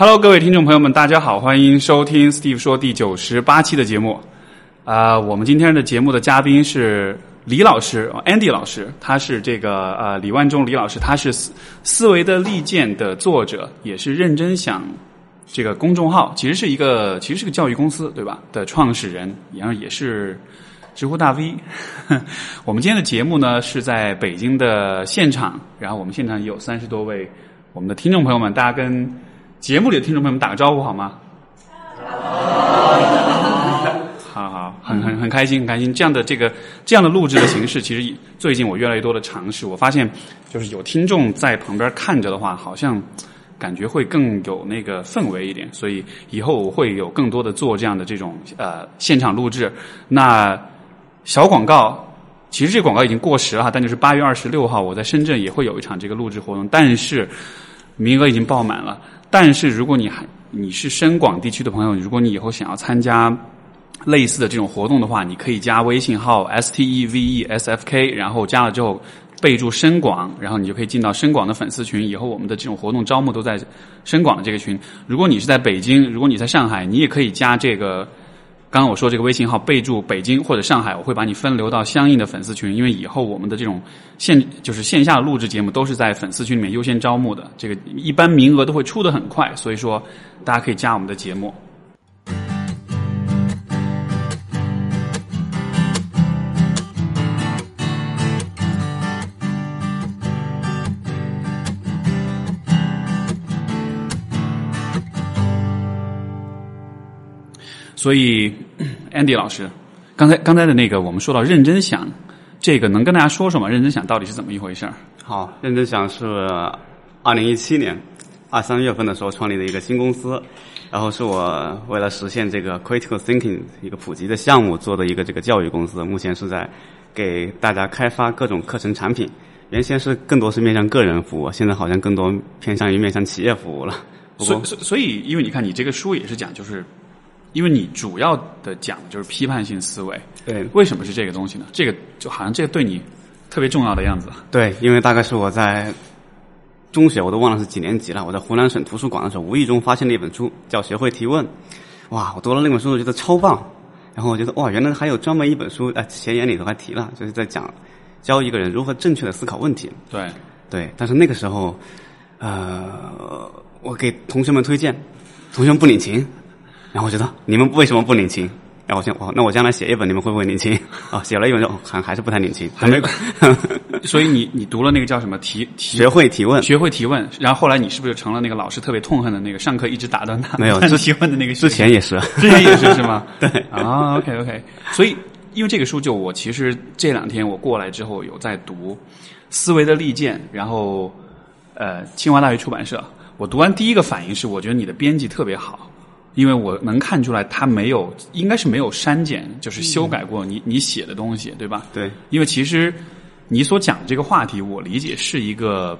Hello，各位听众朋友们，大家好，欢迎收听 Steve 说第九十八期的节目。啊、我们今天的节目的嘉宾是李老师，Andy 老师，他是这个呃李万忠李老师，他是思思维的利剑的作者，也是认真想这个公众号，其实是一个其实是个教育公司对吧的创始人，然后也是知乎大 V。我们今天的节目呢是在北京的现场，然后我们现场也有三十多位我们的听众朋友们，大家跟节目里的听众朋友们打个招呼好吗？好 好，很很很开心，很开心。这样的这个这样的录制的形式，其实最近我越来越多的尝试，我发现就是有听众在旁边看着的话，好像感觉会更有那个氛围一点。所以以后我会有更多的做这样的这种呃现场录制。那小广告。其实这个广告已经过时了哈，但就是八月二十六号，我在深圳也会有一场这个录制活动，但是名额已经爆满了。但是如果你还你是深广地区的朋友，如果你以后想要参加类似的这种活动的话，你可以加微信号 s t e v e s f k，然后加了之后备注深广，然后你就可以进到深广的粉丝群。以后我们的这种活动招募都在深广的这个群。如果你是在北京，如果你在上海，你也可以加这个。刚刚我说这个微信号，备注北京或者上海，我会把你分流到相应的粉丝群，因为以后我们的这种线就是线下录制节目都是在粉丝群里面优先招募的，这个一般名额都会出的很快，所以说大家可以加我们的节目。所以，Andy 老师，刚才刚才的那个，我们说到认真想，这个能跟大家说说吗？认真想到底是怎么一回事儿？好，认真想是二零一七年二三月份的时候创立的一个新公司，然后是我为了实现这个 critical thinking 一个普及的项目做的一个这个教育公司，目前是在给大家开发各种课程产品。原先是更多是面向个人服务，现在好像更多偏向于面向企业服务了。所，所所以，因为你看，你这个书也是讲，就是因为你主要的讲的就是批判性思维，对为什么是这个东西呢？这个就好像这个对你特别重要的样子。对，因为大概是我在中学，我都忘了是几年级了。我在湖南省图书馆的时候，无意中发现了一本书，叫《学会提问》。哇，我读了那本书，我觉得超棒。然后我觉得哇，原来还有专门一本书，哎，前言里头还提了，就是在讲教一个人如何正确的思考问题。对，对，但是那个时候，呃，我给同学们推荐，同学们不领情，然后我觉得你们为什么不领情？然后我想，哦，那我将来写一本，你们会不会领情？啊、写了一本，就还还是不太领情，还没 所以你你读了那个叫什么提提学会提问。学会提问，然后后来你是不是成了那个老师特别痛恨的那个上课一直打断他没有 之提问的那个之前也是，之前也是是吗？对啊，OK OK，所以因为这个书就我其实这两天我过来之后有在读《思维的利剑》，然后呃清华大学出版社，我读完第一个反应是，我觉得你的编辑特别好，因为我能看出来他没有应该是没有删减，就是修改过你你写的东西，对吧？对，因为其实你所讲这个话题，我理解是一个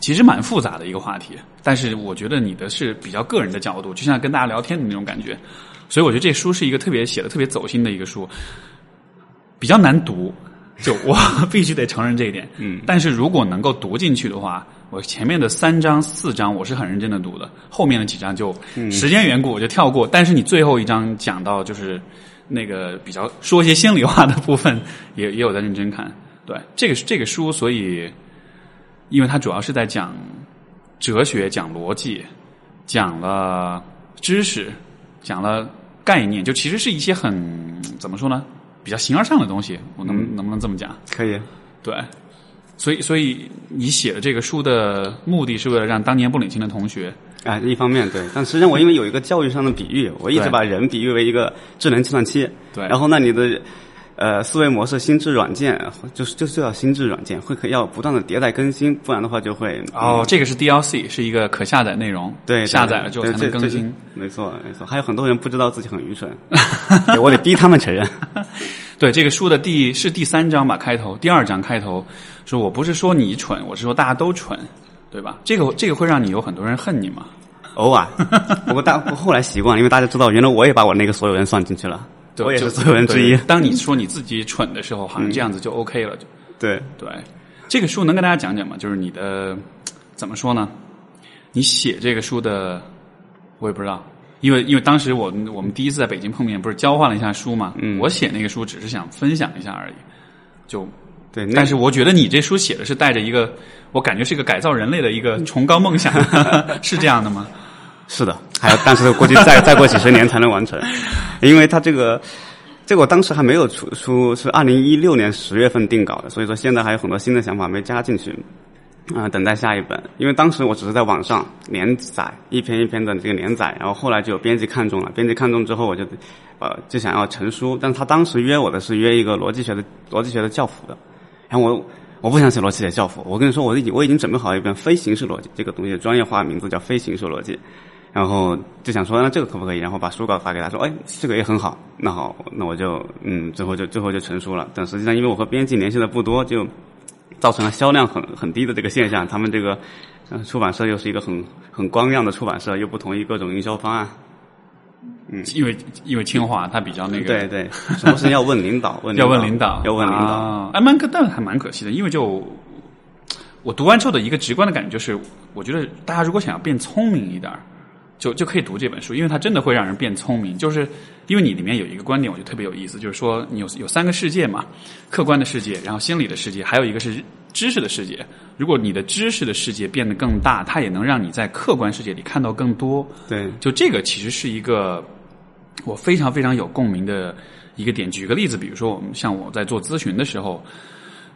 其实蛮复杂的一个话题，但是我觉得你的是比较个人的角度，就像跟大家聊天的那种感觉，所以我觉得这书是一个特别写的特别走心的一个书，比较难读，就我 必须得承认这一点。嗯，但是如果能够读进去的话，我前面的三章四章我是很认真的读的，后面的几章就时间缘故我就跳过。但是你最后一章讲到就是那个比较说一些心里话的部分，也也有在认真看。对，这个这个书，所以因为它主要是在讲哲学、讲逻辑、讲了知识、讲了概念，就其实是一些很怎么说呢，比较形而上的东西。我能、能不能这么讲？可以。对，所以所以你写的这个书的目的是为了让当年不领情的同学，啊，一方面对，但实际上我因为有一个教育上的比喻，我一直把人比喻为一个智能计算器。对然后那你的呃思维模式、心智软件，就是就是要心智软件，会可要不断的迭代更新，不然的话就会哦，这个是 DLC，是一个可下载内容，对，下载了之后才能更新。没错，没错。还有很多人不知道自己很愚蠢，对我得逼他们承认。对，这个书的第是第三章吧，开头第二章开头说我不是说你蠢，我是说大家都蠢，对吧？这个这个会让你有很多人恨你吗？偶尔，不过大后来习惯了，因为大家知道，原来我也把我那个所有人算进去了，我也所有人之一。当你说你自己蠢的时候，好像这样子就 OK 了。就对，对，这个书能跟大家讲讲吗？就是你的怎么说呢？你写这个书的我也不知道，因为因为当时我们我们第一次在北京碰面，不是交换了一下书嘛？嗯我写那个书只是想分享一下而已，就对，但是我觉得你这书写的是带着一个，我感觉是一个改造人类的一个崇高梦想，是这样的吗？是的，还有，但是估计再再过几十年才能完成，因为它这个这个我当时还没有出书，是二零一六年十月份定稿的，所以说现在还有很多新的想法没加进去，啊、等待下一本。因为当时我只是在网上连载一篇一篇的这个连载，然后后来就有编辑看中了，编辑看中之后我就呃就想要成书，但是他当时约我的是约一个逻辑学的逻辑学的教辅的，然后我。我不想写逻辑学教辅，我跟你说，我已经我已经准备好一本非形式逻辑这个东西的专业化名字叫非形式逻辑，然后就想说，那这个可不可以？然后把书稿发给他说，哎，这个也很好。那好，那我就嗯，最后就最后就成书了。但实际上，因为我和编辑联系的不多，就造成了销量很很低的这个现象。他们这个呃出版社又是一个很很光亮的出版社，又不同意各种营销方案。因为因为清华它比较那个，对对，什么事要问领导，问要问领导，要问领导。啊，哎，蛮可，但还蛮可惜的，因为就我读完之后的一个直观的感觉就是，我觉得大家如果想要变聪明一点儿，就就可以读这本书，因为它真的会让人变聪明。就是因为你里面有一个观点，我觉得特别有意思，就是说你有有三个世界嘛，客观的世界，然后心理的世界，还有一个是知识的世界。如果你的知识的世界变得更大，它也能让你在客观世界里看到更多。对，就这个其实是一个我非常非常有共鸣的一个点。举个例子，比如说我们像我在做咨询的时候，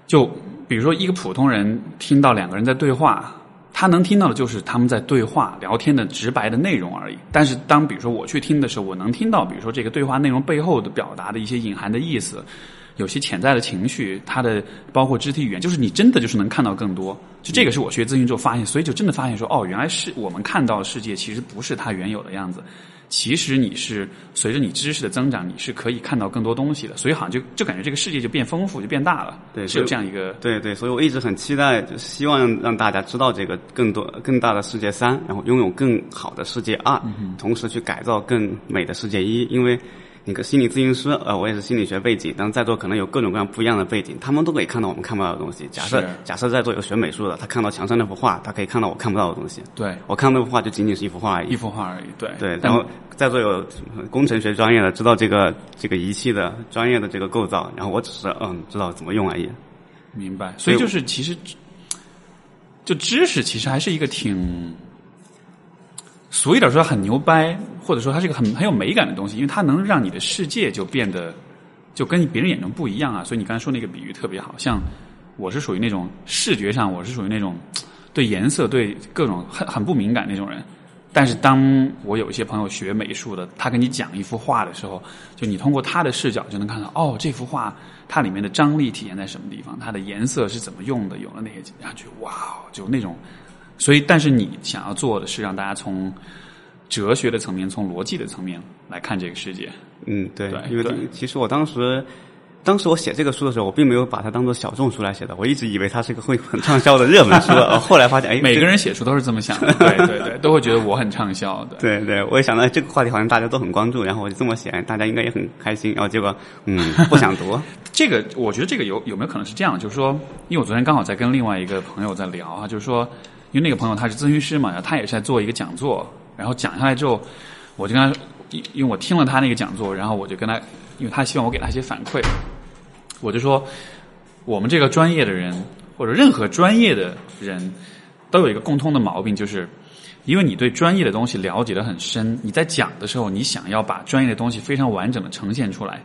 就比如说一个普通人听到两个人在对话，他能听到的就是他们在对话聊天的直白的内容而已。但是当比如说我去听的时候，我能听到比如说这个对话内容背后的表达的一些隐含的意思。有些潜在的情绪，它的包括肢体语言，就是你真的就是能看到更多。就这个是我学咨询之后发现，所以就真的发现说，哦，原来是我们看到的世界其实不是它原有的样子。其实你是随着你知识的增长，你是可以看到更多东西的。所以好像就就感觉这个世界就变丰富，就变大了。对是有这样一个对对，所以我一直很期待，就希望让大家知道这个更多更大的世界三，然后拥有更好的世界二，同时去改造更美的世界一，因为。那个心理咨询师，呃，我也是心理学背景，但是在座可能有各种各样不一样的背景，他们都可以看到我们看不到的东西。假设假设在座有学美术的，他看到墙上那幅画，他可以看到我看不到的东西。对我看到那幅画就仅仅是一幅画而已一。幅画而已。对对，然后在座有工程学专业的，知道这个这个仪器的专业的这个构造，然后我只是嗯知道怎么用而已。明白。所以就是其实就知识其实还是一个挺。俗一点说很牛掰，或者说它是一个很很有美感的东西，因为它能让你的世界就变得就跟别人眼中不一样啊。所以你刚才说那个比喻特别好，像我是属于那种视觉上我是属于那种对颜色对各种很很不敏感那种人。但是当我有一些朋友学美术的，他跟你讲一幅画的时候，就你通过他的视角就能看到，哦，这幅画它里面的张力体现在什么地方，它的颜色是怎么用的，有了那些，然后就哇，就那种。所以，但是你想要做的是让大家从哲学的层面、从逻辑的层面来看这个世界。嗯，对，对因为其实我当时，当时我写这个书的时候，我并没有把它当做小众书来写的，我一直以为它是一个会很畅销的热门书，呃 后来发现，哎，每个人写书都是这么想的，对对对，都会觉得我很畅销的。对对，我也想到哎这个话题好像大家都很关注，然后我就这么写，大家应该也很开心，然后结果嗯不想读，这个我觉得这个有有没有可能是这样？就是说，因为我昨天刚好在跟另外一个朋友在聊啊，就是说，因为那个朋友他是咨询师嘛，然后他也是在做一个讲座，然后讲下来之后，我就跟他，因因为我听了他那个讲座，然后我就跟他，因为他希望我给他一些反馈，我就说，我们这个专业的人或者任何专业的人都有一个共通的毛病，就是。因为你对专业的东西了解的很深，你在讲的时候，你想要把专业的东西非常完整的呈现出来，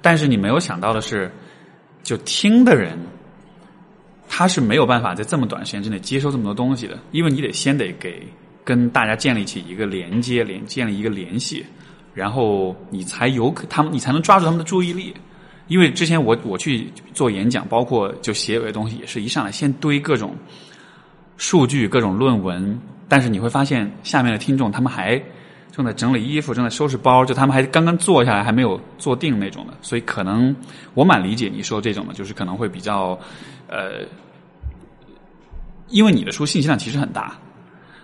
但是你没有想到的是，就听的人，他是没有办法在这么短时间之内接收这么多东西的，因为你得先得给跟大家建立起一个连接，连建立一个联系，然后你才有可他们，你才能抓住他们的注意力。因为之前我我去做演讲，包括就写有些东西，也是一上来先堆各种数据、各种论文，但是你会发现下面的听众他们还正在整理衣服，正在收拾包，就他们还刚刚坐下来，还没有坐定那种的。所以可能我蛮理解你说这种的，就是可能会比较呃，因为你的书信息量其实很大，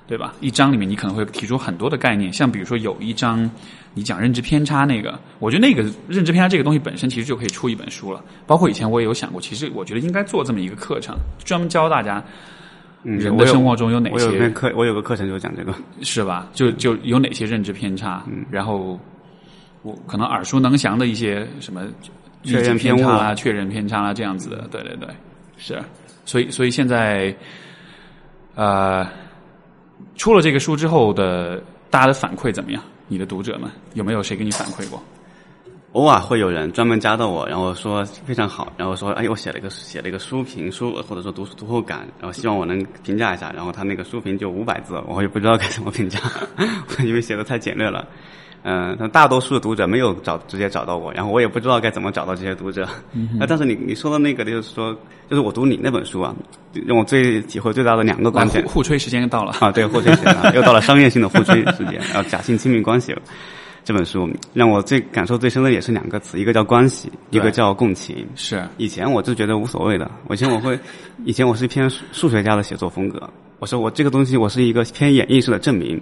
对吧？一章里面你可能会提出很多的概念，像比如说有一章你讲认知偏差那个，我觉得那个认知偏差这个东西本身其实就可以出一本书了。包括以前我也有想过，其实我觉得应该做这么一个课程，专门教大家嗯人的生活中有哪我有些个课，我有个课程就讲这个。是吧？就就有哪些认知偏差？嗯然后我可能耳熟能详的一些什么确认偏差啊确认偏差啊这样子的，对对对，是。所以所以现在呃，出了这个书之后的大家的反馈怎么样？你的读者们有没有谁给你反馈过？偶尔会有人专门加到我，然后说非常好，然后说哎，我写了一个写了一个书评书，或者说读读后感，然后希望我能评价一下。然后他那个书评就五百字，我也不知道该怎么评价，因为写的太简略了。嗯、但大多数的读者没有找直接找到我，然后我也不知道该怎么找到这些读者。嗯、但是你你说的那个就是说，就是我读你那本书啊，让我最体会最大的两个来观点互互吹时间到了，啊，对，互吹时间啊，又到了商业性的互吹时间，然后假性亲密关系这本书让我最感受最深的也是两个词，一个叫关系，一个叫共情。是以前我就觉得无所谓的，我以前我会，以前我是偏数数学家的写作风格。我说我这个东西我是一个偏演绎式的证明，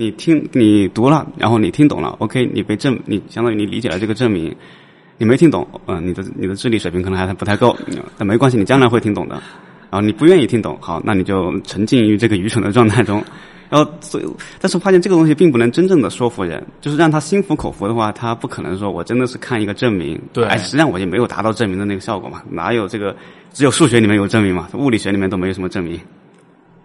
你听你读了，然后你听懂了，OK，你被证，你相当于你理解了这个证明。你没听懂，嗯、你的你的智力水平可能还不太够，嗯但没关系，你将来会听懂的。然后你不愿意听懂，好，那你就沉浸于这个愚蠢的状态中。然后，所以，但是发现这个东西并不能真正的说服人，就是让他心服口服的话，他不可能说我真的是看一个证明，对哎，实际上我也没有达到证明的那个效果嘛，哪有这个？只有数学里面有证明嘛，物理学里面都没有什么证明。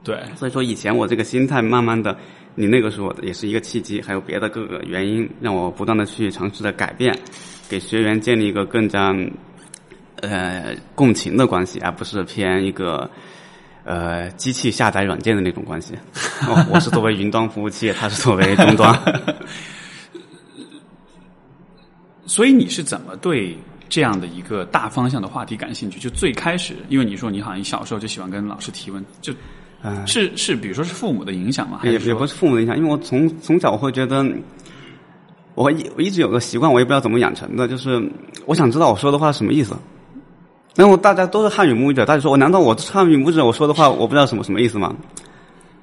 对，所以说，以前我这个心态慢慢的，你那个时候也是一个契机，还有别的各个原因，让我不断的去尝试的改变，给学员建立一个更加呃共情的关系，而不是偏一个呃机器下载软件的那种关系。我是作为云端服务器，他是作为终端。所以你是怎么对这样的一个大方向的话题感兴趣？就最开始，因为你说你好像小时候就喜欢跟老师提问，就嗯是是，比如说是父母的影响吗？也也不是父母的影响，因为我从从小我会觉得，我一我一直有个习惯，我也不知道怎么养成的，就是我想知道我说的话什么意思。然后大家都是汉语母语者，大家说我难道我是汉语母语者，我说的话我不知道什么什么意思吗？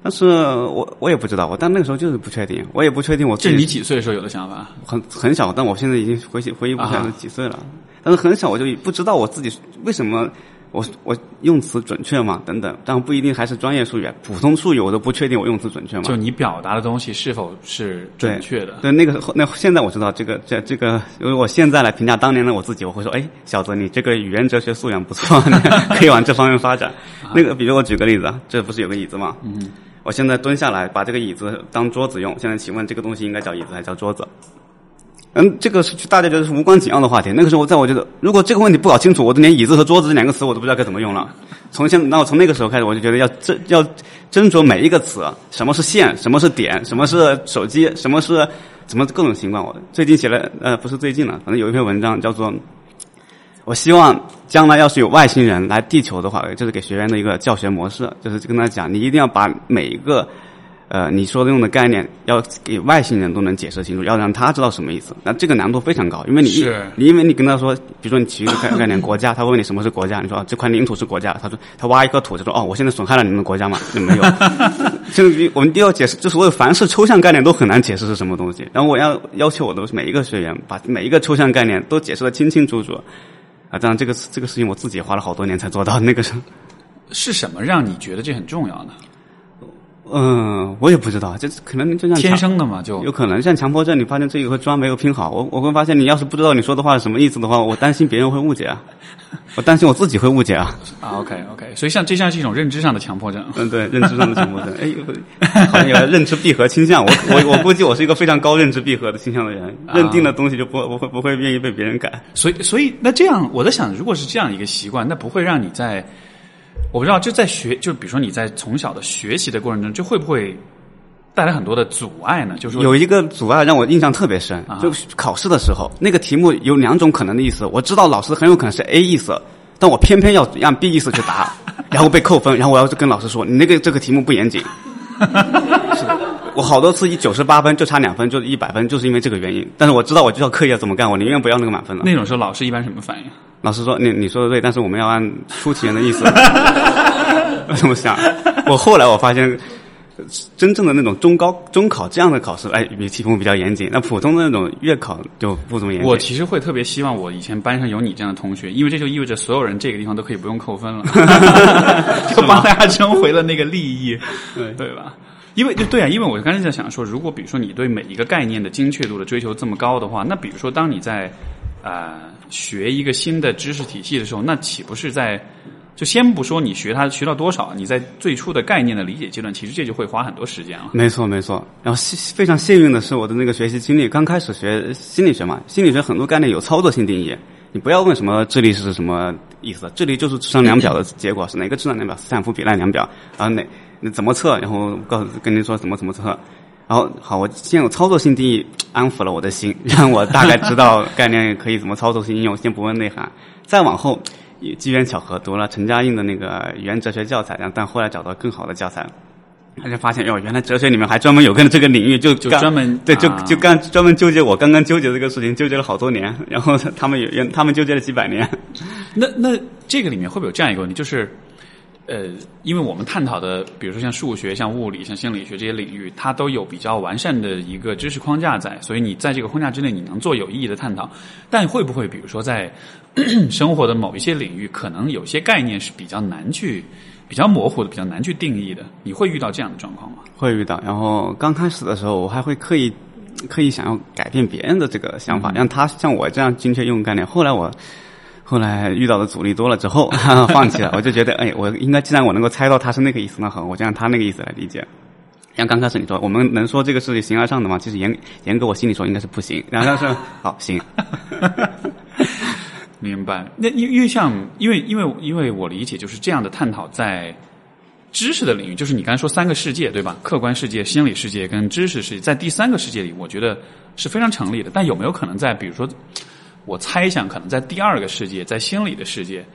但是我我也不知道，我但那个时候就是不确定，我也不确定我自这是你己几岁的时候有的想法？很很小，但我现在已经回忆回忆不起来几岁了。但是很小我就不知道我自己为什么我我用词准确吗？等等，但不一定还是专业术语，普通术语我都不确定我用词准确吗？就你表达的东西是否是准确的？对，那个那现在我知道这个这这个，如果我现在来评价当年的我自己，我会说，哎，小泽，你这个语言哲学素养不错，你 可以往这方面发展。那个，比如我举个例子啊，这不是有个椅子吗？嗯，我现在蹲下来把这个椅子当桌子用，现在请问这个东西应该叫椅子还是叫桌子？嗯，这个是大家觉得是无关紧要的话题。那个时候，在我觉得，如果这个问题不搞清楚，我都连椅子和桌子这两个词我都不知道该怎么用了。从现，那我从那个时候开始，我就觉得要斟要斟酌每一个词，什么是线，什么是点，什么是手机，什么是什么各种情况。我最近写了，呃，不是最近了，反正有一篇文章叫做。我希望将来要是有外星人来地球的话，就是给学员的一个教学模式，就是跟他讲，你一定要把每一个呃你说的用的概念，要给外星人都能解释清楚，要让他知道什么意思。那这个难度非常高，因为你是你因为你跟他说，比如说你提一个概概念国家，他问你什么是国家，你说、啊、这块领土是国家，他说他挖一颗土，他说哦，我现在损害了你们国家嘛？那没有，就是我们都要解释，就所有凡是抽象概念都很难解释是什么东西。然后我要要求我的每一个学员把每一个抽象概念都解释的清清楚楚。啊，当然这个这个事情我自己花了好多年才做到。那个是，是什么让你觉得这很重要呢？嗯，我也不知道，这可能就像天生的嘛，就有可能像强迫症，你发现这一个砖没有拼好，我我会发现你要是不知道你说的话是什么意思的话，我担心别人会误解啊，我担心我自己会误解啊。啊，OK OK，所以像这像是一种认知上的强迫症。嗯，对，认知上的强迫症，哎，好像有认知闭合倾向。我我我估计我是一个非常高认知闭合的倾向的人，认定的东西就不不会不会愿意被别人改。所以，所以那这样，我在想，如果是这样一个习惯，那不会让你在，我不知道，就在学，就比如说你在从小的学习的过程中，就会不会带来很多的阻碍呢？就是，有一个阻碍让我印象特别深，啊就是考试的时候，那个题目有两种可能的意思，我知道老师很有可能是 A 意思，但我偏偏要按 B 意思去答，然后被扣分，然后我要跟老师说你那个这个题目不严谨。是的我好多次以九十八分就差两分，就是一百分，就是因为这个原因。但是我知道我就要刻意要怎么干，我宁愿不要那个满分了。那种时候老师一般什么反应？老师说你你说的对，但是我们要按出题人的意思 这么想。我后来我发现，真正的那种中高中考这样的考试，哎，比题目比较严谨。那普通的那种月考就不怎么严谨。我其实会特别希望我以前班上有你这样的同学，因为这就意味着所有人这个地方都可以不用扣分了，就帮大家争回了那个利益，对对吧？因为就对啊，因为我刚才在想说，如果比如说你对每一个概念的精确度的追求这么高的话，那比如说当你在呃学一个新的知识体系的时候，那岂不是在就先不说你学它学到多少，你在最初的概念的理解阶段，其实这就会花很多时间了。没错，没错。然后非常幸运的是，我的那个学习经历，刚开始学心理学嘛，心理学很多概念有操作性定义。你不要问什么智力是什么意思，智力就是智商量表的结果，是哪个智商量表？斯坦福比烂量表，然后哪那怎么测？然后告诉跟您说怎么怎么测。然后好，我先有操作性定义安抚了我的心，让我大概知道概念可以怎么操作性应用。先不问内涵，再往后。机缘巧合读了陈嘉映的那个语言哲学教材，然后但后来找到更好的教材，他就发现哟，原来哲学里面还专门有个这个领域，就就专门对，就啊就干专门纠结我刚刚纠结这个事情，纠结了好多年，然后他们也他们纠结了几百年。那那这个里面会不会有这样一个问题，就是呃，因为我们探讨的，比如说像数学、像物理、像心理学这些领域，它都有比较完善的一个知识框架在，所以你在这个框架之内，你能做有意义的探讨。但会不会，比如说在 生活的某一些领域，可能有些概念是比较难去、比较模糊的、比较难去定义的？你会遇到这样的状况吗？会遇到，然后刚开始的时候，我还会刻意刻意想要改变别人的这个想法，让他像我这样精确用概念。后来我后来遇到的阻力多了之后，放弃了。我就觉得，哎，我应该既然我能够猜到他是那个意思，那好，我就按他那个意思来理解。像刚开始你说，我们能说这个是形而上的吗？其实严严格我心里说应该是不行。然后他说好行，明白。那因因为像因为因为因为我理解就是这样的探讨在知识的领域，就是你刚才说三个世界对吧？客观世界、心理世界跟知识世界，在第三个世界里，我觉得是非常成立的。但有没有可能在比如说，我猜想可能在第二个世界，在心理的世界，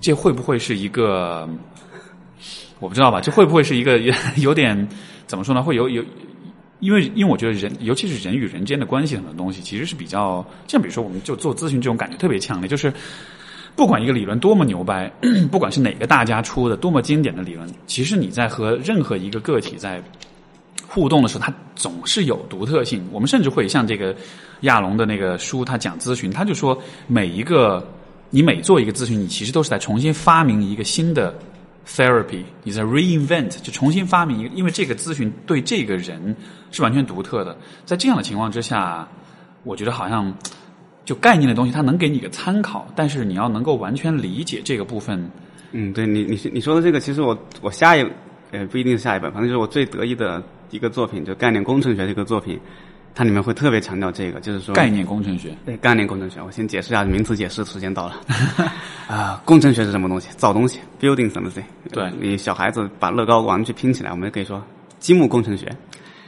这会不会是一个我不知道吧？这会不会是一个 有点怎么说呢？会有有。因为，因为我觉得人，尤其是人与人间的关系，很多东西其实是比较，像比如说，我们就做咨询这种感觉特别强烈，就是不管一个理论多么牛掰，不管是哪个大家出的多么经典的理论，其实你在和任何一个个体在互动的时候，它总是有独特性。我们甚至会像这个亚龙的那个书，他讲咨询，他就说每一个你每做一个咨询，你其实都是在重新发明一个新的 therapy，你在 reinvent，就重新发明一个，因为这个咨询对这个人是完全独特的。在这样的情况之下，我觉得好像就概念的东西，它能给你一个参考，但是你要能够完全理解这个部分。嗯，对你你你说的这个，其实我我下一呃不一定是下一本，反正就是我最得意的一个作品，就概念工程学这个作品，它里面会特别强调这个，就是说概念工程学，对概念工程学，我先解释一下名词解释，时间到了。啊，工程学是什么东西？造东西，building something。对你小孩子把乐高玩具拼起来，我们可以说积木工程学。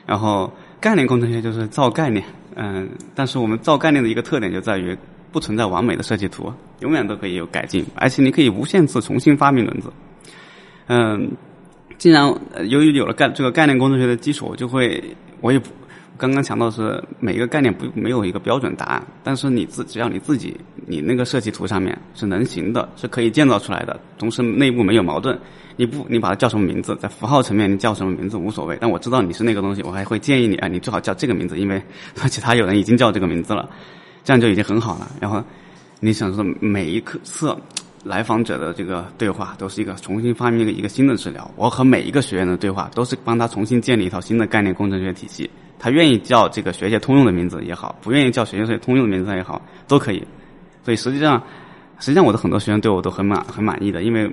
然后概念工程学就是造概念，嗯，但是我们造概念的一个特点就在于不存在完美的设计图，永远都可以有改进，而且你可以无限次重新发明轮子。嗯，既然由于有了概这个概念工程学的基础，我就会我也不刚刚强调是每一个概念不没有一个标准答案，但是你自只要你自己你那个设计图上面是能行的，是可以建造出来的，同时内部没有矛盾。你不你把它叫什么名字，在符号层面你叫什么名字无所谓，但我知道你是那个东西，我还会建议你啊，你最好叫这个名字，因为其他有人已经叫这个名字了，这样就已经很好了。然后你想说每一刻次来访者的这个对话都是一个重新发明一个一个新的治疗，我和每一个学员的对话都是帮他重新建立一套新的概念工程学体系。他愿意叫这个学界通用的名字也好，不愿意叫学界通用的名字也好，都可以。所以实际上，实际上我的很多学员对我都很满很满意的，因为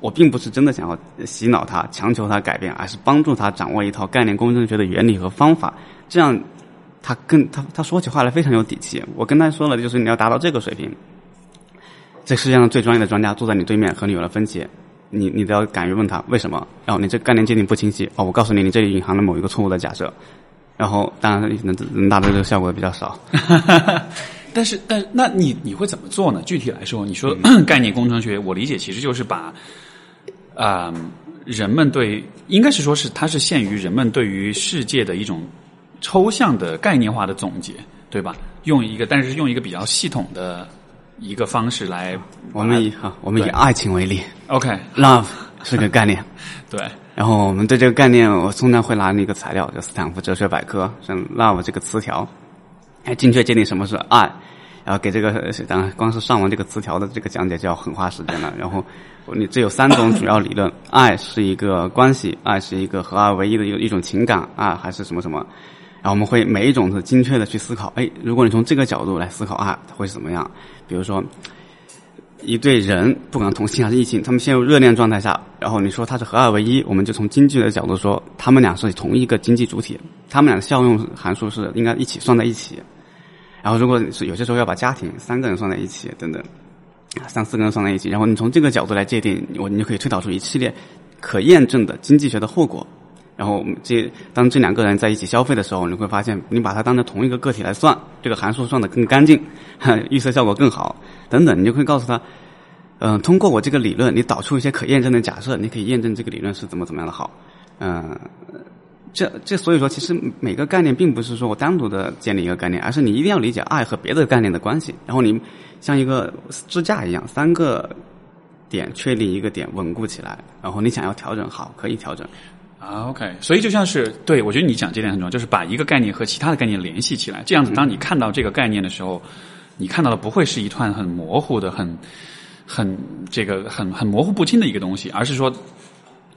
我并不是真的想要洗脑他、强求他改变，而是帮助他掌握一套概念工程学的原理和方法，这样他更他他说起话来非常有底气。我跟他说了，就是你要达到这个水平，这世界上最专业的专家坐在你对面，和你有了分歧。你你都要敢于问他为什么，然后你这概念界定不清晰哦，我告诉你，你这里隐含了某一个错误的假设，然后当然能能达到这个效果比较少。但是，但那你你会怎么做呢？具体来说，你说、概念工程学，我理解其实就是把啊、人们对应该是说是它是限于人们对于世界的一种抽象的概念化的总结，对吧？用一个但是用一个比较系统的一个方式来，我们以哈，我们以爱情为例。OK，love 是个概念，对，然后我们对这个概念，我通常会拿那个材料，就斯坦福哲学百科，像 love 这个词条，来，精确界定什么是爱，然后给这个当然光是上完这个词条的这个讲解就要很花时间了。然后你这有三种主要理论：爱是一个关系，爱是一个合二为一的一一种情感，爱还是什么什么。然后我们会每一种是精确的去思考，哎，如果你从这个角度来思考爱会是怎么样？比如说。一对人，不管同性还是异性，他们陷入热恋状态下，然后你说他是合二为一，我们就从经济的角度说，他们俩是同一个经济主体，他们俩的效用函数是应该一起算在一起。然后，如果是有些时候要把家庭三个人算在一起，等等，三四个人算在一起，然后你从这个角度来界定，我你就可以推导出一系列可验证的经济学的后果。然后，这当这两个人在一起消费的时候，你会发现，你把它当成同一个个体来算，这个函数算得更干净，预测效果更好。等等，你就会告诉他，嗯，通过我这个理论，你导出一些可验证的假设，你可以验证这个理论是怎么怎么样的好，嗯，这这所以说，其实每个概念并不是说我单独的建立一个概念，而是你一定要理解爱和别的概念的关系，然后你像一个支架一样，三个点确立一个点稳固起来，然后你想要调整好，可以调整。啊，OK，所以就像是对我觉得你讲这点很重要，就是把一个概念和其他的概念联系起来，这样子，当你看到这个概念的时候。你看到的不会是一团很模糊的、很、很这个、很、很模糊不清的一个东西，而是说，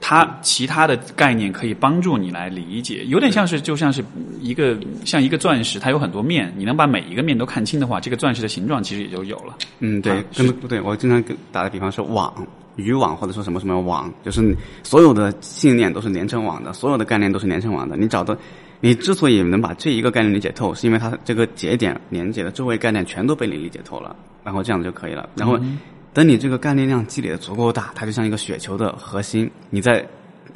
它其他的概念可以帮助你来理解，有点像是就像是一个像一个钻石，它有很多面，你能把每一个面都看清的话，这个钻石的形状其实也就有了。嗯，对，跟不对，我经常跟打的比方说网、渔网或者说什么什么网，就是所有的信念都是连成网的，所有的概念都是连成网的，你找到。你之所以能把这一个概念理解透，是因为它这个节点连接的周围概念全都被你理解透了，然后这样子就可以了。然后，等你这个概念量积累的足够大，它就像一个雪球的核心，你在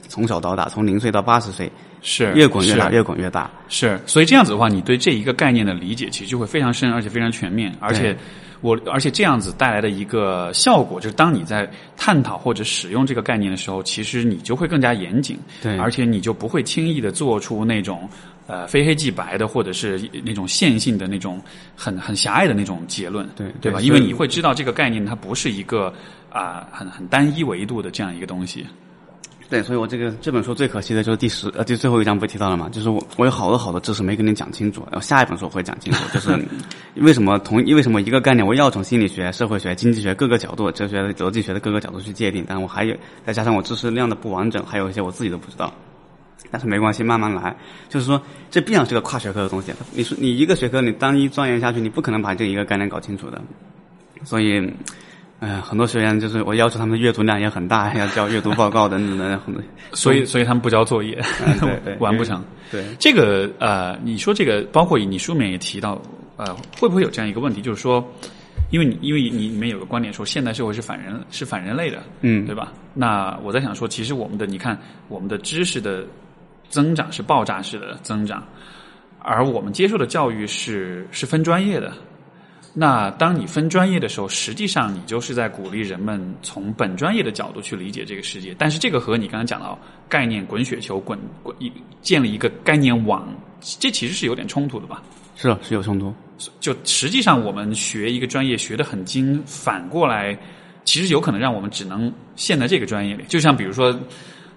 从小到大，从零岁到八十岁，是越滚越大，越滚越大。是，所以这样子的话，你对这一个概念的理解其实就会非常深，而且非常全面，而且。我而且这样子带来的一个效果，就是当你在探讨或者使用这个概念的时候，其实你就会更加严谨，对，而且你就不会轻易的做出那种呃非黑即白的，或者是那种线性的那种很很狭隘的那种结论，对对吧？因为你会知道这个概念它不是一个啊很很单一维度的这样一个东西。对，所以我这个这本书最可惜的就是第十呃，第最后一章不提到了嘛？就是我我有好多好多知识没跟你讲清楚，然后下一本书我会讲清楚，就是 为什么同为什么一个概念我要从心理学、社会学、经济学各个角度、哲学、逻辑学的各个角度去界定，但我还有再加上我知识量的不完整，还有一些我自己都不知道，但是没关系，慢慢来。就是说，这必然是个跨学科的东西。你说你一个学科你单一钻研下去，你不可能把这一个概念搞清楚的，所以。哎，很多学员就是我要求他们的阅读量也很大，要交阅读报告等等等，很多，所以所以他们不交作业，完不成。对这个呃，你说这个，包括你书里面也提到，呃，会不会有这样一个问题，就是说，因为你因为你里面有个观点说，现代社会是反人是反人类的，嗯，对吧？那我在想说，其实我们的你看，我们的知识的增长是爆炸式的增长，而我们接受的教育是是分专业的。那当你分专业的时候，实际上你就是在鼓励人们从本专业的角度去理解这个世界。但是这个和你刚刚讲到概念滚雪球滚滚一建立一个概念网，这其实是有点冲突的吧？是啊是有冲突。就实际上我们学一个专业学得很精，反过来其实有可能让我们只能陷在这个专业里。就像比如说，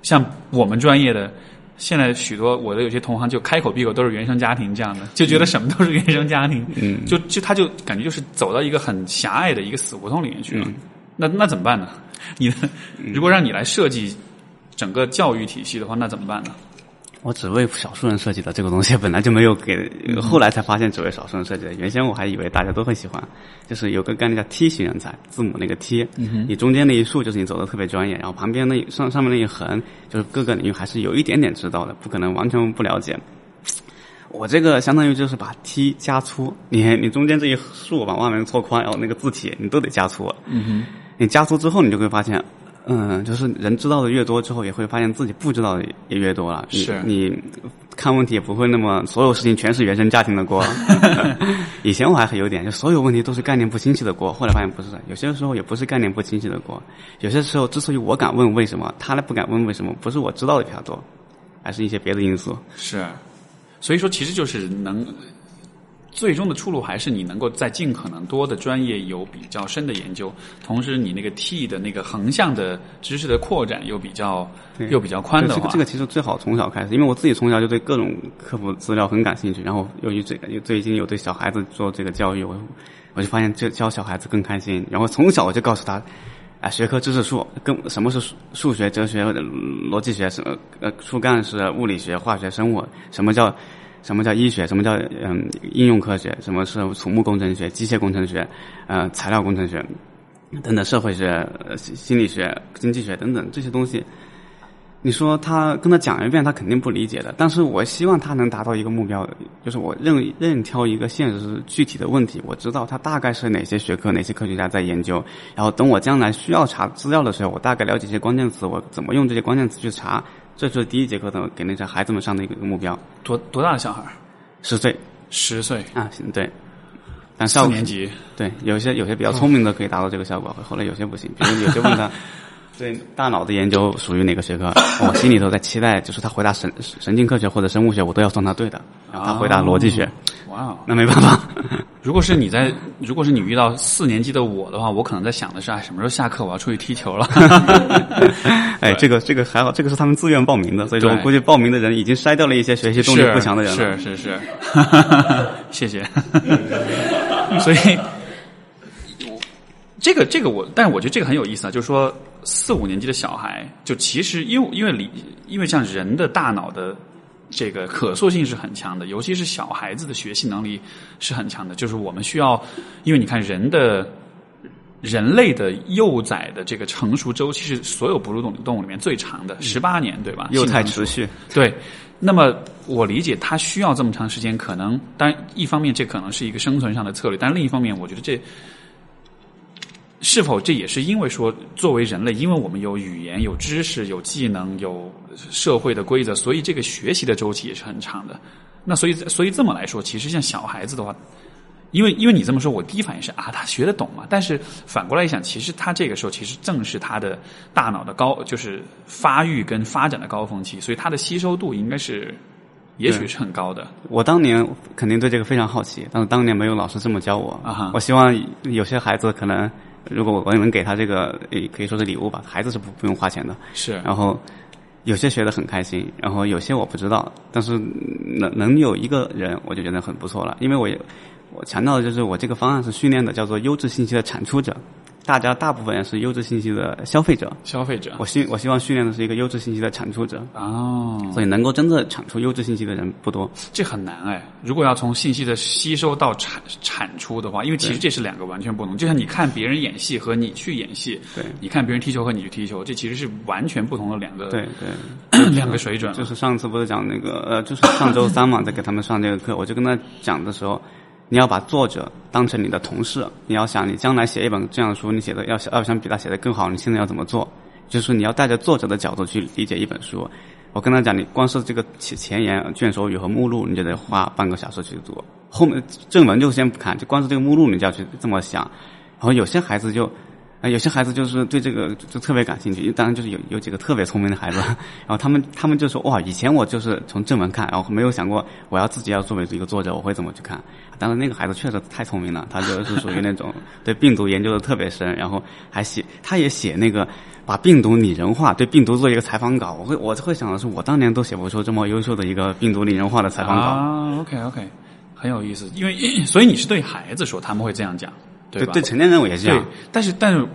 像我们专业的。现在许多我的有些同行就开口闭口都是原生家庭这样的，就觉得什么都是原生家庭，嗯，就就他就感觉就是走到一个很狭隘的一个死胡同里面去了。那那怎么办呢？你如果让你来设计整个教育体系的话，那怎么办呢？我只为少数人设计的这个东西，本来就没有给，后来才发现只为少数人设计的。原先我还以为大家都会喜欢，就是有个概念叫梯形人才，字母那个梯，你中间那一竖就是你走的特别专业，然后旁边那上上面那一横就是各个领域还是有一点点知道的，不可能完全不了解。我这个相当于就是把 T 加粗，你你中间这一竖往外面拓宽，然后那个字体你都得加粗。嗯哼，你加粗之后，你就会发现。嗯，就是人知道的越多之后，也会发现自己不知道的也越多了。是，你看问题也不会那么所有事情全是原生家庭的锅。以前我还有点，就所有问题都是概念不清晰的锅。后来发现不是，有些时候也不是概念不清晰的锅。有些时候之所以我敢问为什么，他呢不敢问为什么，不是我知道的比较多，而是一些别的因素。是，所以说其实就是能。最终的出路还是你能够在尽可能多的专业有比较深的研究，同时你那个 T 的那个横向的知识的扩展又比较对又比较宽的话，这个这个其实最好从小开始，因为我自己从小就对各种科普资料很感兴趣，然后由于这个最近有对小孩子做这个教育，我我就发现这教小孩子更开心，然后从小我就告诉他。啊，学科知识树跟什么是数数学、哲学、逻辑学？什么呃，树干是物理学、化学、生物？什么叫什么叫医学？什么叫嗯应用科学？什么是土木工程学、机械工程学？呃，材料工程学等等，社会学、心心理学、经济学等等这些东西。你说他跟他讲一遍，他肯定不理解的。但是我希望他能达到一个目标，就是我任任挑一个现实具体的问题，我知道他大概是哪些学科、哪些科学家在研究。然后等我将来需要查资料的时候，我大概了解一些关键词，我怎么用这些关键词去查。这就是第一节课的给那些孩子们上的一个目标。多多大的小孩？十岁十岁啊，行对。但效果四年级对，有些有些比较聪明的可以达到这个效果，后来有些不行。比如有些问他。对大脑的研究属于哪个学科？我心里头在期待，就是他回答神神经科学或者生物学，我都要算他对的。然后他回答逻辑学，哇哦，那没办法。如果是你在，如果是你遇到四年级的我的话，我可能在想的是，哎，什么时候下课我要出去踢球了？哎，这个这个还好，这个是他们自愿报名的，所以说我估计报名的人已经筛掉了一些学习动力不强的人了。是是是，谢谢。所以，这个这个我，但是我觉得这个很有意思啊，就是说四五年级的小孩，就其实因为因为理因为像人的大脑的这个可塑性是很强的，尤其是小孩子的学习能力是很强的，就是我们需要，因为你看人的。人类的幼崽的这个成熟周期是所有哺乳动动物里面最长的，十八年，对吧？幼态持续，对，那么我理解它需要这么长时间，可能当然一方面这可能是一个生存上的策略，但另一方面，我觉得这是否这也是因为说作为人类，因为我们有语言、有知识、有技能、有社会的规则，所以这个学习的周期也是很长的。那所以所以这么来说，其实像小孩子的话。因为因为你这么说，我第一反应是啊，他学得懂嘛。但是反过来一想，其实他这个时候其实正是他的大脑的高，就是发育跟发展的高峰期，所以他的吸收度应该是，也许是很高的。我当年肯定对这个非常好奇，但是当年没有老师这么教我。啊哈我希望有些孩子可能，如果我能给他这个，也可以说是礼物吧，孩子是不不用花钱的。是。然后有些学的很开心，然后有些我不知道，但是能能有一个人，我就觉得很不错了，因为我也我强调的就是我这个方案是训练的，叫做优质信息的产出者，大家大部分人是优质信息的消费者，消费者我希我希望训练的是一个优质信息的产出者，哦，所以能够真正产出优质信息的人不多。这很难哎。如果要从信息的吸收到产产出的话，因为其实这是两个完全不同。就像你看别人演戏和你去演戏，对你看别人踢球和你去踢球，这其实是完全不同的两个对 对，两个水准。就是上次不是讲那个呃，就是上周三嘛，在给他们上这个课，我就跟他讲的时候，你要把作者当成你的同事，你要想你将来写一本这样的书，你写的要要想比他写的更好，你现在要怎么做？就是你要带着作者的角度去理解一本书。我跟他讲，你光是这个前前言、卷首语和目录，你就得花半个小时去读。后面正文就先不看，就光是这个目录，你就要去这么想。然后有些孩子就。啊，有些孩子就是对这个就特别感兴趣，当然就是有有几个特别聪明的孩子，然后他们他们就说哇，以前我就是从正文看，然后没有想过我要自己要作为一个作者，我会怎么去看。当然那个孩子确实太聪明了，他就是属于那种 对病毒研究的特别深，然后还写他也写那个把病毒拟人化，对病毒做一个采访稿。我会我会想的是，我当年都写不出这么优秀的一个病毒拟人化的采访稿。啊，OK OK，很有意思。因为 所以你是对孩子说他们会这样讲，对吧？对成年人我也是这对样。，但是但是，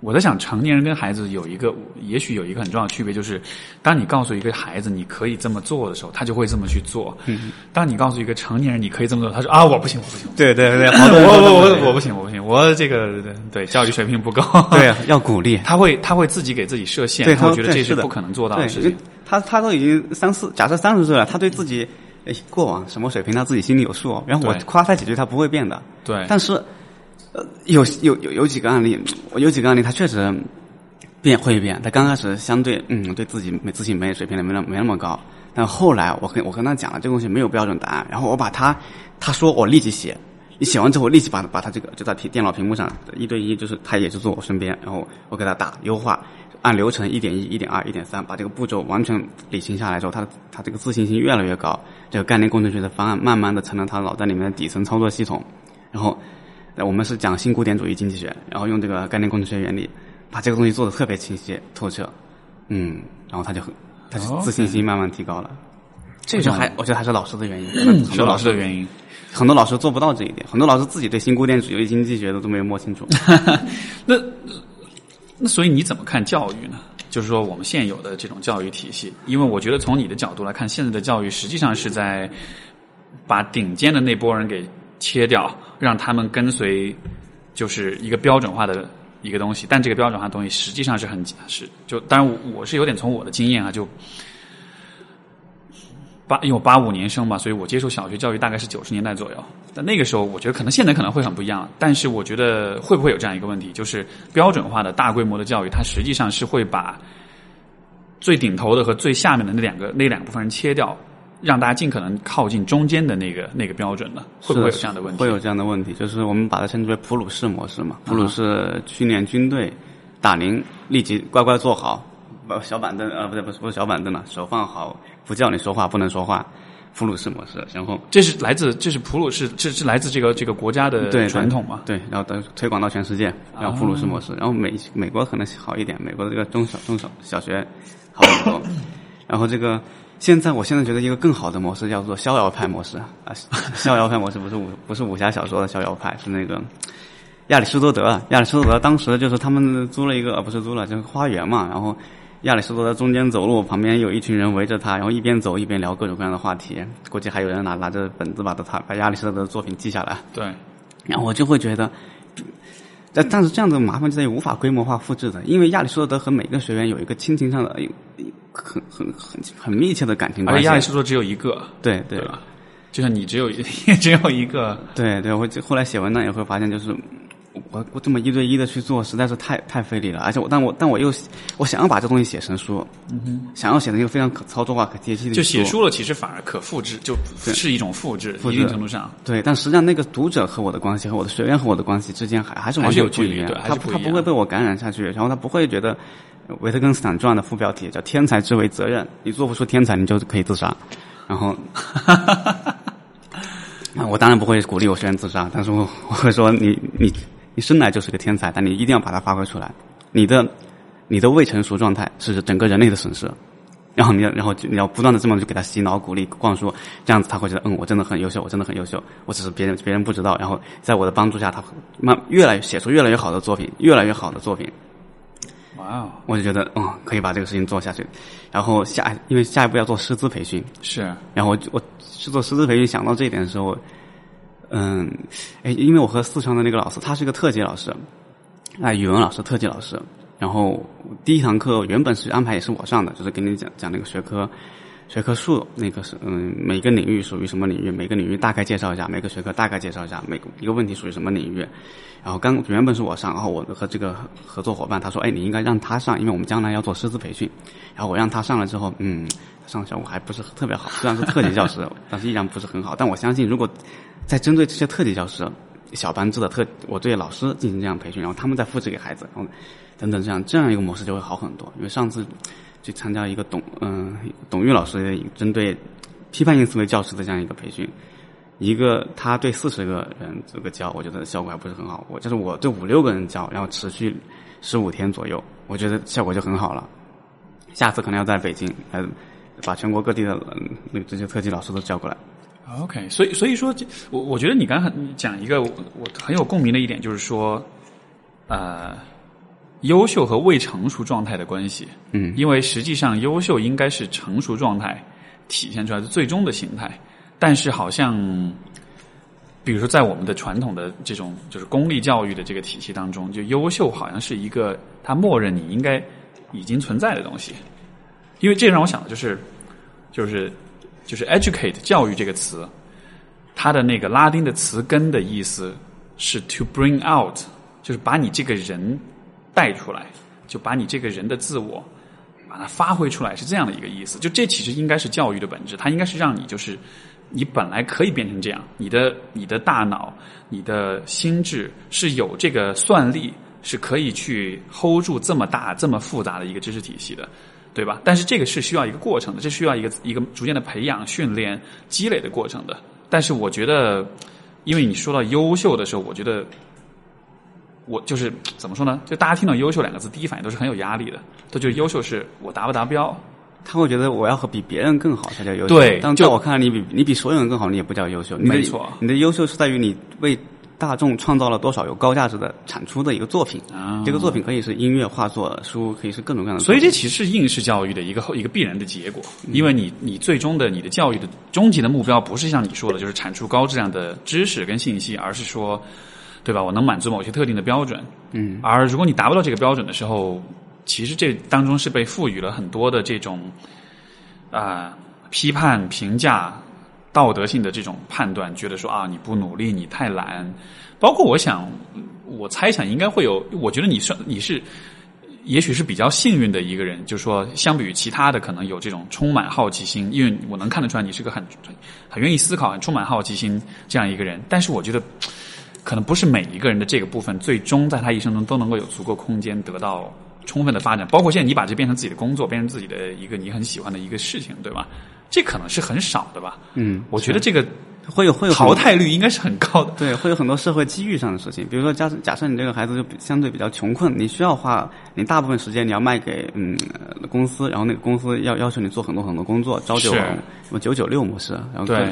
我在想，成年人跟孩子有一个，也许有一个很重要的区别，就是当你告诉一个孩子你可以这么做的时候，他就会这么去做。嗯，当你告诉一个成年人你可以这么做，他说啊，我不行，我不行，对对对，我我我我不行，我不行，我这个对对教育水平不够。对，要鼓励。他会他会自己给自己设限，对，他他会觉得这是不可能做到的事情。他他都已经三四，假设三十岁了，他对自己诶过往什么水平，他自己心里有数。然后我夸他几句，他不会变的。对，但是，呃，有有有有几个案例，我有几个案例，他确实变会变。他刚开始相对嗯，对自己没自信没水平的没那没那么高，但后来我跟我跟他讲了，这个东西没有标准答案。然后我把他他说我立即写。你写完之后，我立即把把他这个就在电脑屏幕上一对一，就是他也是坐我身边，然后我给他打优化，按流程一点一、一点二、一点三，把这个步骤完全理清下来之后，他他这个自信心越来越高。这个概念工程学的方案慢慢的成了他脑袋里面的底层操作系统。然后，我们是讲新古典主义经济学，然后用这个概念工程学原理，把这个东西做的特别清晰透彻。嗯，然后他就很，他就自信心慢慢提高了。这个还我觉得还是老师的原因，是老师的原因。很多老师做不到这一点，很多老师自己对新古典主义经济学的都没有摸清楚。那那所以你怎么看教育呢？就是说我们现有的这种教育体系，因为我觉得从你的角度来看，现在的教育实际上是在把顶尖的那波人给切掉，让他们跟随就是一个标准化的一个东西。但这个标准化的东西实际上是很是就当然我我是有点从我的经验啊就。八，因为我八五年生嘛，所以我接受小学教育大概是九十年代左右。但那个时候，我觉得可能现在可能会很不一样。但是我觉得会不会有这样一个问题，就是标准化的大规模的教育，它实际上是会把最顶头的和最下面的那两个那两部分人切掉，让大家尽可能靠近中间的那个那个标准呢？会不会有这样的问题？会有这样的问题，就是我们把它称之为普鲁士模式嘛。普鲁士训练军队，打铃立即乖乖坐好。不小板凳啊，不对，不是不是小板凳了，手放好，不叫你说话，不能说话，普鲁士模式。然后这是来自，这是普鲁士，这是来自这个这个国家的传统嘛？对，然后推推广到全世界，然后普鲁士模式。然后美美国可能好一点，美国的这个中小中小小学好很多。然后这个现在，我现在觉得一个更好的模式叫做逍遥派模式啊，逍遥派模式不是武不是武侠小说的逍遥派，是那个。亚里士多德，亚里士多德当时就是他们租了一个，不是租了，就是花园嘛，然后。亚里士多德中间走路，旁边有一群人围着他，然后一边走一边聊各种各样的话题。估计还有人拿拿着本子把他把亚里士多德的作品记下来。对，然后我就会觉得，但但是这样的麻烦就在于无法规模化复制的，因为亚里士多德和每个学员有一个亲情上的很很很很密切的感情关系。而亚里士多德只有一个，对对吧？就像你只有 也只有一个，对对。我后来写文章也会发现，就是。我我这么一对一的去做，实在是太太费力了。而且我，但我但我又我想要把这东西写成书，嗯哼，想要写成一个非常可操作化、可接近的。就写书了，其实反而可复制，就是一种复制，一定程度上。对，但实际上那个读者和我的关系，和我的学员和我的关系之间，还还是完全有距离。他他不会被我感染下去，然后他不会觉得维特根斯坦传的副标题叫“天才之为责任”，你做不出天才，你就可以自杀。然后，那我当然不会鼓励我学员自杀，但是我我会说你你。你生来就是个天才，但你一定要把它发挥出来。你的你的未成熟状态是整个人类的损失。然后你要，然后你要不断的这么去给他洗脑、鼓励、灌输，这样子他会觉得，嗯，我真的很优秀，我真的很优秀。我只是别人别人不知道。然后在我的帮助下，他慢越来越写出越来越好的作品，越来越好的作品。哇哦！我就觉得，嗯，可以把这个事情做下去。然后下，因为下一步要做师资培训。是。然后我我去做师资培训，想到这一点的时候。嗯，哎，因为我和四川的那个老师，他是一个特级老师，哎，语文老师，特级老师。然后第一堂课原本是安排也是我上的，就是给你讲讲那个学科，学科树，那个是嗯，每个领域属于什么领域，每个领域大概介绍一下，每个学科大概介绍一下，每个一个问题属于什么领域。然后刚原本是我上，然后我和这个合作伙伴他说，哎，你应该让他上，因为我们将来要做师资培训。然后我让他上了之后，嗯，上的效果还不是特别好，虽然是特级教师，但是依然不是很好。但我相信如果在针对这些特级教师、小班制的特，我对老师进行这样培训，然后他们再复制给孩子，然后等等这样这样一个模式就会好很多。因为上次去参加一个董嗯董玉老师针对批判性思维教师的这样一个培训，一个他对四十个人这个教，我觉得效果还不是很好。我就是我对五六个人教，然后持续十五天左右，我觉得效果就很好了。下次可能要在北京，呃，把全国各地的那这些特级老师都叫过来。OK，所以所以说，我我觉得你刚才讲一个我很有共鸣的一点，就是说，呃，优秀和未成熟状态的关系。嗯，因为实际上优秀应该是成熟状态体现出来的最终的形态，但是好像，比如说在我们的传统的这种就是公立教育的这个体系当中，就优秀好像是一个他默认你应该已经存在的东西，因为这让我想的就是就是。就是 educate 教育这个词，它的那个拉丁的词根的意思是 to bring out，就是把你这个人带出来，就把你这个人的自我把它发挥出来，是这样的一个意思。就这其实应该是教育的本质，它应该是让你就是你本来可以变成这样，你的你的大脑、你的心智是有这个算力，是可以去 hold 住这么大、这么复杂的一个知识体系的。对吧？但是这个是需要一个过程的，这需要一个一个逐渐的培养、训练、积累的过程的。但是我觉得，因为你说到优秀的时候，我觉得我就是怎么说呢？就大家听到“优秀”两个字，第一反应都是很有压力的，都觉得优秀是我达不达标。他会觉得我要和比别人更好才叫优秀。对但在我看来，你比你比所有人更好，你也不叫优秀。没错你的优秀是在于你为大众创造了多少有高价值的产出的一个作品。啊这个作品可以是音乐、画作、书，可以是各种各样的所以。这其实是应试教育的一个后一个必然的结果，因为你你最终的你的教育的终极的目标不是像你说的，就是产出高质量的知识跟信息，而是说，对吧？我能满足某些特定的标准。嗯，而如果你达不到这个标准的时候，其实这当中是被赋予了很多的这种啊、批判、评价、道德性的这种判断，觉得说啊你不努力，你太懒。包括我想，我猜想应该会有，我觉得你算你是。也许是比较幸运的一个人，就是说，相比于其他的，可能有这种充满好奇心，因为我能看得出来你是个很很愿意思考、很充满好奇心这样一个人。但是我觉得，可能不是每一个人的这个部分，最终在他一生中都能够有足够空间得到充分的发展。包括现在你把这变成自己的工作，变成自己的一个你很喜欢的一个事情，对吧？这可能是很少的吧。嗯，我觉得这个会有会有淘汰率应该是很高的。对，会有很多社会机遇上的事情，比如说假设假设你这个孩子就比相对比较穷困，你需要花你大部分时间你要卖给嗯呃公司，然后那个公司要要求你做很多很多工作，朝九晚五，什么九九六模式，然后对各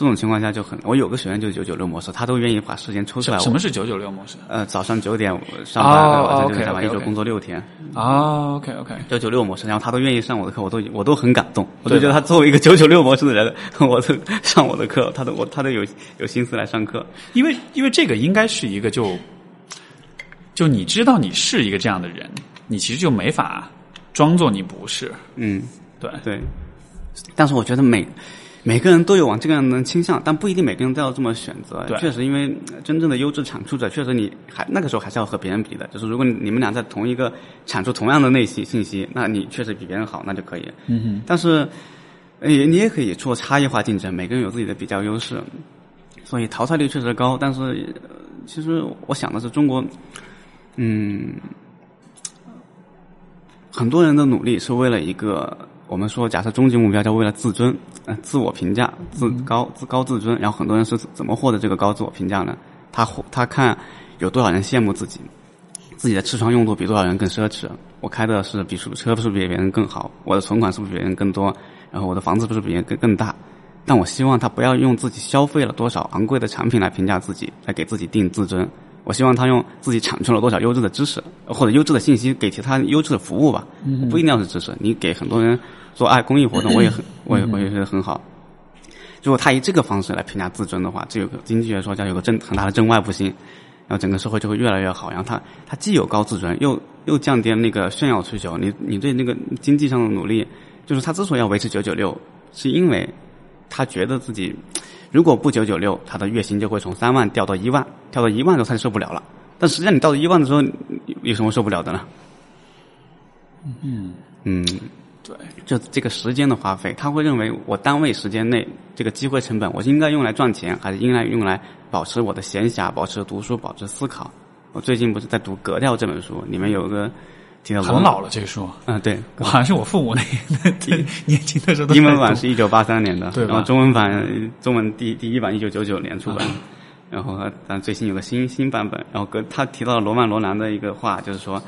这种情况下就很，我有个学员就是九九六模式，他都愿意把时间抽出来。什么是九九六模式？呃，早上九点上班，哦晚上九点下班一周工作六天，啊，OK OK，九九六模式，然后他都愿意上我的课，我都我都很感动，我对吧就觉得他作为一个九九六模式的人，我都上我的课，他都我他都有有心思来上课。因为因为这个应该是一个就就你知道你是一个这样的人，你其实就没法装作你不是。嗯，对，对，但是我觉得每每个人都有往这个样的倾向，但不一定每个人都要这么选择。确实，因为呃真正的优质产出者，确实你还那个时候还是要和别人比的。就是如果你们俩在同一个产出同样的内信信息，那你确实比别人好，那就可以。嗯哼，但是，你，你也可以做差异化竞争，每个人有自己的比较优势，所以淘汰率确实高。但是，呃其实我想的是，中国，嗯，很多人的努力是为了一个，我们说假设终极目标叫为了自尊，呃，自我评价，自高自高自尊。然后很多人是怎么获得这个高自我评价呢？他获他看有多少人羡慕自己，自己的吃穿用度比多少人更奢侈，我开的是比车是不是比别人更好，我的存款是不是比别人更多，然后我的房子是不是比别人更更大。但我希望他不要用自己消费了多少昂贵的产品来评价自己，来给自己定自尊。我希望他用自己产出了多少优质的知识或者优质的信息，给其他优质的服务吧。不一定要是知识，你给很多人做爱公益活动，我也很，我也我也觉得很好。如果他以这个方式来评价自尊的话，这有个经济学说叫有个正很大的正外部性，然后整个社会就会越来越好。然后他他既有高自尊，又又降低了那个炫耀需求。你你对那个经济上的努力，就是他之所以要维持九九六，是因为他觉得自己如果不九九六，他的月薪就会从三万掉到一万，掉到一万的时候他就受不了了。但实际上你到了一万的时候，有什么受不了的呢？嗯嗯，对，就这个时间的花费，他会认为我单位时间内这个机会成本，我应该用来赚钱，还是应该用来保持我的闲暇、保持读书、保持思考？我最近不是在读《格调》这本书，里面有个提到很老了这个书，嗯，对，好像是我父母那那 年轻的时候英文版是一九八三年的，对然后中文版中文第第一版一九九九年出版，然后但最新有个新新版本，然后格他提到了罗曼罗兰的一个话，就是说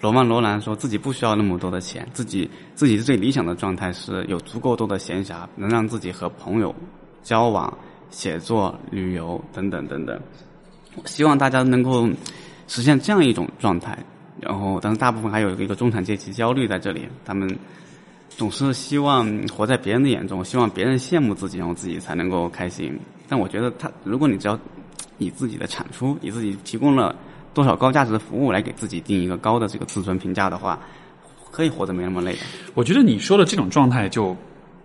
罗曼罗兰说自己不需要那么多的钱，自己自己最理想的状态是有足够多的闲暇，能让自己和朋友交往、写作、旅游等等等等。希望大家能够实现这样一种状态。然后，但是大部分还有一个中产阶级焦虑在这里，他们总是希望活在别人的眼中，希望别人羡慕自己，然后自己才能够开心。但我觉得他，如果你只要以自己的产出，以自己提供了多少高价值的服务来给自己定一个高的这个自尊评价的话，可以活得没那么累。我觉得你说的这种状态就，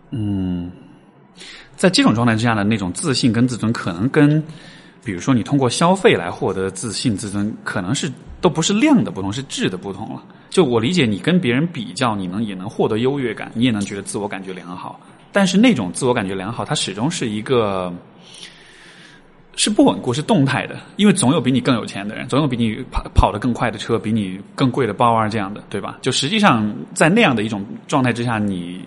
嗯，在这种状态之下的那种自信跟自尊，可能跟比如说你通过消费来获得自信、自尊，可能是都不是量的不同，是质的不同了。就我理解，你跟别人比较，你能也能获得优越感，你也能觉得自我感觉良好。但是那种自我感觉良好，它始终是一个，是不稳固，是动态的，因为总有比你更有钱的人，总有比你跑跑得更快的车，比你更贵的包啊，这样的，对吧？就实际上在那样的一种状态之下，你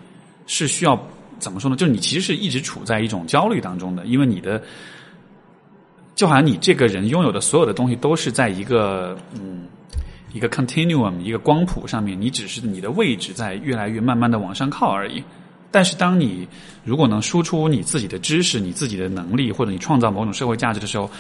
是需要怎么说呢？就是你其实是一直处在一种焦虑当中的，因为你的就好像你这个人拥有的所有的东西都是在一个嗯一个 continuum 一个光谱上面，你只是你的位置在越来越慢慢的往上靠而已。但是，当你如果能输出你自己的知识、你自己的能力，或者你创造某种社会价值的时候，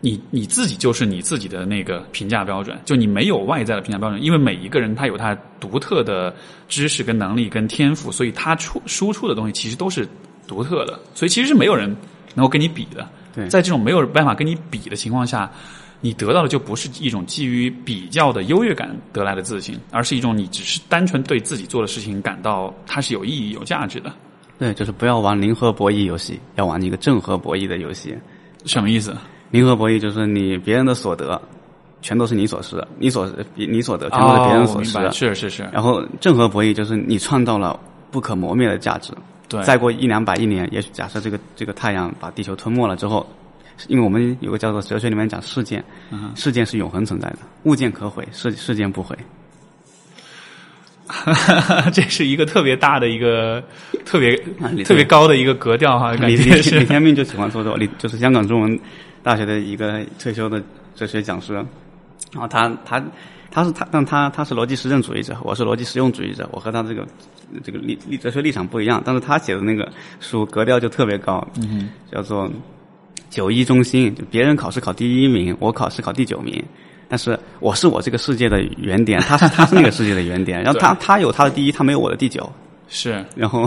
你你自己就是你自己的那个评价标准。就你没有外在的评价标准，因为每一个人他有他独特的知识、跟能力、跟天赋，所以他出输出的东西其实都是独特的。所以其实是没有人能够跟你比的。对在这种没有办法跟你比的情况下，你得到的就不是一种基于比较的优越感得来的自信，而是一种你只是单纯对自己做的事情感到它是有意义、有价值的。对，就是不要玩零和博弈游戏，要玩一个正和博弈的游戏。什么意思？零和博弈就是你别人的所得，全都是你所失，你所你所得全都是别人所失。哦是是是，然后正和博弈就是你创造了不可磨灭的价值。对，再过一两百亿年，也许假设这个这个太阳把地球吞没了之后，因为我们有个叫做哲学里面讲事件，嗯事件是永恒存在的，物件可毁，事事件不毁。这是一个特别大的一个特别啊特别高的一个格调哈，感李李李天命就喜欢说这个，李就是香港中文大学的一个退休的哲学讲师，然后他他他是他，但他他是逻辑实证主义者，我是逻辑实用主义者，我和他这个这个立立哲学立场不一样，但是他写的那个书格调就特别高，嗯叫做九一中心，就别人考试考第一名，我考试考第九名。但是我是我这个世界的原点，他是他是那个世界的原点，然后他他有他的第一，他没有我的第九，是。然后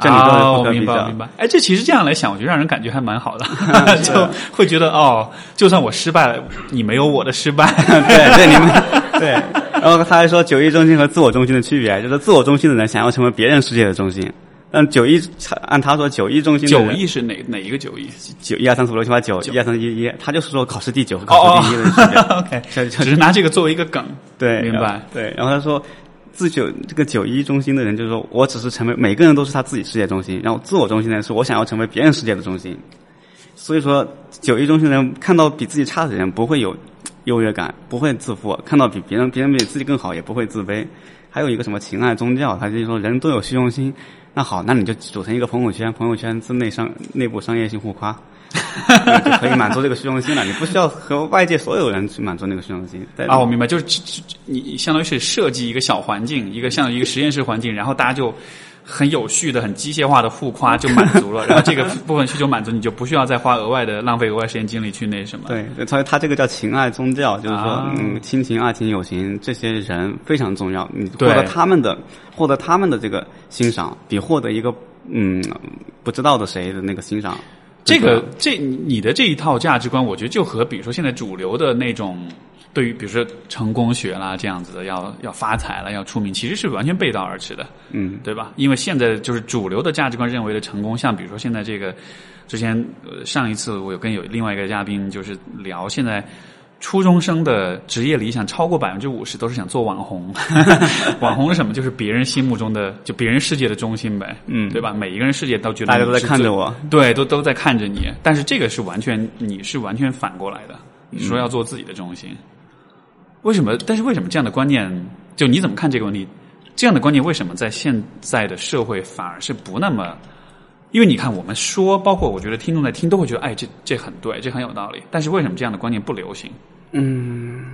这里都哦，明白明。白。哎，这其实这样来想，我觉得让人感觉还蛮好的，就会觉得哦，就算我失败了，你没有我的失败。对对，你们对。然后他还说九一中心和自我中心的区别，就是自我中心的人想要成为别人世界的中心，但九一按他说九一中心九人亿是哪哪一个九亿？九一二三四五六七八九一二三四一一，他就是说考试第九和考试第一的区别。OK，就是拿这个作为一个梗。对，明白对，然后他说，自九这个九一中心的人，就是说我只是成为每个人都是他自己世界中心，然后自我中心的人是我想要成为别人世界的中心。所以说，九一中心的人看到比自己差的人不会有优越感，不会自负；看到比别人别人比自己更好，也不会自卑。还有一个什么情爱宗教，他就是说人都有虚荣心。那好，那你就组成一个朋友圈，朋友圈自内商内部商业性互夸。就可以满足这个虚荣心了，你不需要和外界所有人去满足那个虚荣心。对啊，我明白，就是你相当于是设计一个小环境，一个像一个实验室环境，然后大家就很有序的、很机械化的互夸 就满足了，然后这个部分需求满足，你就不需要再花额外的浪费额外时间精力去那什么。对，所以他这个叫情爱宗教，就是说，啊嗯，亲情、爱情、友情这些人非常重要。你获得他们的，获得他们的这个欣赏，比获得一个嗯不知道的谁的那个欣赏这。个这你的这一套价值观，我觉得就和比如说现在主流的那种对于比如说成功学啦这样子的，要要发财了，要出名，其实是完全背道而驰的。嗯，对吧？因为现在就是主流的价值观认为的成功，像比如说现在这个，之前呃上一次我有跟有另外一个嘉宾就是聊，现在初中生的职业理想超过百分之五十都是想做网红，网红是什么？就是别人心目中的就别人世界的中心呗，嗯对吧？每一个人世界都觉得大家都在看着我，对，都都在看着你，但是这个是完全你是完全反过来的，你说要做自己的中心，为什么？但是为什么这样的观念，就你怎么看这个问题？这样的观念为什么在现在的社会反而是不那么？因为你看，我们说，包括我觉得听众在听都会觉得，哎，这这很对，这很有道理。但是为什么这样的观念不流行？嗯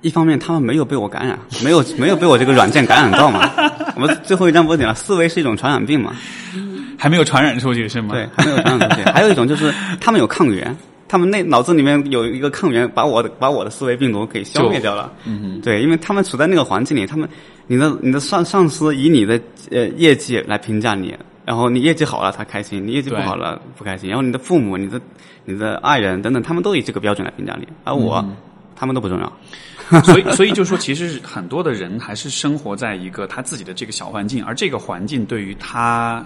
一方面他们没有被我感染，没有没有被我这个软件感染到嘛。我们最后一章不是讲了，思维是一种传染病嘛？还没有传染出去是吗？对，还没有传染出去。还有一种就是他们有抗原，他们那脑子里面有一个抗原，把我的把我的思维病毒给消灭掉了。嗯对，因为他们处在那个环境里，他们你的你的上上司以你的呃业绩来评价你，然后你业绩好了他开心，你业绩不好了不开心，然后你的父母、你的你的爱人等等，他们都以这个标准来评价你，而我、嗯他们都不重要。所以 所以就说，其实很多的人还是生活在一个他自己的这个小环境，而这个环境对于他，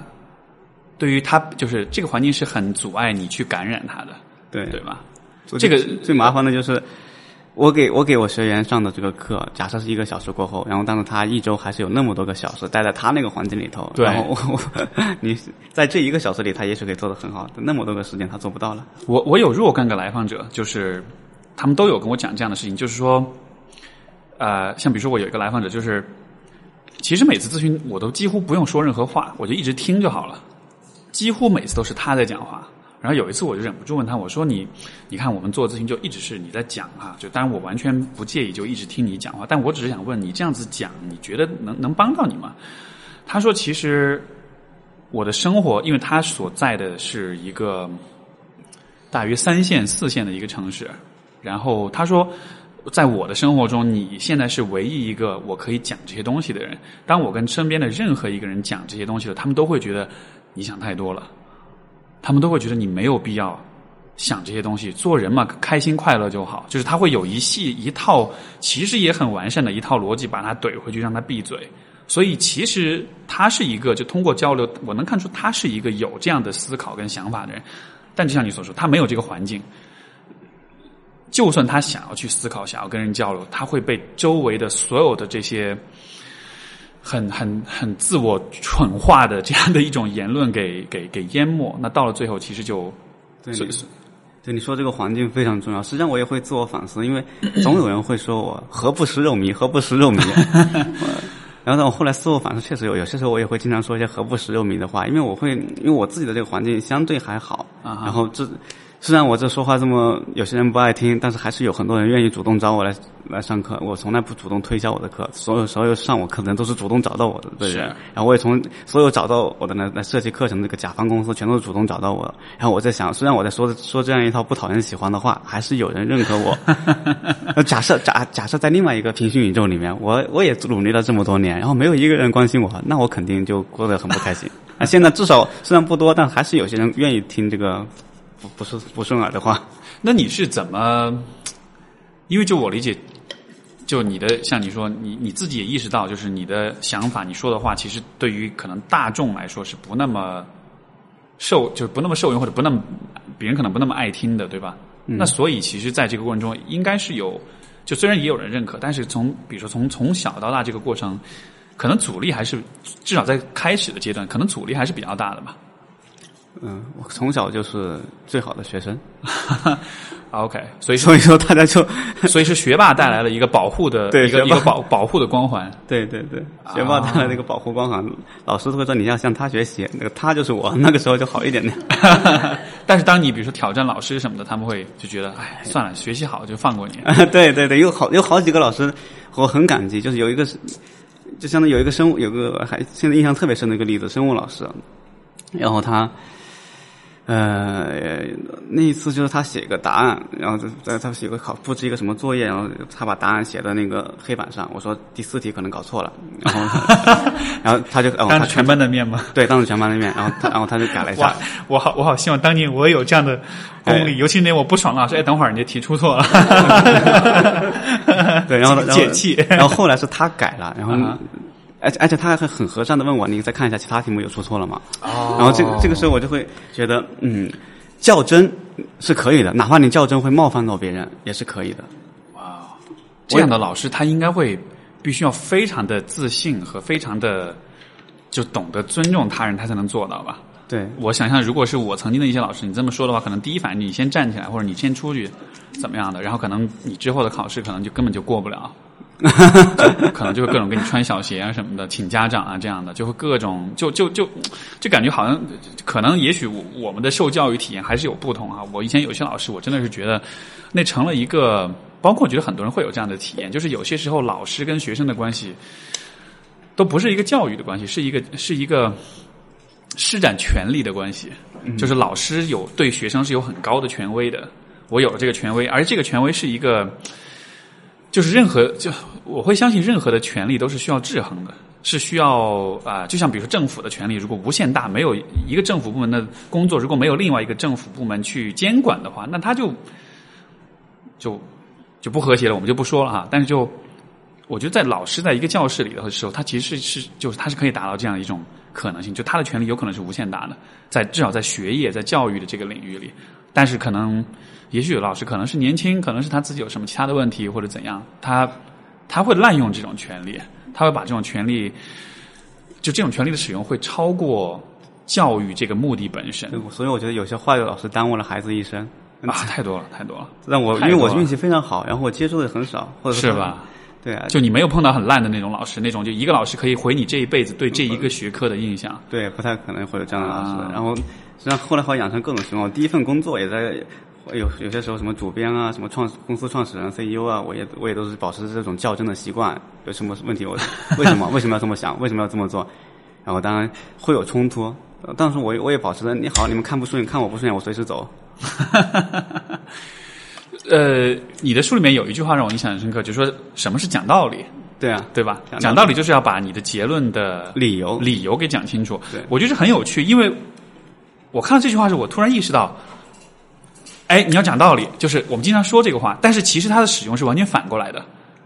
对于他就是这个环境是很阻碍你去感染他的，对对吧？这个最麻烦的就是，我给我给我学员上的这个课，假设是一个小时过后，然后但是他一周还是有那么多个小时待在他那个环境里头，然后我我 你在这一个小时里，他也许可以做得很好，那么多个时间他做不到了。我我有若干个来访者，就是他们都有跟我讲这样的事情，就是说，呃，像比如说我有一个来访者，就是其实每次咨询我都几乎不用说任何话，我就一直听就好了，几乎每次都是他在讲话。然后有一次我就忍不住问他，我说你，你看我们做咨询就一直是你在讲啊，就当然我完全不介意，就一直听你讲话，但我只是想问你这样子讲，你觉得能能帮到你吗？他说其实我的生活，因为他所在的是一个大约三线四线的一个城市，然后他说。在我的生活中，你现在是唯一一个我可以讲这些东西的人。当我跟身边的任何一个人讲这些东西了，他们都会觉得你想太多了，他们都会觉得你没有必要想这些东西。做人嘛，开心快乐就好。就是他会有一系一套，其实也很完善的一套逻辑，把他怼回去，让他闭嘴。所以其实他是一个，就通过交流，我能看出他是一个有这样的思考跟想法的人。但就像你所说，他没有这个环境。就算他想要去思考，想要跟人交流，他会被周围的所有的这些很很很自我蠢化的这样的一种言论给给给淹没。那到了最后，其实就对是对你说这个环境非常重要。实际上我也会自我反思，因为总有人会说我何不食肉糜，何不食肉糜。然后呢，我后来自我反思，确实有有些时候我也会经常说一些何不食肉糜的话，因为我会因为我自己的这个环境相对还好，啊然后这。虽然我这说话这么有些人不爱听，但是还是有很多人愿意主动找我来来上课。我从来不主动推销我的课，所有所有上我课的人都是主动找到我的对人。然后我也从所有找到我的来来设计课程的这个甲方公司，全都是主动找到我。然后我在想，虽然我在说说这样一套不讨人喜欢的话，还是有人认可我。假设假假设在另外一个平行宇宙里面，我我也努力了这么多年，然后没有一个人关心我，那我肯定就过得很不开心。啊，现在至少虽然不多，但还是有些人愿意听这个。不不是不顺耳的话，那你是怎么？因为就我理解，就你的像你说，你你自己也意识到，就是你的想法，你说的话，其实对于可能大众来说是不那么受，就是不那么受用，或者不那么别人可能不那么爱听的，对吧？那所以其实在这个过程中，应该是有，就虽然也有人认可，但是从比如说从从小到大这个过程，可能阻力还是至少在开始的阶段，可能阻力还是比较大的吧。嗯，我从小就是最好的学生。OK，所以所以说大家就，所以是学霸带来了一个保护的一个一个保保护的光环。对对对，学霸带来了一个保护光环，老师都会说你要向他学习，那个他就是我，那个时候就好一点点。但是当你比如说挑战老师什么的，他们会就觉得，哎，算了，学习好就放过你。对对对，有好有好几个老师，我很感激，就是有一个是，就相当于有一个生物，有个还现在印象特别深的一个例子，生物老师，然后他。呃，那一次就是他写一个答案，然后在他写个考布置一个什么作业，然后他把答案写在那个黑板上。我说第四题可能搞错了，然 后然后他就哦，当着全班的面吗？对，当着全班的面，然后他然后他就改了一下。，我好我好希望当年我有这样的功力，尤其那我不爽了，说，哎，等会儿你这题出错了，对，然后然后解气。然后后来是他改了，然后啊而且而且他还很很和善的问我，你再看一下其他题目有出错了吗？哦然后这个这个时候我就会觉得，嗯，较真是可以的，哪怕你较真会冒犯到别人，也是可以的。哇这样的老师，他应该会必须要非常的自信和非常的就懂得尊重他人，他才能做到吧？对，我想象，如果是我曾经的一些老师，你这么说的话，可能第一反应你先站起来，或者你先出去，怎么样的？然后可能你之后的考试可能就根本就过不了，就 就可能就会各种给你穿小鞋啊什么的，请家长啊这样的，就会各种就就就就感觉好像可能也许我我们的受教育体验还是有不同啊。我以前有些老师，我真的是觉得那成了一个，包括我觉得很多人会有这样的体验，就是有些时候老师跟学生的关系都不是一个教育的关系，是一个是一个。施展权力的关系，就是老师有对学生是有很高的权威的，我有了这个权威，而这个权威是一个，就是任何就我会相信任何的权利都是需要制衡的，是需要啊、就像比如说政府的权力，如果无限大，没有一个政府部门的工作，如果没有另外一个政府部门去监管的话，那它就就就不和谐了，我们就不说了哈。但是就我觉得在老师在一个教室里的时候，他其实是就是他是可以达到这样一种可能性，就他的权利有可能是无限大的，在至少在学业、在教育的这个领域里。但是可能，也许有老师可能是年轻，可能是他自己有什么其他的问题或者怎样，他他会滥用这种权利，他会把这种权利，就这种权利的使用会超过教育这个目的本身所以我觉得有些坏的老师耽误了孩子一生。啊，太多了，太多了，让我因为我运气非常好，然后我接触的很少，或者说？是吧？对啊，就你没有碰到很烂的那种老师，那种就一个老师可以毁你这一辈子对这一个学科的印象。对，不太可能会有这样的老师。啊然后，实际上后来好养成各种情况。第一份工作也在有有些时候什么主编啊，什么创公司创始人、CEO 啊，我也我也都是保持着这种较真的习惯。有什么问题我 为什么为什么要这么想？为什么要这么做？然后当然会有冲突，呃但是我我也保持着你好，你们看不顺眼，看我不顺眼，我随时走。呃，你的书里面有一句话让我印象很深刻，就是说什么是讲道理，对啊，对吧？讲道理就是要把你的结论的理由理由给讲清楚。对我觉得这很有趣，因为我看到这句话时，我突然意识到，哎，你要讲道理，就是我们经常说这个话，但是其实它的使用是完全反过来的。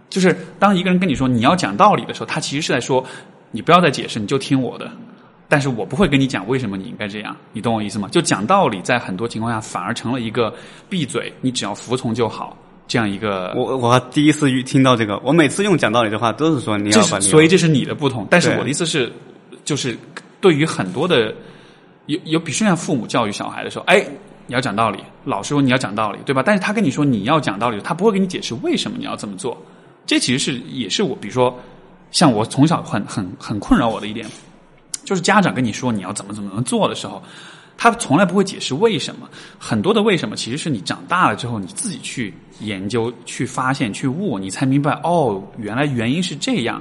就是当一个人跟你说你要讲道理的时候，他其实是在说你不要再解释，你就听我的。但是我不会跟你讲为什么你应该这样，你懂我意思吗？就讲道理，在很多情况下反而成了一个闭嘴，你只要服从就好这样一个。我我第一次遇听到这个，我每次用讲道理的话都是说你要所以这是你的不同。但是我的意思是，就是对于很多的有有，比如说像父母教育小孩的时候，哎，你要讲道理，老师说你要讲道理，对吧？但是他跟你说你要讲道理，他不会给你解释为什么你要这么做。这其实是也是我，比如说像我从小很很很困扰我的一点，就是家长跟你说你要怎么怎么怎么做的时候。他从来不会解释为什么，很多的为什么其实是你长大了之后你自己去研究、去发现、去悟，你才明白哦，原来原因是这样。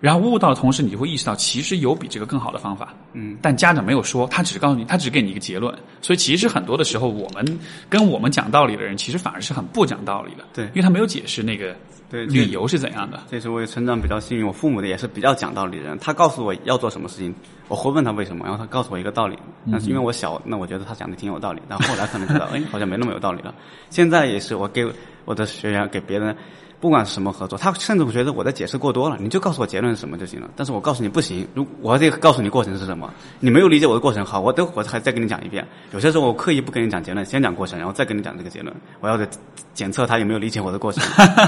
然后悟到的同时，你就会意识到，其实有比这个更好的方法。嗯，但家长没有说，他只是告诉你，他只给你一个结论。所以其实很多的时候，我们跟我们讲道理的人，其实反而是很不讲道理的。对因为他没有解释那个对理由是怎样的。这是我成长比较幸运，我父母的也是比较讲道理的人。他告诉我要做什么事情，我会问他为什么，然后他告诉我一个道理。但是因为我小，那我觉得他讲的挺有道理。但后来可能觉得，哎，好像没那么有道理了。现在也是，我给我的学员给别人，不管是什么合作，他甚至会觉得我在解释过多了，你就告诉我结论是什么就行了。但是我告诉你不行，如我得告诉你过程是什么。你没有理解我的过程，好，我等会儿还再跟你讲一遍。有些时候我刻意不跟你讲结论，先讲过程，然后再跟你讲这个结论。我要得检测他有没有理解我的过程。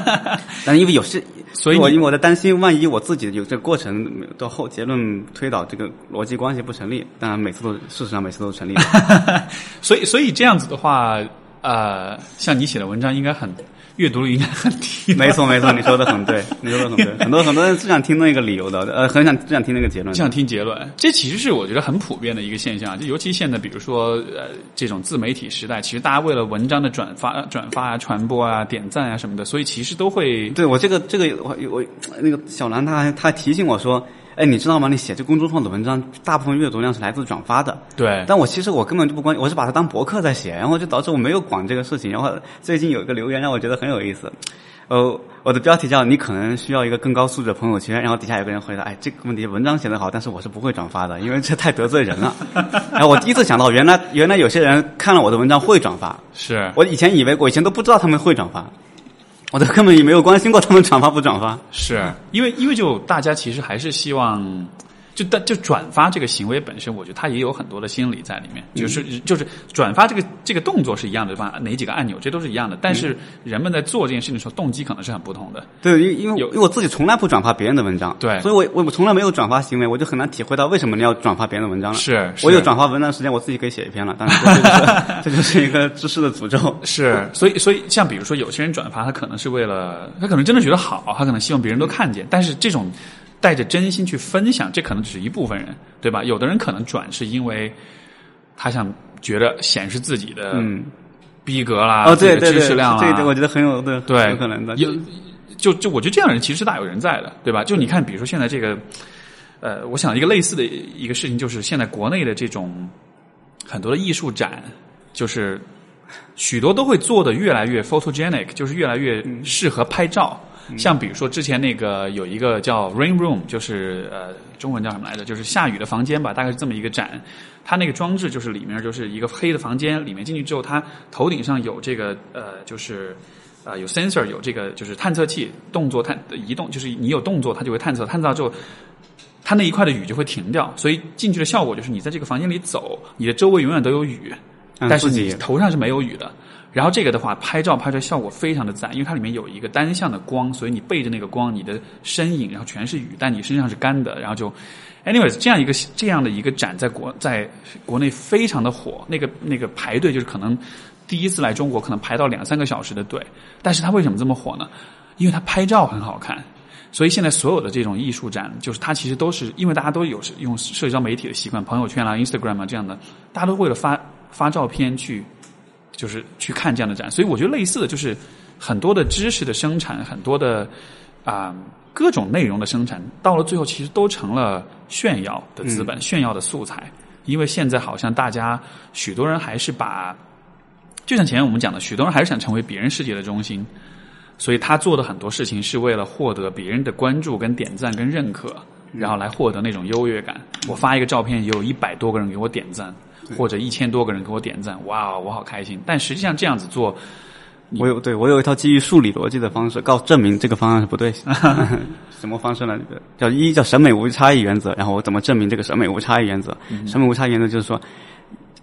但因为有些，所以我因为我在担心，万一我自己有这个过程到后结论推导这个逻辑关系不成立，当然每次都事实上每次都成立的。所以，所以这样子的话，呃，像你写的文章应该很阅读率应该很低。没错没错，你说的很对，你说的很对。很多很多人只想听那个理由的，呃，很想只想听那个结论只。想听结论，这其实是我觉得很普遍的一个现象。就尤其现在，比如说呃，这种自媒体时代，其实大家为了文章的转发、转发啊、传播啊、点赞啊什么的，所以其实都会对我这个这个我我那个小兰她还她还提醒我说，哎，你知道吗？你写这公众号的文章，大部分阅读量是来自转发的。对但我其实我根本就不关，我是把它当博客在写，然后就导致我没有管这个事情。然后最近有一个留言让我觉得很有意思，呃，我的标题叫“你可能需要一个更高素质的朋友圈”，然后底下有个人回答：“哎，这个问题文章写得好，但是我是不会转发的，因为这太得罪人了。”然后我第一次想到，原来原来有些人看了我的文章会转发，是我以前以为我以前都不知道他们会转发，我都根本也没有关心过他们转发不转发。是因为因为就大家其实还是希望。就但就转发这个行为本身，我觉得它也有很多的心理在里面，就是就是转发这个这个动作是一样的，吧？哪几个按钮这都是一样的，但是人们在做这件事情的时候，动机可能是很不同的。对，因为因为有因为我自己从来不转发别人的文章，对所以我我我从来没有转发行为，我就很难体会到为什么你要转发别人的文章了。是是我有转发文章的时间，我自己可以写一篇了。当然，这就是一个知识的诅咒。是，所以所以像比如说有些人转发，他可能是为了他可能真的觉得好，他可能希望别人都看见，但是这种带着真心去分享，这可能只是一部分人，对吧？有的人可能转是因为他想觉得显示自己的嗯，逼格啦，哦，对对对，知识量啦，这个我觉得很有对对，有可能的。有就就我觉得这样的人其实是大有人在的，对吧？就你看，比如说现在这个，呃，我想一个类似的一个事情，就是现在国内的这种很多的艺术展，就是许多都会做的越来越 photogenic，就是越来越适合拍照。像比如说之前那个有一个叫 Rain Room，就是呃中文叫什么来着？就是下雨的房间吧，大概是这么一个展。它那个装置就是里面就是一个黑的房间，里面进去之后，它头顶上有这个呃就是。呃，有 sensor，有这个就是探测器，动作探移动，就是你有动作，它就会探测。探测到之后，它那一块的雨就会停掉，所以进去的效果就是你在这个房间里走，你的周围永远都有雨，嗯但是你头上是没有雨的。然后这个的话，拍照拍出来效果非常的赞，因为它里面有一个单向的光，所以你背着那个光，你的身影然后全是雨，但你身上是干的，然后就，anyways 这样一个这样的一个展在国在国内非常的火，那个那个排队就是可能第一次来中国可能排到两三个小时的队，但是它为什么这么火呢？因为它拍照很好看。所以现在所有的这种艺术展，就是它其实都是因为大家都有用社交媒体的习惯，朋友圈啦、Instagram 啊这样的，大家都为了发发照片去，就是去看这样的展。所以我觉得类似的就是很多的知识的生产，很多的啊、各种内容的生产，到了最后其实都成了炫耀的资本、炫耀的素材。因为现在好像大家许多人还是把，就像前面我们讲的，许多人还是想成为别人世界的中心。所以他做的很多事情是为了获得别人的关注、跟点赞、跟认可，然后来获得那种优越感。我发一个照片，有一百多个人给我点赞，或者一千多个人给我点赞，哇，我好开心。但实际上这样子做，我有对我有一套基于数理逻辑的方式，告证明这个方案是不对。什么方式呢？叫一叫审美无差异原则，然后我怎么证明这个审美无差异原则？审美无差异原则就是说，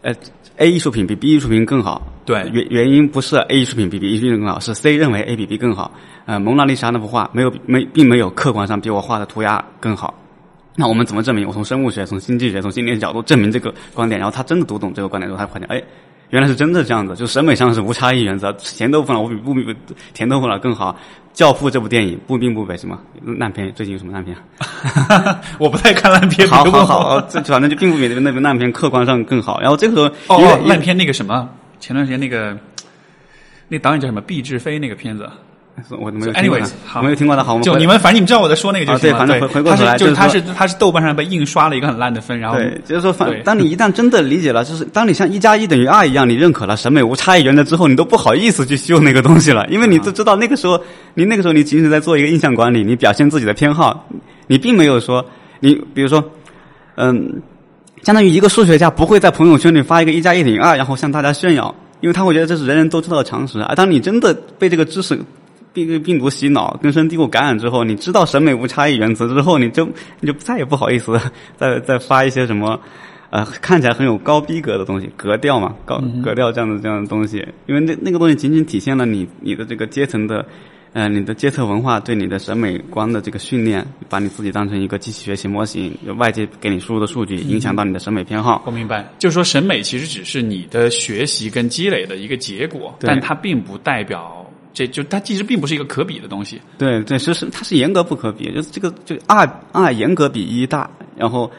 呃，A 艺术品比 B 艺术品更好。对原原因不是 A 艺术品比 B 艺术品更好，是 C 认为 A 比 B 更好。呃，蒙娜丽莎那幅画没有没并没有客观上比我画的涂鸦更好。那我们怎么证明？我从生物学、从经济学、从心理学角度证明这个观点，然后他真的读懂这个观点之后，他发现，哎，原来是真的这样子，就审美上是无差异原则，甜豆腐脑我比不比甜豆腐脑更好。教父这部电影不并不北什么烂片，最近有什么烂片？我不太看烂片，好好好，这反正就并不比那个烂片客观上更好。然后这个时候，哦烂片那个什么，前段时间那个那导演叫什么？毕志飞那个片子。我没有听过 Anyways，没有听过的。好，就你们，反正你们知道我在说那个就啊行了。对反正回回过头来就是他是是他是豆瓣上被印刷了一个很烂的分，然后对，就是说，反当你一旦真的理解了，就是当你像一加一等于二一样，你认可了审美无差异原则之后，你都不好意思去秀那个东西了，因为你都知道那个时候，你那个时候你仅仅在做一个印象管理，你表现自己的偏好，你并没有说，你比如说，嗯，相当于一个数学家不会在朋友圈里发一个一加一等于二，然后向大家炫耀，因为他会觉得这是人人都知道的常识。而当你真的被这个知识病病毒洗脑、根深蒂固感染之后，你知道审美无差异原则之后，你就你就再也不好意思再再发一些什么。呃，看起来很有高逼格的东西，格调嘛，高格调这样的这样的东西，因为那那个东西仅仅体现了你你的这个阶层的，呃，你的阶层文化对你的审美观的这个训练，把你自己当成一个机器学习模型，有外界给你输入的数据影响到你的审美偏好。我明白，就是说审美其实只是你的学习跟积累的一个结果，但它并不代表这就它其实并不是一个可比的东西。对对，是是，它是严格不可比，就是这个就二二严格比一大，然后。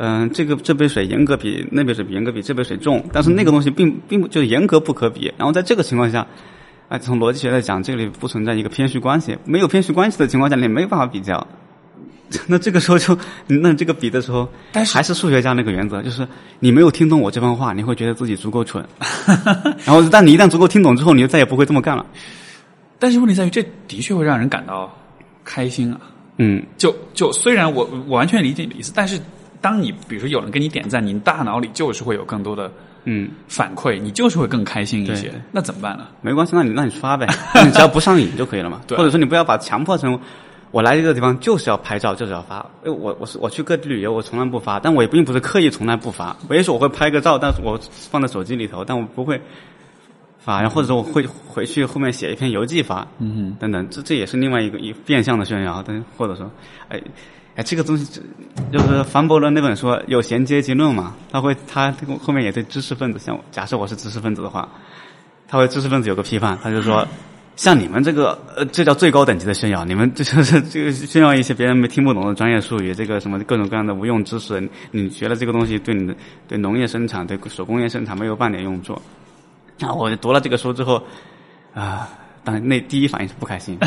嗯，这个这杯水严格比那杯水严格比这杯水重，但是那个东西并并不就是严格不可比。然后在这个情况下，啊，从逻辑学来讲，这里不存在一个偏序关系，没有偏序关系的情况下，你没办法比较。那这个时候就，那这个比的时候，但是还是数学家那个原则，就是你没有听懂我这番话，你会觉得自己足够蠢。然后，但你一旦足够听懂之后，你就再也不会这么干了。但是问题在于，这的确会让人感到开心啊。嗯，就就虽然我我完全理解你的意思，但是当你比如说有人给你点赞，你大脑里就是会有更多的嗯，反馈，你就是会更开心一些。那怎么办呢？没关系，那你那你刷呗，那你只要不上瘾就可以了嘛。对或者说你不要把强迫成，我来这个地方就是要拍照，就是要发。哎，我我是我去各地旅游，我从来不发，但我也并不是刻意从来不发。我也许我会拍个照，但是我放在手机里头，但我不会发。然后或者说我会回去后面写一篇游记发，嗯哼，等等，这这也是另外一个一变相的炫耀。但或者说，哎。哎，这个东西就就是凡伯伦那本书有衔接结论嘛，他会他后面也对知识分子，像我假设我是知识分子的话，他会知识分子有个批判，他就说，像你们这个呃，这叫最高等级的炫耀，你们这就是这个炫耀一些别人没听不懂的专业术语，这个什么各种各样的无用知识，你学了这个东西对你的对农业生产、对手工业生产没有半点用处。啊，我读了这个书之后，啊，当然那第一反应是不开心，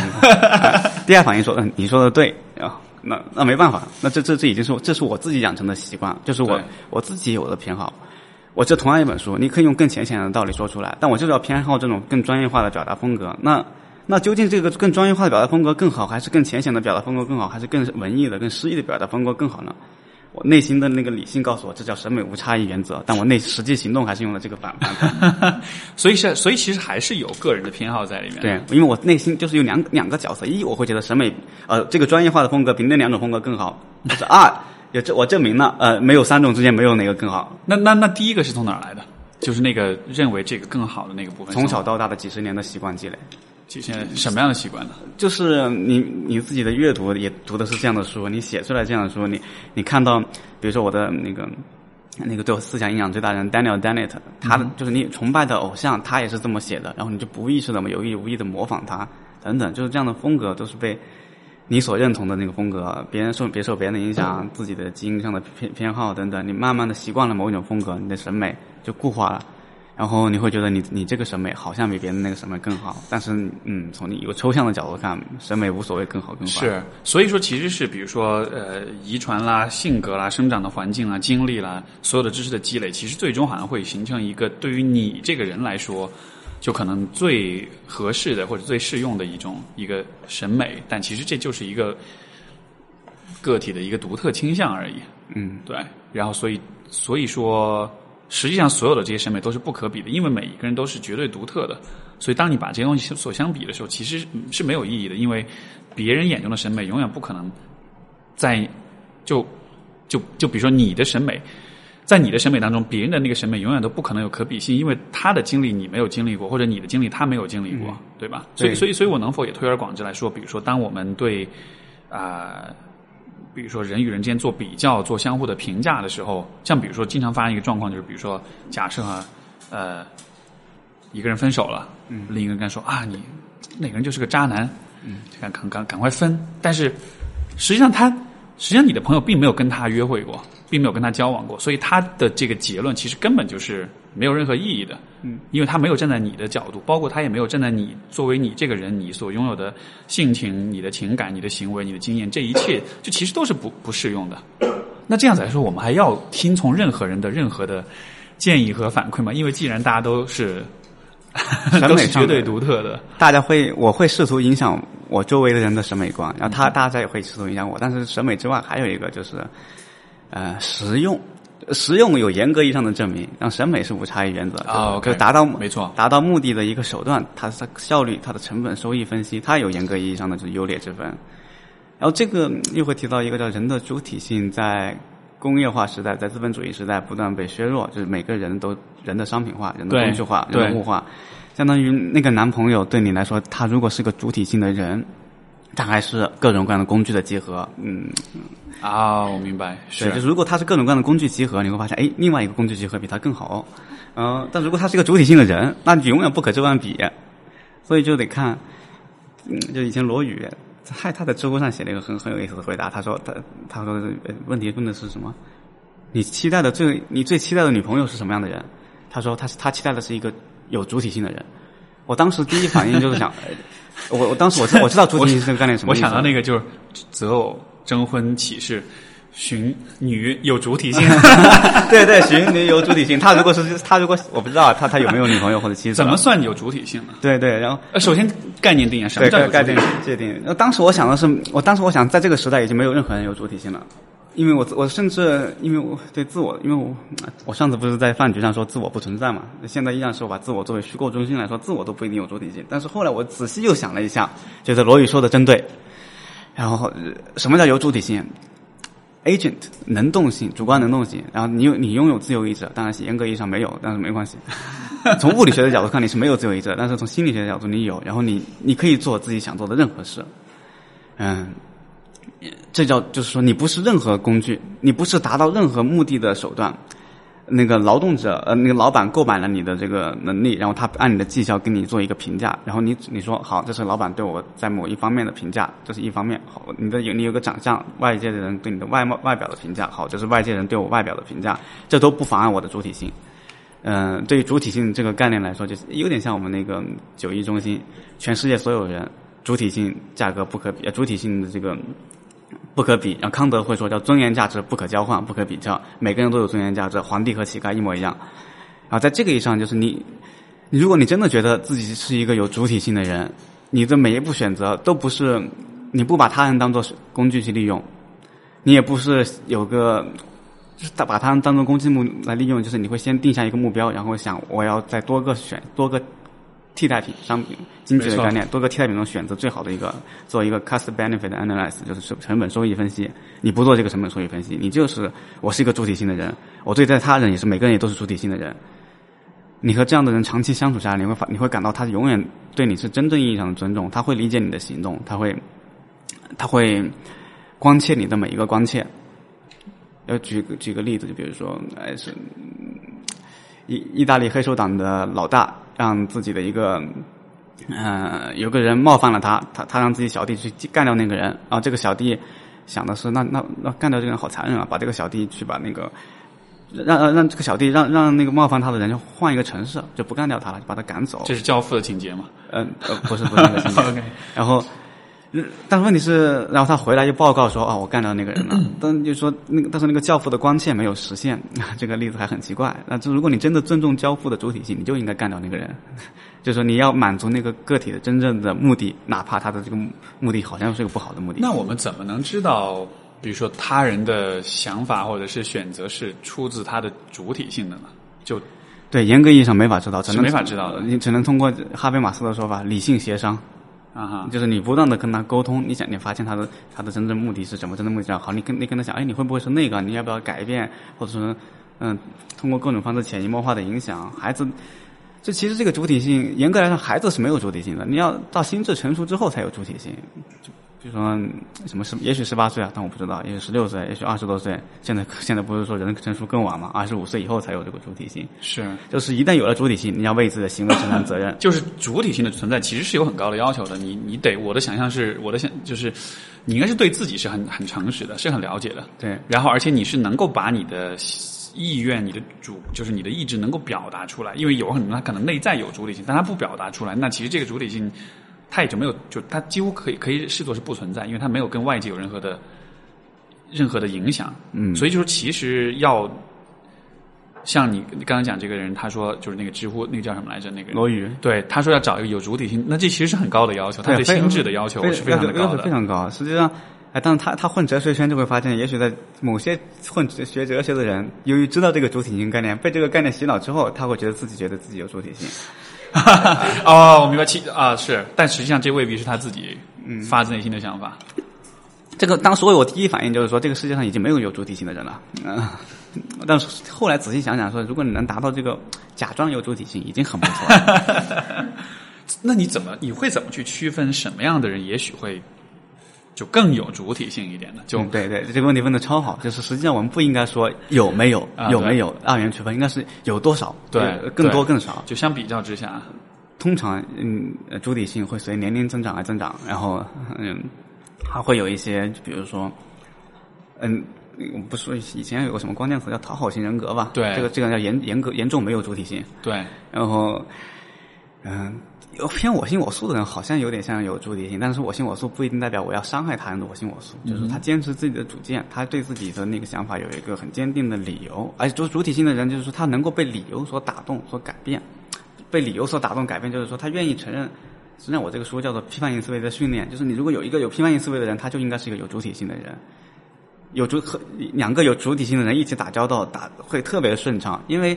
第二反应说，嗯，你说的对啊。那那没办法，那这这这已经是这是我自己养成的习惯，就是我我自己有的偏好。我这同样一本书，你可以用更浅显的道理说出来，但我就是要偏好这种更专业化的表达风格。那那究竟这个更专业化的表达风格更好，还是更浅显的表达风格更好，还是更文艺的、更诗意的表达风格更好呢？我内心的那个理性告诉我，这叫审美无差异原则，但我内实际行动还是用了这个反反反。所以是，所以其实还是有个人的偏好在里面。对，因为我内心就是有两两个角色，一我会觉得审美呃这个专业化的风格比那两种风格更好，就是二也证我证明了，呃，没有三种之间没有哪个更好。那那那第一个是从哪儿来的？就是那个认为这个更好的那个部分。从小到大的几十年的习惯积累，几十年什么样的习惯呢？就是你你自己的阅读也读的是这样的书，你写出来这样的书，你你看到，比如说我的那个那个对我思想影响最大的人 Daniel Dennett，他的、就是你崇拜的偶像，他也是这么写的，然后你就不意识的有意无意的模仿他等等，就是这样的风格都是被你所认同的那个风格，别人受别受别人的影响，自己的基因上的偏偏好等等，你慢慢的习惯了某一种风格，你的审美就固化了。然后你会觉得你你这个审美好像比别人那个审美更好，但是嗯，从你一个抽象的角度看，审美无所谓更好更坏。是，所以说其实是比如说呃，遗传啦、性格啦、生长的环境啦、经历啦，所有的知识的积累，其实最终好像会形成一个对于你这个人来说，就可能最合适的或者最适用的一种一个审美，但其实这就是一个个体的一个独特倾向而已。嗯，对。然后所以所以说。实际上，所有的这些审美都是不可比的，因为每一个人都是绝对独特的。所以，当你把这些东西所相比的时候，其实是没有意义的，因为别人眼中的审美永远不可能在就就就比如说你的审美，在你的审美当中，别人的那个审美永远都不可能有可比性，因为他的经历你没有经历过，或者你的经历他没有经历过，对吧？所以，所以，所以我能否也推而广之来说，比如说，当我们对啊。比如说人与人之间做比较、做相互的评价的时候，像比如说经常发生一个状况，就是比如说假设啊，呃，一个人分手了，嗯，另一个人说啊，你那个人就是个渣男，嗯，赶赶赶赶快分。但是实际上他，实际上你的朋友并没有跟他约会过，并没有跟他交往过，所以他的这个结论其实根本就是没有任何意义的。嗯，因为他没有站在你的角度，包括他也没有站在你作为你这个人你所拥有的性情、你的情感、你的行为、你的经验，这一切就其实都是不不适用的。那这样子来说，我们还要听从任何人的任何的建议和反馈吗？因为既然大家都是审美 绝对独特的，大家会我会试图影响我周围的人的审美观，然后他大家也会试图影响我。但是审美之外，还有一个就是呃实用。实用有严格意义上的证明，让审美是无差异原则，啊，就达到没错，达到目的的一个手段，它的效率、它的成本、收益分析，它有严格意义上的就是优劣之分。然后这个又会提到一个叫人的主体性，在工业化时代，在资本主义时代不断被削弱，就是每个人都人的商品化、人的工具化、人的物化，相当于那个男朋友对你来说，他如果是个主体性的人，他还是各种各样的工具的结合，嗯。啊，我明白，是就是如果它是各种各样的工具集合，你会发现，哎，另外一个工具集合比它更好，嗯，但如果他是一个主体性的人，那你永远不可这般比，所以就得看，嗯，就以前罗宇在他的知乎上写了一个很很有意思的回答，他说他他说问题问的是什么？你期待的最你最期待的女朋友是什么样的人？他说他是他期待的是一个有主体性的人。我当时第一反应就是想，我我当时我知道我知道主体性这个概念什么，我想到那个就是择偶。征婚启事，寻女有主体性，对对，寻女有主体性。他如果是他如果我不知道他他有没有女朋友或者妻子，怎么算有主体性呢？对对，然后首先概念定义什么叫概念界定？那当时我想的是，我当时我想在这个时代已经没有任何人有主体性了，因为我我甚至因为我对自我，因为我我上次不是在饭局上说自我不存在嘛？现在依然是我把自我作为虚构中心来说，自我都不一定有主体性。但是后来我仔细又想了一下，觉得罗宇说的真对。然后，什么叫有主体性？agent 能动性，主观能动性。然后你有你拥有自由意志，当然是严格意义上没有，但是没关系。从物理学的角度看，你是没有自由意志，但是从心理学的角度，你有。然后你你可以做自己想做的任何事。嗯，这叫就是说，你不是任何工具，你不是达到任何目的的手段。那个劳动者，呃，那个老板购买了你的这个能力，然后他按你的绩效给你做一个评价，然后你你说好，这是老板对我在某一方面的评价，这是一方面。好，你的有你有个长相，外界的人对你的外貌外表的评价，好，这是外界人对我外表的评价，这都不妨碍我的主体性。嗯，对于主体性这个概念来说，就是有点像我们那个九一中心，全世界所有人主体性价格不可比，主体性的这个。不可比，然后康德会说叫尊严价值不可交换、不可比较，每个人都有尊严价值，皇帝和乞丐一模一样。然后在这个意义上，就是你，如果你真的觉得自己是一个有主体性的人，你的每一步选择都不是你不把他人当做工具去利用，你也不是有个就是把他人当做工具目来利用，就是你会先定下一个目标，然后想我要在多个选多个替代品商品经济的概念，多个替代品中选择最好的一个，做一个 cost benefit analysis，就是成成本收益分析。你不做这个成本收益分析，你就是我是一个主体性的人，我对待他人也是每个人也都是主体性的人。你和这样的人长期相处下来，你会发你会感到他永远对你是真正意义上的尊重，他会理解你的行动，他会他会关切你的每一个关切。要举个举个例子，就比如说，哎是意意大利黑手党的老大让自己的一个呃有个人冒犯了他，他他让自己小弟去干掉那个人，然后这个小弟想的是那那那干掉这个人好残忍啊，把这个小弟去把那个让让让这个小弟让让那个冒犯他的人就换一个城市，就不干掉他了，就把他赶走。这是教父的情节嘛？嗯呃不是不是那个情节 OK 然后。呃但是问题是，然后他回来就报告说，哦，我干掉那个人了。但就说那个，但是那个教父的关切没有实现，这个例子还很奇怪。那这如果你真的尊重教父的主体性，你就应该干掉那个人。就是说你要满足那个个体的真正的目的，哪怕他的这个目的好像是个不好的目的。那我们怎么能知道，比如说他人的想法或者是选择是出自他的主体性的呢？就对严格意义上没法知道，只能没法知道的你只能通过哈贝马斯的说法，理性协商。啊哈，就是你不断的跟他沟通，你想你发现他的他的真正目的是什么？真正目的好，你跟你跟他讲，哎，你会不会是那个？你要不要改变？或者说，嗯，通过各种方式潜移默化的影响孩子。这其实这个主体性，严格来说，孩子是没有主体性的。你要到心智成熟之后才有主体性。就说什么十，也许十八岁啊，但我不知道，也许十六岁，也许二十多岁。现在现在不是说人成熟更晚嘛？二十五岁以后才有这个主体性。是。就是一旦有了主体性，你要为自己的行为承担责任。就是主体性的存在其实是有很高的要求的。你你得我的想象是我的想就是你应该是对自己是很很诚实的，是很了解的。对。然后而且你是能够把你的意愿、你的主就是你的意志能够表达出来，因为有很多他可能内在有主体性，但他不表达出来，那其实这个主体性他也就没有，就他几乎可以可以视作是不存在，因为他没有跟外界有任何的任何的影响。嗯。所以就是其实要。像你你刚才讲这个人，他说就是那个知乎那个叫什么来着？那个罗宇，对，他说要找一个有主体性，那这其实是很高的要求，他对心智的要求是非常的高的，非常高。实际上，哎，但是他他混哲学圈就会发现，也许在某些混学哲学的人，由于知道这个主体性概念，被这个概念洗脑之后，他会觉得自己觉得自己有主体性。哦，我明白，其啊是，但实际上这未必是他自己嗯发自内心的想法。这个当时我第一反应就是说，这个世界上已经没有有主体性的人了。嗯，但是后来仔细想想说，如果你能达到这个假装有主体性，已经很不错了。那你怎么你会怎么去区分什么样的人也许会就更有主体性一点的？就、嗯、对对，这个问题问的超好。就是实际上我们不应该说有没有、啊、有没有二元区分，应该是有多少，对，更多更少。就相比较之下，通常嗯，主体性会随年龄增长而增长，然后嗯。还会有一些，比如说，嗯，我们不说以前有个什么关键词叫讨好型人格吧？对，这个这个叫严严格严重没有主体性。对，然后，嗯，有偏我行我素的人好像有点像有主体性，但是我行我素不一定代表我要伤害他人的我行我素，嗯、就是他坚持自己的主见，他对自己的那个想法有一个很坚定的理由，而且就是主体性的人，就是说他能够被理由所打动、所改变，被理由所打动、改变，就是说他愿意承认。实际上，我这个书叫做《批判性思维的训练》，就是你如果有一个有批判性思维的人，他就应该是一个有主体性的人。有主和两个有主体性的人一起打交道，打会特别顺畅，因为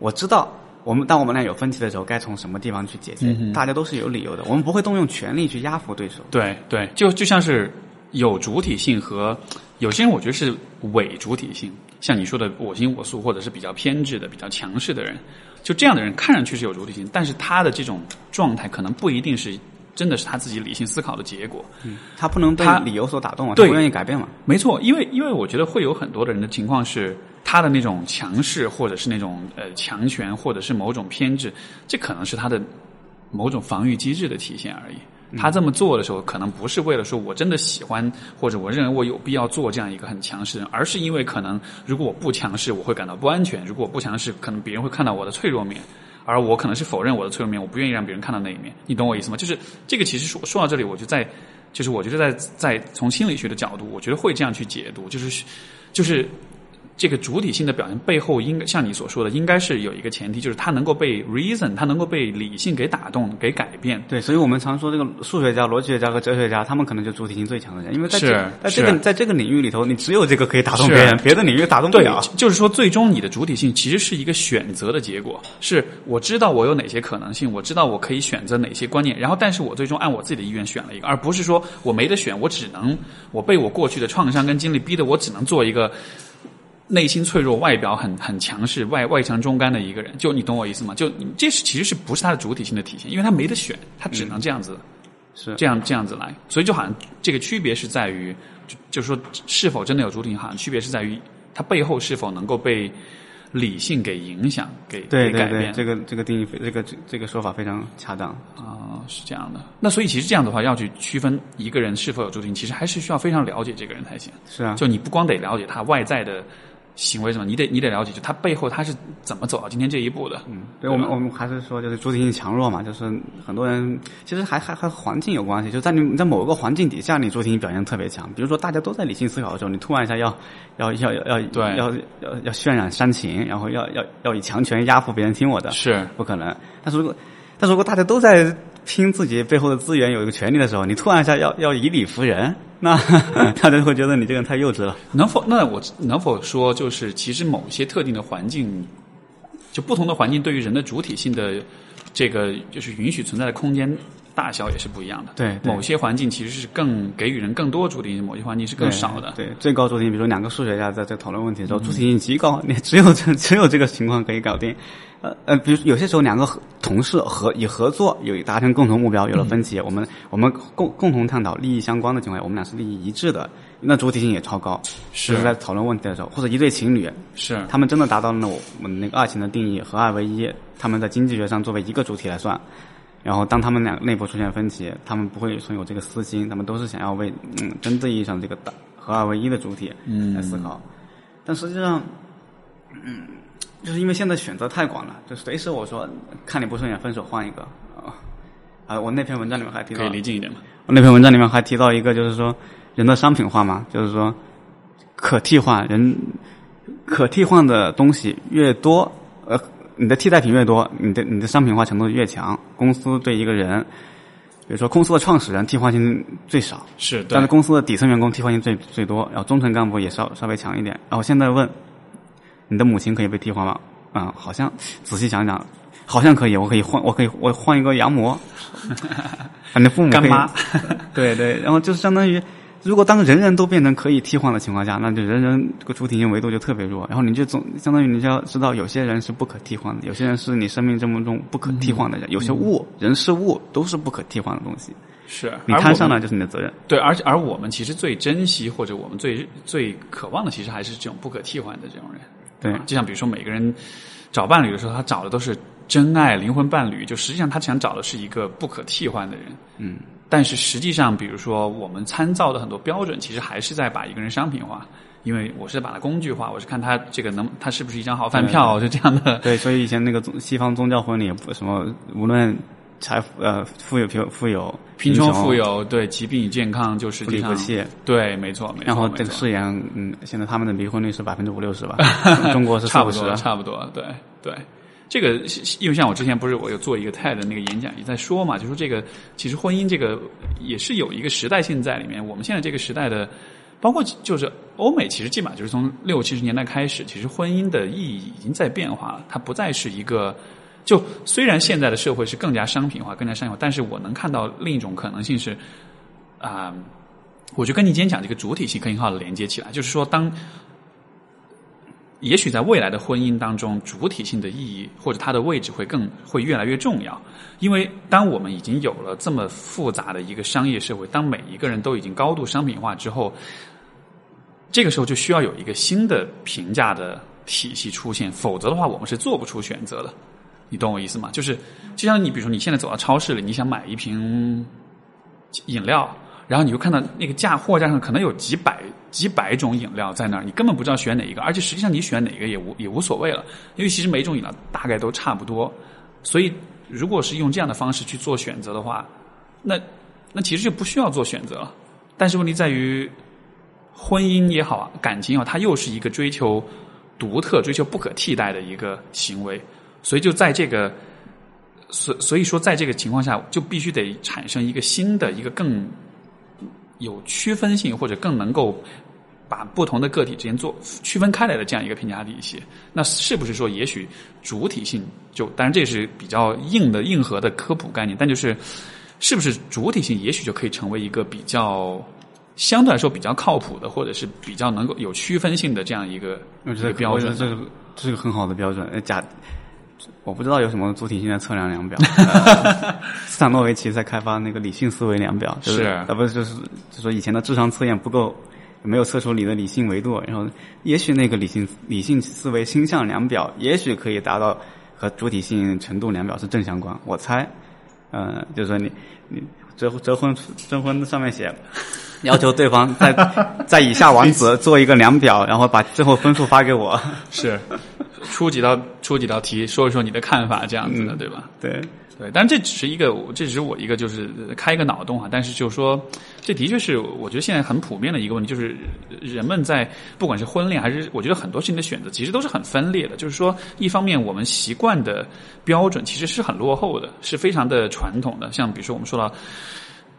我知道我们当我们俩有分歧的时候，该从什么地方去解决。嗯、大家都是有理由的，我们不会动用权力去压服对手。对对，就就像是有主体性和有些人，我觉得是伪主体性，像你说的我行我素，或者是比较偏执的、比较强势的人。就这样的人看上去是有主体性，但是他的这种状态可能不一定是真的是他自己理性思考的结果。嗯，他不能被理由所打动啊，他，不愿意改变嘛。没错，因为因为我觉得会有很多的人的情况是，他的那种强势，或者是那种呃强权，或者是某种偏执，这可能是他的某种防御机制的体现而已。他这么做的时候，可能不是为了说我真的喜欢，或者我认为我有必要做这样一个很强势的人，而是因为可能如果我不强势，我会感到不安全；如果我不强势，可能别人会看到我的脆弱面，而我可能是否认我的脆弱面，我不愿意让别人看到那一面。你懂我意思吗？就是这个，其实说说到这里，我就在，就是我觉得在在从心理学的角度，我觉得会这样去解读，就是就是这个主体性的表现背后，应该像你所说的，应该是有一个前提，就是它能够被 reason，它能够被理性给打动、给改变。对，所以我们常说这个数学家、逻辑学家和哲学家，他们可能就主体性最强的人，因为在这在这个在这个领域里头，你只有这个可以打动别人，别的领域打动不了。，就是说，最终你的主体性其实是一个选择的结果，是我知道我有哪些可能性，我知道我可以选择哪些观念，然后但是我最终按我自己的意愿选了一个，而不是说我没得选，我只能我被我过去的创伤跟经历逼得我只能做一个内心脆弱、外表很很强势、外外强中干的一个人。就你懂我意思吗？就你这是其实是不是他的主体性的体现？因为他没得选，他只能这样子。是这样这样子来，所以就好像这个区别是在于，就就是说是否真的有主体性，好像区别是在于他背后是否能够被理性给影响、给对对对，给改变。这个这个定义非这个这这个说法非常恰当。啊、是这样的。那所以其实这样的话，要去区分一个人是否有主体性，其实还是需要非常了解这个人才行。是啊，就你不光得了解他外在的行为什么，你得你得了解，就他背后他是怎么走到今天这一步的。嗯，对我们我们还是说就是主体性强弱嘛，就是很多人其实还还还和环境有关系，就在你你在某个环境底下，你主体性表现特别强。比如说大家都在理性思考的时候，你突然一下要要要要要对要要要渲染煽情，然后要要要以强权压服别人听我的，是不可能。但是如果但是如果大家都在拼自己背后的资源，有一个权利的时候，你突然一下要要以理服人，那大家会觉得你这个人太幼稚了。能否？那我能否说，就是其实某些特定的环境，就不同的环境对于人的主体性的这个就是允许存在的空间大小也是不一样的。对对某些环境其实是更给予人更多主体性，某些环境是更少的。对，最高主体性，比如说两个数学家在在讨论问题的时候，主体性极高，你 只有这只有这个情况可以搞定。呃呃，比如有些时候两个合同事合以合作有达成共同目标，有了分歧，我们我们共共同探讨利益相关的情况下，我们俩是利益一致的，那主体性也超高。是就是在讨论问题的时候，或者一对情侣，是他们真的达到了我我们那个爱情的定义，合二为一，他们在经济学上作为一个主体来算。然后，当他们俩内部出现分歧，他们不会存有这个私心，他们都是想要为嗯真正意义上这个大合二为一的主体来思考。但实际上，嗯，就是因为现在选择太广了，就随时我说看你不顺眼分手换一个啊啊！我那篇文章里面还提到可以，离近一点嘛？我那篇文章里面还提到一个，就是说人的商品化嘛，就是说可替换人可替换的东西越多，呃，你的替代品越多，你的你的商品化程度越强。公司对一个人，比如说公司的创始人替换性最少，是对但是公司的底层员工替换性最最多，然后中层干部也稍稍微强一点。然后现在问，你的母亲可以被替换吗？啊、好像仔细想想，好像可以，我可以换，我可以我换一个羊膜，啊，你的父母干妈，对对，然后就是相当于，如果当人人都变成可以替换的情况下，那就人人这个主体性维度就特别弱。然后你就总相当于你就要知道，有些人是不可替换的，有些人是你生命中不可替换的人，有些物、人事物都是不可替换的东西。是。你摊上来就是你的责任。对，而且而我们其实最珍惜或者我们最最渴望的，其实还是这种不可替换的这种人。对啊就像比如说每个人找伴侣的时候，他找的都是真爱、灵魂伴侣，就实际上他想找的是一个不可替换的人。嗯，但是实际上，比如说我们参照的很多标准，其实还是在把一个人商品化，因为我是把它工具化，我是看他这个能他是不是一张好饭票，就这样的。对，所以以前那个宗西方宗教婚礼，什么无论财富呃富有贫富有贫穷穷富有，对疾病与健康，就是不离不弃。对，没错，没错。然后这个誓言，嗯，现在他们的离婚率是百分之五六十吧，中国是差不多，。差不多，对对。这个因为像我之前不是我有做一个 TED 的那个演讲，也在说嘛，就说这个其实婚姻这个也是有一个时代性在里面。我们现在这个时代的，包括就是欧美，其实基本上就是从六七十年代开始，其实婚姻的意义已经在变化了，它不再是一个。就虽然现在的社会是更加商品化、更加商业化，但是我能看到另一种可能性是，啊、我就跟你今天讲这个主体性可以很好的连接起来，就是说当也许在未来的婚姻当中，主体性的意义或者它的位置会更会越来越重要，因为当我们已经有了这么复杂的一个商业社会，当每一个人都已经高度商品化之后，这个时候就需要有一个新的评价的体系出现，否则的话，我们是做不出选择的。你懂我意思吗？就是就像你比如说你现在走到超市里，你想买一瓶饮料，然后你就看到那个价货架上可能有几百几百种饮料在那儿，你根本不知道选哪一个，而且实际上你选哪个也无也无所谓了，因为其实每一种饮料大概都差不多，所以如果是用这样的方式去做选择的话，那那其实就不需要做选择了。但是问题在于，婚姻也好，感情也好，它又是一个追求独特、追求不可替代的一个行为，所以就在这个，所所以说，在这个情况下，就必须得产生一个新的、一个更有区分性或者更能够把不同的个体之间做区分开来的这样一个评价体系。那是不是说，也许主体性就当然这是比较硬的、硬核的科普概念，但就是是不是主体性，也许就可以成为一个比较。相对来说比较靠谱的，或者是比较能够有区分性的这样一个一个标准，这个这是个很好的标准。假我不知道有什么主体性的测量量表。斯坦诺维奇在开发那个理性思维量表，是啊，不是就是就说以前的智商测验不够，没有测出你的理性维度，然后也许那个理性理性思维倾向量表，也许可以达到和主体性程度量表是正相关。我猜，嗯，就是说你你折折婚征婚上面写。要求对方在在以下网址做一个量表，然后把最后分数发给我。是，出几道出几道题，说一说你的看法，这样子的，对吧？对对，但这只是一个，这只是我一个就是开一个脑洞啊。但是就是说，这的确是我觉得现在很普遍的一个问题，就是人们在不管是婚恋还是我觉得很多事情的选择，其实都是很分裂的。就是说，一方面我们习惯的标准其实是很落后的，是非常的传统的。像比如说我们说到。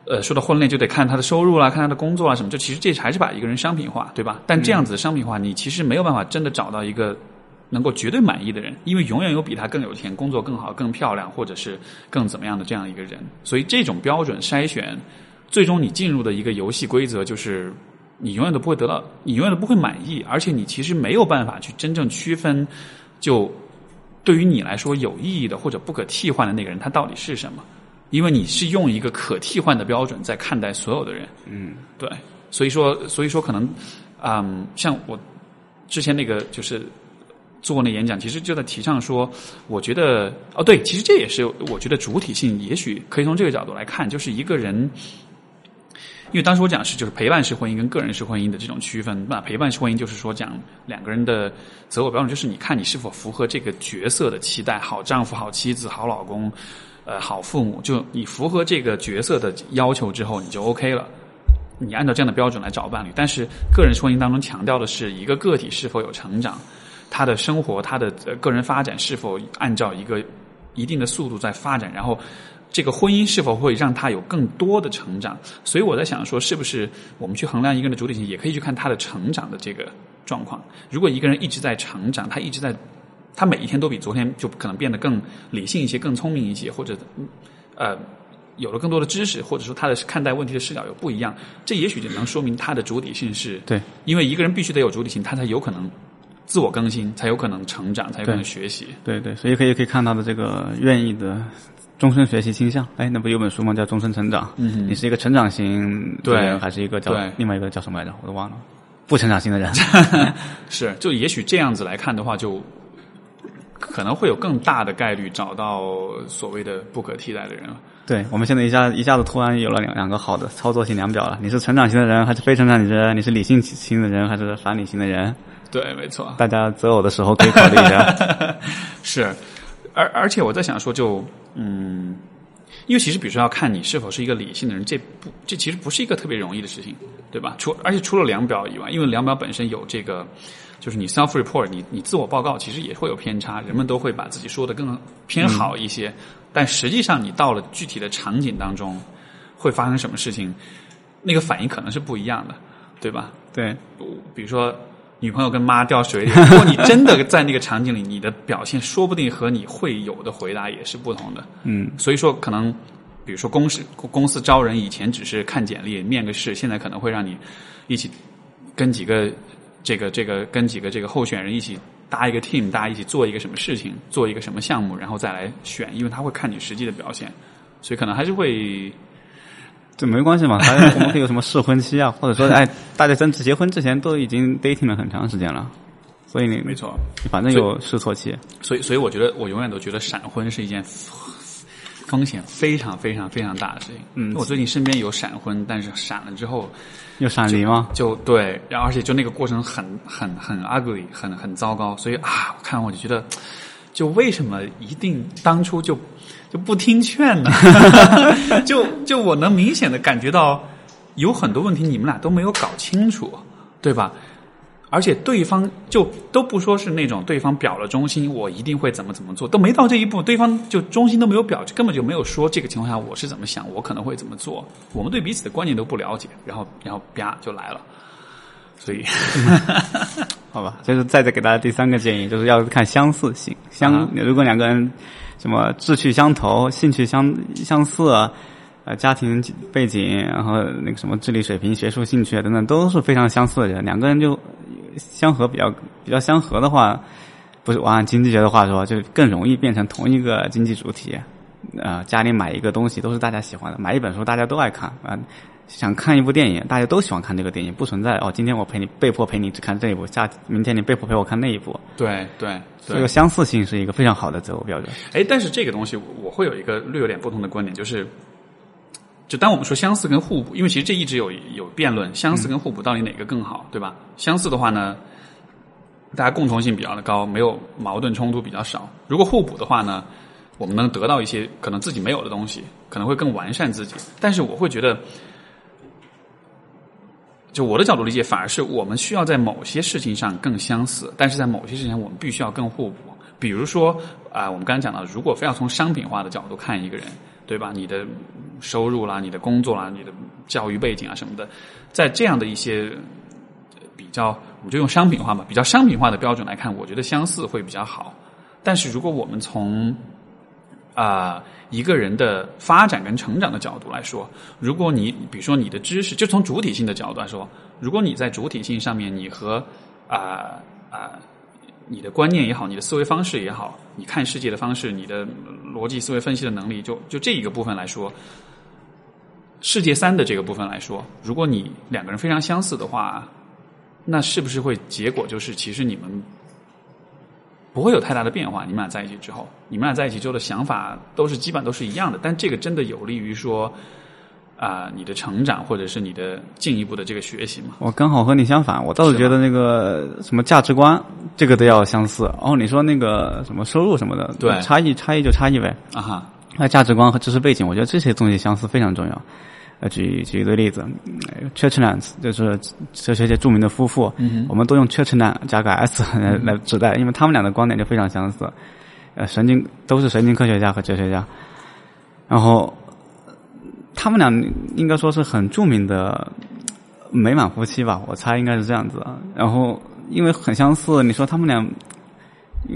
呃，说到婚恋就得看他的收入啦，看他的工作啊什么，就其实这还是把一个人商品化，对吧？但这样子的商品化，你其实没有办法真的找到一个能够绝对满意的人，因为永远有比他更有钱、工作更好、更漂亮，或者是更怎么样的这样一个人。所以这种标准筛选，最终你进入的一个游戏规则就是，你永远都不会得到，你永远都不会满意，而且你其实没有办法去真正区分，就对于你来说有意义的或者不可替换的那个人，他到底是什么。因为你是用一个可替换的标准在看待所有的人，嗯，对，所以说，所以说可能，嗯，像我之前那个就是做那演讲，其实就在提倡说，我觉得，哦，对，其实这也是我觉得主体性，也许可以从这个角度来看，就是一个人，因为当时我讲是就是陪伴式婚姻跟个人式婚姻的这种区分，那陪伴式婚姻就是说讲两个人的择偶标准，就是你看你是否符合这个角色的期待，好丈夫、好妻子、好老公。呃，好父母，就你符合这个角色的要求之后，你就 OK 了。你按照这样的标准来找伴侣，但是个人婚姻当中强调的是一个个体是否有成长，他的生活、他的个人发展是否按照一个一定的速度在发展，然后这个婚姻是否会让他有更多的成长。所以我在想说，是不是我们去衡量一个人的主体性，也可以去看他的成长的这个状况。如果一个人一直在成长，他一直在。他每一天都比昨天就可能变得更理性一些、更聪明一些，或者呃有了更多的知识，或者说他的看待问题的视角有不一样。这也许就能说明他的主体性是对，因为一个人必须得有主体性，他才有可能自我更新，才有可能成长，才有可能学习。对对，所以可以可以看他的这个愿意的终身学习倾向。哎，那不有本书吗？叫《终身成长》。嗯，你是一个成长型对人，还是一个叫另外一个叫什么来着？我都忘了。不成长型的人 是，就也许这样子来看的话，就。可能会有更大的概率找到所谓的不可替代的人了。对，我们现在一下一下子突然有了两两个好的操作性量表了。你是成长型的人还是非成长型的人？你是理性型的人还是反理性的人？对，没错。大家择偶的时候可以考虑一下。是，而而且我在想说，就嗯，因为其实比如说要看你是否是一个理性的人，这不这其实不是一个特别容易的事情，对吧？除而且除了量表以外，因为量表本身有这个。就是你 self report，你你自我报告其实也会有偏差，人们都会把自己说的更偏好一些，但实际上你到了具体的场景当中，会发生什么事情，那个反应可能是不一样的，对吧？对，比如说女朋友跟妈掉水里，如果你真的在那个场景里，你的表现说不定和你会有的回答也是不同的。嗯，所以说可能，比如说公司公司招人以前只是看简历面个试，现在可能会让你一起跟几个。这个这个跟几个这个候选人一起搭一个 team，大家一起做一个什么事情，做一个什么项目，然后再来选，因为他会看你实际的表现，所以可能还是会，这没关系嘛。还我们可以有什么试婚期啊，或者说，哎，大家真结婚之前都已经 dating 了很长时间了，所以你没错，反正有试错期。所以，所以我觉得我永远都觉得闪婚是一件风险非常非常非常大的事情。嗯，我最近身边有闪婚，但是闪了之后。有闪离吗？就对，然后而且就那个过程很很很 ugly，很很糟糕，所以啊，我看我就觉得，就为什么一定当初就就不听劝呢？就就我能明显的感觉到有很多问题你们俩都没有搞清楚，对吧？而且对方就都不说是那种对方表了忠心，我一定会怎么怎么做，都没到这一步，对方就忠心都没有表，根本就没有说这个情况下我是怎么想，我可能会怎么做，我们对彼此的观念都不了解，然后然后啪就来了，所以 好吧，就是再再给大家第三个建议，就是要看相似性，相、啊如果两个人什么志趣相投、兴趣相相似啊。呃，家庭背景，然后那个什么智力水平、学术兴趣等等，都是非常相似的人，两个人就相合比较比较相合的话，不是我按经济学的话说，就更容易变成同一个经济主体。呃，家里买一个东西都是大家喜欢的，买一本书大家都爱看啊、想看一部电影，大家都喜欢看这个电影，不存在哦，今天我陪你被迫陪你只看这一部，下明天你被迫陪我看那一部，对对对这个，相似性是一个非常好的择偶标准。哎，但是这个东西我会有一个略有点不同的观点，就是，就当我们说相似跟互补，因为其实这一直有有辩论，相似跟互补到底哪个更好，对吧？相似的话呢，大家共同性比较的高，没有矛盾冲突比较少。如果互补的话呢，我们能得到一些可能自己没有的东西，可能会更完善自己。但是我会觉得。就我的角度理解，反而是我们需要在某些事情上更相似，但是在某些事情上我们必须要更互补。比如说啊、我们刚才讲到，如果非要从商品化的角度看一个人，对吧？你的收入啦、你的工作啦、你的教育背景啊什么的，在这样的一些比较，我们就用商品化嘛，比较商品化的标准来看，我觉得相似会比较好。但是如果我们从啊、一个人的发展跟成长的角度来说，如果你比如说你的知识，就从主体性的角度来说，如果你在主体性上面，你和啊啊、你的观念也好，你的思维方式也好，你看世界的方式，你的逻辑思维分析的能力，就就这一个部分来说，世界三的这个部分来说，如果你两个人非常相似的话，那是不是会结果就是其实你们不会有太大的变化？你们俩在一起之后，你们俩在一起之后的想法都是基本都是一样的，但这个真的有利于说啊、你的成长或者是你的进一步的这个学习嘛？我刚好和你相反，我倒是是觉得那个什么价值观，这个都要相似。哦，你说那个什么收入什么的，对差异差异就差异呗。啊哈，那价值观和知识背景，我觉得这些东西相似非常重要。呃，举举一个例子呃，Churchlands 就是哲学界著名的夫妇，嗯我们都用 Churchland 加个 s 来来指代，因为他们俩的观点就非常相似。呃，神经都是神经科学家和哲学家，然后他们俩应该说是很著名的美满夫妻吧，我猜应该是这样子。然后因为很相似，你说他们俩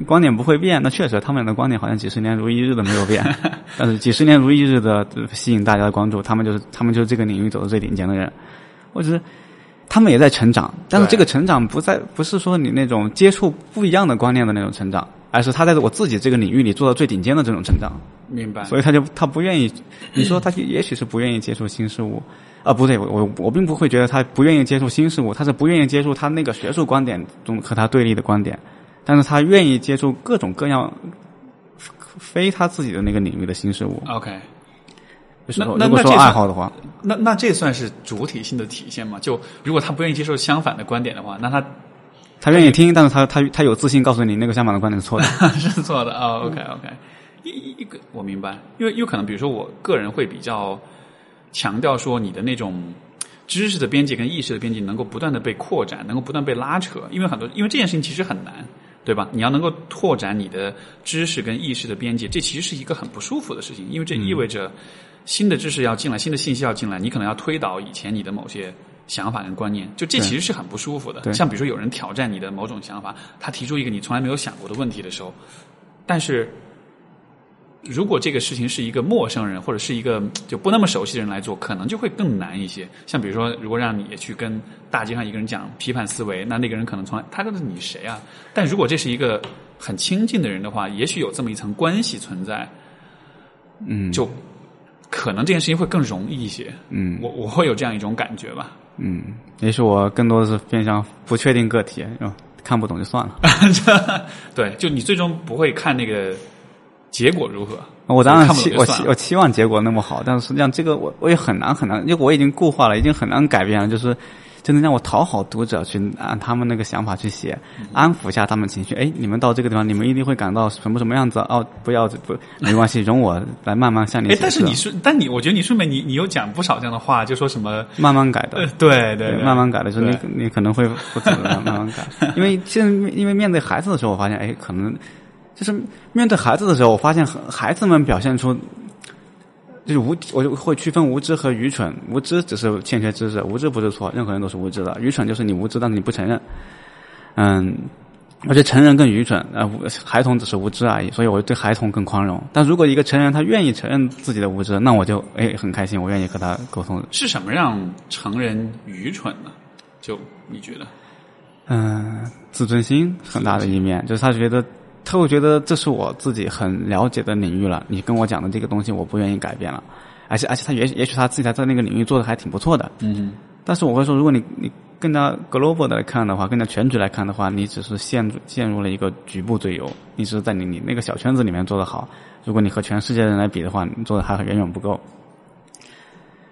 观点不会变，那确实他们的观点好像几十年如一日的没有变，但是几十年如一日的吸引大家的关注，他们就是他们就是这个领域走的最顶尖的人。我只是他们也在成长，但是这个成长不在不是说你那种接触不一样的观念的那种成长，而是他在我自己这个领域里做到最顶尖的这种成长。明白。所以他就他不愿意，你说他也许是不愿意接触新事物，啊，不对，我我我并不会觉得他不愿意接触新事物，他是不愿意接触他那个学术观点中和他对立的观点，但是他愿意接触各种各样非他自己的那个领域的新事物。OK，那那如果说那这算爱好的话，那那这算是主体性的体现吗？就如果他不愿意接受相反的观点的话，那他他愿意听，但是他他他有自信告诉你那个相反的观点是错的。是错的啊、OK OK，一一一个我明白，因为有可能，比如说我个人会比较强调说你的那种知识的边界跟意识的边界能够不断的被扩展，能够不断被拉扯，因为很多因为这件事情其实很难。对吧？你要能够拓展你的知识跟意识的边界，这其实是一个很不舒服的事情，因为这意味着新的知识要进来，新的信息要进来，你可能要推倒以前你的某些想法跟观念，就这其实是很不舒服的。像比如说有人挑战你的某种想法，他提出一个你从来没有想过的问题的时候，但是如果这个事情是一个陌生人或者是一个就不那么熟悉的人来做，可能就会更难一些。像比如说，如果让你也去跟大街上一个人讲批判思维，那那个人可能从来他告诉你谁啊？但如果这是一个很亲近的人的话，也许有这么一层关系存在，嗯，就可能这件事情会更容易一些。嗯我我会有这样一种感觉吧。嗯，也许我更多的是偏向不确定个体，嗯看不懂就算了。对，就你最终不会看那个结果如何。我当然期我期我期望结果那么好，但是实际上这个我我也很难很难，因为我已经固化了，已经很难改变了。就是真的让我讨好读者，去按他们那个想法去写，安抚一下他们情绪。哎，你们到这个地方，你们一定会感到什么什么样子？哦，不要不没关系，容我来慢慢向你。哎，但是你是，但你我觉得你顺便你你有讲不少这样的话，就说什么慢慢改的，对对，慢慢改的，就你你可能会不怎么样，慢慢改。因为现在因为面对孩子的时候，我发现哎，可能就是面对孩子的时候，我发现孩子们表现出。就是无，我就会区分无知和愚蠢。无知只是欠缺知识，无知不是错，任何人都是无知的。愚蠢就是你无知，但是你不承认。嗯，而且成人更愚蠢，呃，孩童只是无知而已。所以我对孩童更宽容。但如果一个成人他愿意承认自己的无知，那我就哎很开心，我愿意和他沟通。是什么让成人愚蠢呢？就你觉得？嗯，自尊心很大的一面，就是他觉得。他会觉得这是我自己很了解的领域了，你跟我讲的这个东西我不愿意改变了，而且而且他也也许他自己在在那个领域做的还挺不错的，嗯，但是我会说，如果你你更加 global 的来看的话，更加全局来看的话，你只是陷陷入了一个局部最优，你只是在你你那个小圈子里面做的好，如果你和全世界人来比的话，你做的还远远不够。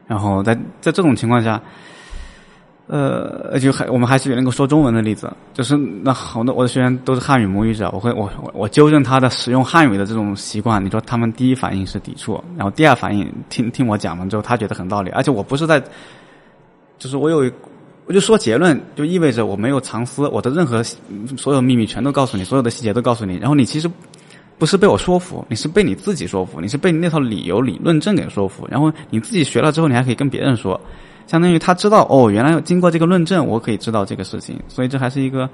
然后在在这种情况下。呃，就还我们还是有那个说中文的例子，就是那好多我的学员都是汉语母语者，我会我我我纠正他的使用汉语的这种习惯。你说他们第一反应是抵触，然后第二反应听听我讲完之后，他觉得很道理。而且我不是在，就是我有，我就说结论，就意味着我没有藏私，我的任何所有秘密全都告诉你，所有的细节都告诉你。然后你其实不是被我说服，你是被你自己说服，你是被那套理由理论证给说服。然后你自己学了之后，你还可以跟别人说。相当于他知道哦，原来经过这个论证，我可以知道这个事情，所以这还是一个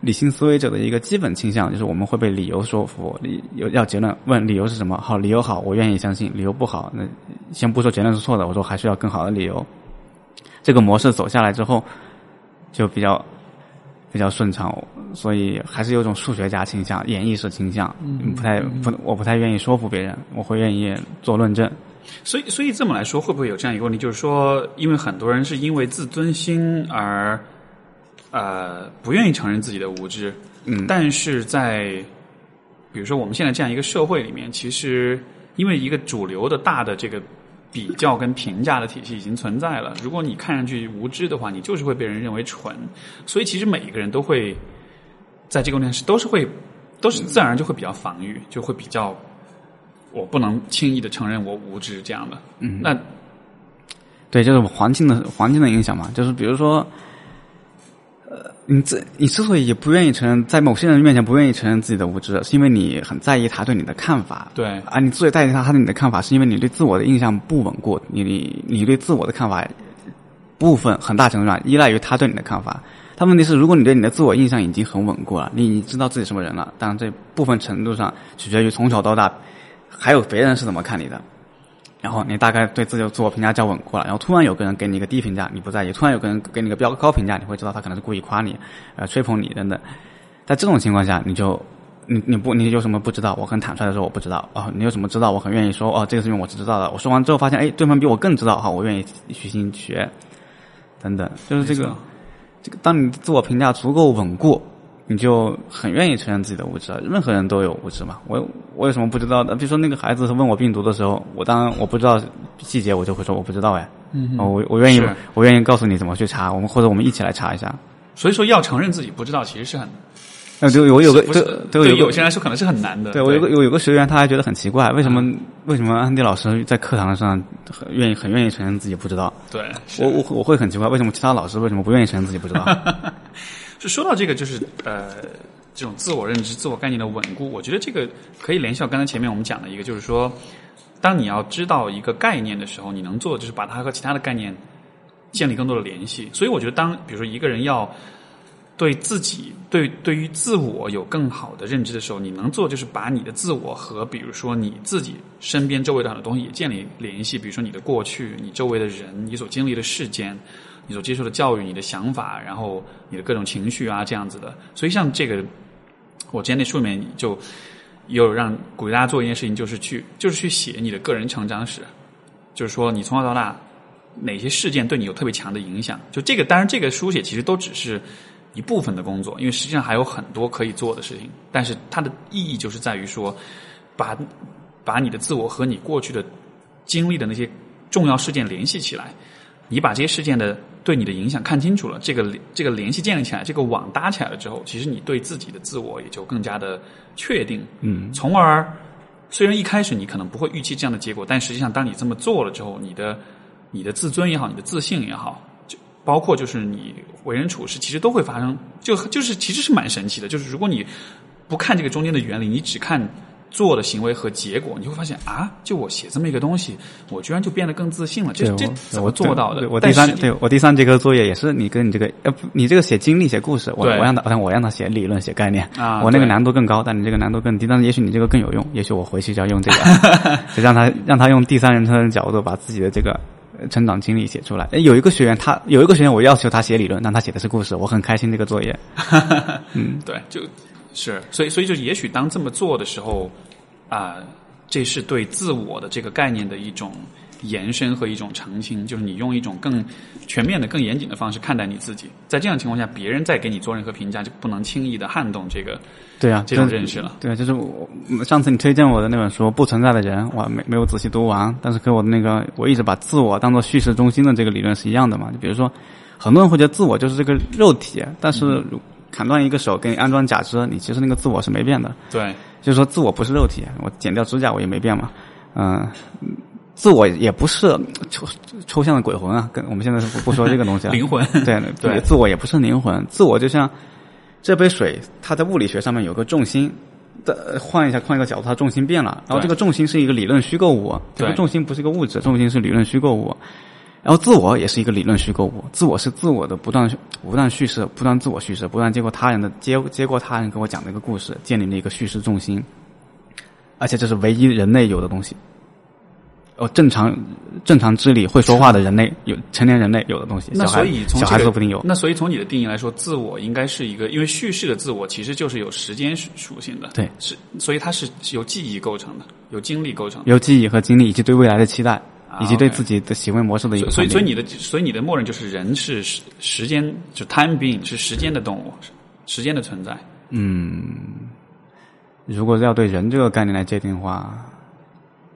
理性思维者的一个基本倾向，就是我们会被理由说服。理有要结论，问理由是什么？好，理由好，我愿意相信；理由不好，那先不说结论是错的，我说还需要更好的理由。这个模式走下来之后，就比较比较顺畅，所以还是有种数学家倾向、演绎式倾向，不太不，我不太愿意说服别人，我会愿意做论证。所以，所以这么来说，会不会有这样一个问题，就是说，因为很多人是因为自尊心而，呃，不愿意承认自己的无知，嗯，但是在，比如说我们现在这样一个社会里面，其实因为一个主流的大的这个比较跟评价的体系已经存在了，如果你看上去无知的话，你就是会被人认为蠢，所以其实每一个人都会在这个问题上都是会，都是自然而然就会比较防御，就会比较。我不能轻易的承认我无知这样的，嗯，那对，就是环境的环境的影响嘛，就是比如说，呃，你之你之所以不愿意承认，在某些人面前不愿意承认自己的无知，是因为你很在意他对你的看法，对，啊，你之所以在意他他对你的看法，是因为你对自我的印象不稳固，你你你对自我的看法部分很大程度上依赖于他对你的看法。他问题是，如果你对你的自我印象已经很稳固了，你你知道自己什么人了，当然这部分程度上取决于从小到大。还有别人是怎么看你的，然后你大概对自己的自我评价较稳固了，然后突然有个人给你一个低评价，你不在意；突然有个人给你个标高评价，你会知道他可能是故意夸你，呃，吹捧你等等。在这种情况下，你就你你不你有什么不知道？我很坦率的说我不知道哦，你有什么知道？我很愿意说哦，这个事情我是知道的。我说完之后发现，哎，对方比我更知道，哈，我愿意虚心学，等等，就是这个这个，当你自我评价足够稳固。你就很愿意承认自己的无知啊！任何人都有无知嘛。我我有什么不知道的？比如说那个孩子问我病毒的时候，我当然我不知道细节，我就会说我不知道哎。嗯，我我愿意我愿意告诉你怎么去查，我们或者我们一起来查一下。所以说，要承认自己不知道，其实是很……那，就我有个对对有些人来说可能是很难的。对我有个有有个学员，他还觉得很奇怪，为什么为什么安迪老师在课堂上很愿意很愿意承认自己不知道？对，我我我会很奇怪，为什么其他老师为什么不愿意承认自己不知道？就说到这个，就是呃，这种自我认知、自我概念的稳固，我觉得这个可以联系到刚才前面我们讲的一个，就是说，当你要知道一个概念的时候，你能做的就是把它和其他的概念建立更多的联系。所以，我觉得当比如说一个人要对自己、对对于自我有更好的认知的时候，你能做就是把你的自我和比如说你自己身边周围的很多东西也建立联系，比如说你的过去、你周围的人、你所经历的事件。你所接受的教育、你的想法，然后你的各种情绪啊，这样子的。所以像这个，我之前那书里面就有让鼓励大家做一件事情，就是去就是去写你的个人成长史，就是说你从小到大哪些事件对你有特别强的影响。就这个，当然这个书写其实都只是一部分的工作，因为实际上还有很多可以做的事情。但是它的意义就是在于说，把把你的自我和你过去的经历的那些重要事件联系起来。你把这些事件的对你的影响看清楚了，这个这个联系建立起来，这个网搭起来了之后，其实你对自己的自我也就更加的确定，嗯，从而虽然一开始你可能不会预期这样的结果，但实际上当你这么做了之后，你的你的自尊也好，你的自信也好，就包括就是你为人处事，其实都会发生，就就是其实是蛮神奇的，就是如果你不看这个中间的原理，你只看。做的行为和结果，你会发现啊，就我写这么一个东西，我居然就变得更自信了。这这怎么做到的？我第三，对我第三节课作业也是你跟你这个呃，你这个写经历、写故事，我我让他，但我让他写理论、写概念啊，我那个难度更高，但你这个难度更低。但是也许你这个更有用，也许我回去就要用这个，就让他让他用第三人称的角度把自己的这个成长经历写出来。有一个学员，他有一个学员，我要求他写理论，但他写的是故事，我很开心这个作业。嗯，对，就。是，所以，所以就也许当这么做的时候，啊，这是对自我的这个概念的一种延伸和一种澄清，就是你用一种更全面的、更严谨的方式看待你自己。在这样情况下，别人再给你做任何评价，就不能轻易的撼动这个对啊这种认识了。对啊，就是我上次你推荐我的那本书《不存在的人》，我没没有仔细读完，但是跟我的那个我一直把自我当做叙事中心的这个理论是一样的嘛。就比如说，很多人会觉得自我就是这个肉体，但是。砍断一个手，给你安装假肢，你其实那个自我是没变的。对，就是说自我不是肉体，我剪掉指甲我也没变嘛。嗯，自我也不是抽抽象的鬼魂啊，跟我们现在是不不说这个东西啊。灵魂。对对，自我也不是灵魂，自我就像这杯水，它在物理学上面有个重心的，换一下换一个角度，它重心变了。然后这个重心是一个理论虚构物，这个重心不是一个物质，重心是理论虚构物。然后自我也是一个理论虚构物，自我是自我的不断不断叙事，不断自我叙事，不断接过他人的接接过他人给我讲的一个故事，建立了一个叙事重心，而且这是唯一人类有的东西。哦，正常正常智力会说话的人类有成年人类有的东西，那所以从小孩子不一定有。那所以从你的定义来说，自我应该是一个，因为叙事的自我其实就是有时间属性的，对，是所以它是由记忆构成的，由经历构成，由记忆和经历以及对未来的期待。以及对自己的行为模式的一个，所以所以你的所以你的默认就是人是时时间就 time being 是时间的动物，时间的存在。嗯，如果要对人这个概念来界定的话，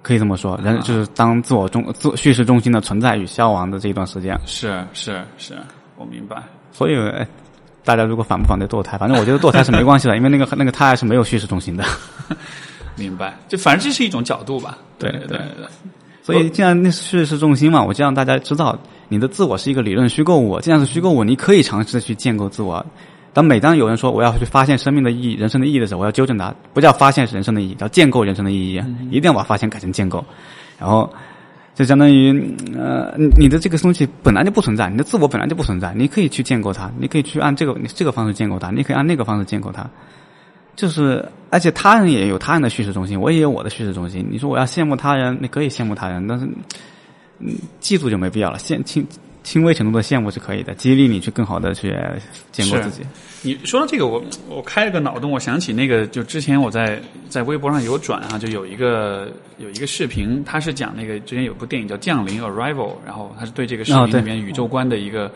可以这么说，人就是当自我中自叙事中心的存在与消亡的这一段时间。是是是，我明白。所以大家如果反不反对堕胎，反正我觉得堕胎是没关系的，因为那个那个胎是没有叙事中心的。明白，就反正这是一种角度吧。对对对。所以，既然那是叙事重心嘛，我就让大家知道，你的自我是一个理论虚构物。既然是虚构物，你可以尝试去建构自我。当每当有人说我要去发现生命的意义、人生的意义的时候，我要纠正他，不叫发现人生的意义，叫建构人生的意义。一定要把发现改成建构。然后，就相当于呃，你的这个东西本来就不存在，你的自我本来就不存在，你可以去建构它，你可以去按这个这个方式建构它，你可以按那个方式建构它。就是，而且他人也有他人的叙事中心，我也有我的叙事中心。你说我要羡慕他人，你可以羡慕他人，但是，嗯，嫉妒就没必要了。羡轻轻微程度的羡慕是可以的，激励你去更好的去建构自己。你说到这个，我我开了个脑洞，我想起那个，就之前我在在微博上有转啊，就有一个有一个视频，他是讲那个之前有部电影叫《降临》（Arrival），然后他是对这个视频里面宇宙观的一个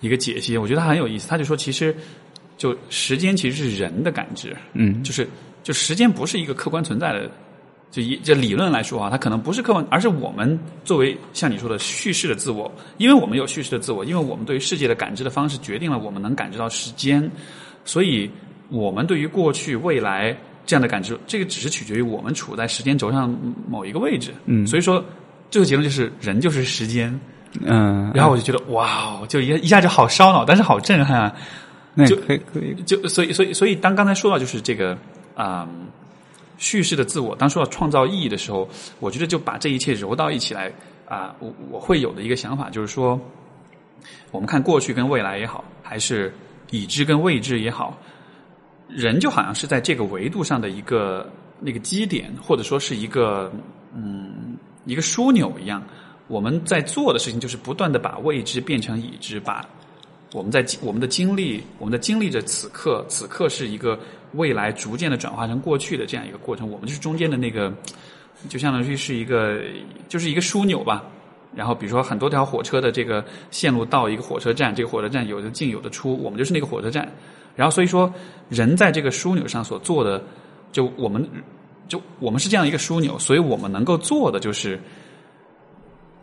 一个解析，我觉得他很有意思。他就说，其实。就时间其实是人的感知，嗯，就是就时间不是一个客观存在的，就一这理论来说啊，它可能不是客观，而是我们作为像你说的叙事的自我，因为我们有叙事的自我，因为我们对于世界的感知的方式决定了我们能感知到时间，所以我们对于过去、未来这样的感知，这个只是取决于我们处在时间轴上某一个位置，嗯，所以说这个结论就是人就是时间，嗯，然后我就觉得哇，就一一下就好烧脑，但是好震撼啊。就可以可以，就所以所以所以，当刚才说到就是这个啊叙事的自我，当说到创造意义的时候，我觉得就把这一切揉到一起来啊，我我会有的一个想法就是说，我们看过去跟未来也好，还是已知跟未知也好，人就好像是在这个维度上的一个那个基点，或者说是一个嗯一个枢纽一样，我们在做的事情就是不断的把未知变成已知，把。我们在我们的经历，我们的经历着此刻，此刻是一个未来逐渐的转化成过去的这样一个过程。我们就是中间的那个，就相当于是一个，就是一个枢纽吧。然后比如说很多条火车的这个线路到一个火车站，这个火车站有的进有的出，我们就是那个火车站。然后所以说，人在这个枢纽上所做的，就我们就我们是这样一个枢纽，所以我们能够做的就是。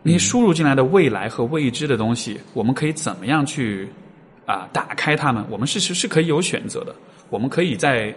那些输入进来的未来和未知的东西，我们可以怎么样去啊打开它们？我们是是是可以有选择的，我们可以在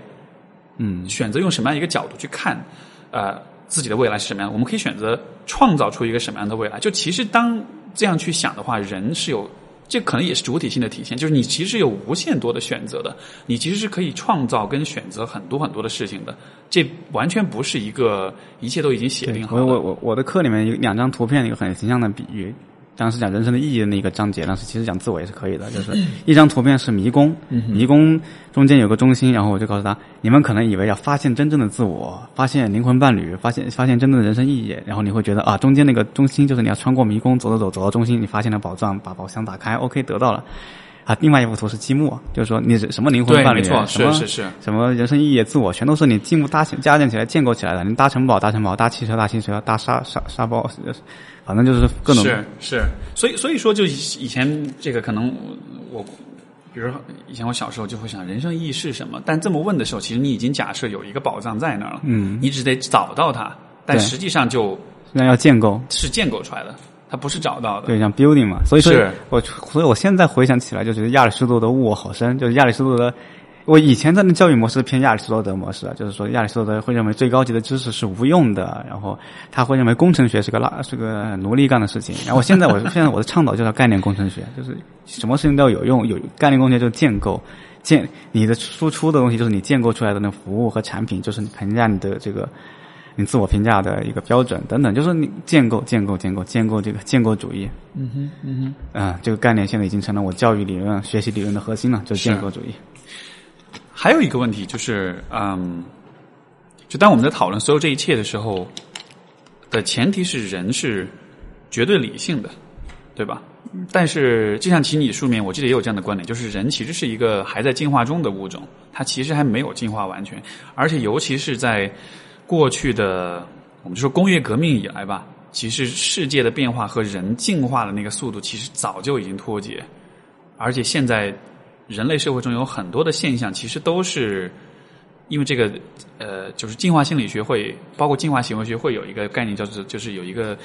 嗯选择用什么样一个角度去看，呃，自己的未来是什么样？我们可以选择创造出一个什么样的未来？就其实当这样去想的话，人是有，这可能也是主体性的体现，就是你其实有无限多的选择的，你其实是可以创造跟选择很多很多的事情的。这完全不是一个一切都已经写定好。我我我我的课里面有两张图片，一个很形象的比喻。当时讲人生的意义的那个章节，当时其实讲自我也是可以的，就是一张图片是迷宫，迷宫中间有个中心，然后我就告诉他，你们可能以为要发现真正的自我，发现灵魂伴侣，发现发现真正的人生意义，然后你会觉得啊，中间那个中心就是你要穿过迷宫走走走走到中心，你发现了宝藏，把宝箱打开，OK 得到了。啊，另外一幅图是积木，就是说你什么灵魂，伴侣，错，什么是是是，什么人生意义、自我，全都是你积木搭起、加建起来、建构起来的。你搭城堡、搭城堡，搭汽车、搭汽车，搭沙沙沙包，反正就是各种。是是，所以所以说，就以以前这个可能我，比如说以前我小时候就会想，人生意义是什么？但这么问的时候，其实你已经假设有一个宝藏在那儿了，嗯，你只得找到它，但实际上就那要建构，是建构出来的，它不是找到的。对，像 building 嘛。所以说是我，所以我现在回想起来，就觉得亚里士多德悟我好深，就是亚里士多德。我以前在那教育模式偏亚里士多德模式，就是说亚里士多德会认为最高级的知识是无用的，然后他会认为工程学是个拉是个奴隶干的事情。然后现在我现在我的倡导就叫概念工程学，就是什么事情都要有用，有概念工程学就是建构建你的输出的东西，就是你建构出来的那服务和产品，就是你评价你的这个你自我评价的一个标准等等，就是你建构建构建构建构这个建构主义。嗯哼，嗯哼。啊、这个概念现在已经成了我教育理论、学习理论的核心了，就是建构主义。还有一个问题就是，嗯，就当我们在讨论所有这一切的时候，的前提是人是绝对理性的，对吧？但是，就像其你书里面，我记得也有这样的观点，就是人其实是一个还在进化中的物种，它其实还没有进化完全，而且尤其是在过去的，我们就说工业革命以来吧，其实世界的变化和人进化的那个速度，其实早就已经脱节，而且现在人类社会中有很多的现象，其实都是因为这个呃，就是进化心理学会，包括进化行为学会有一个概念叫做，就是有一个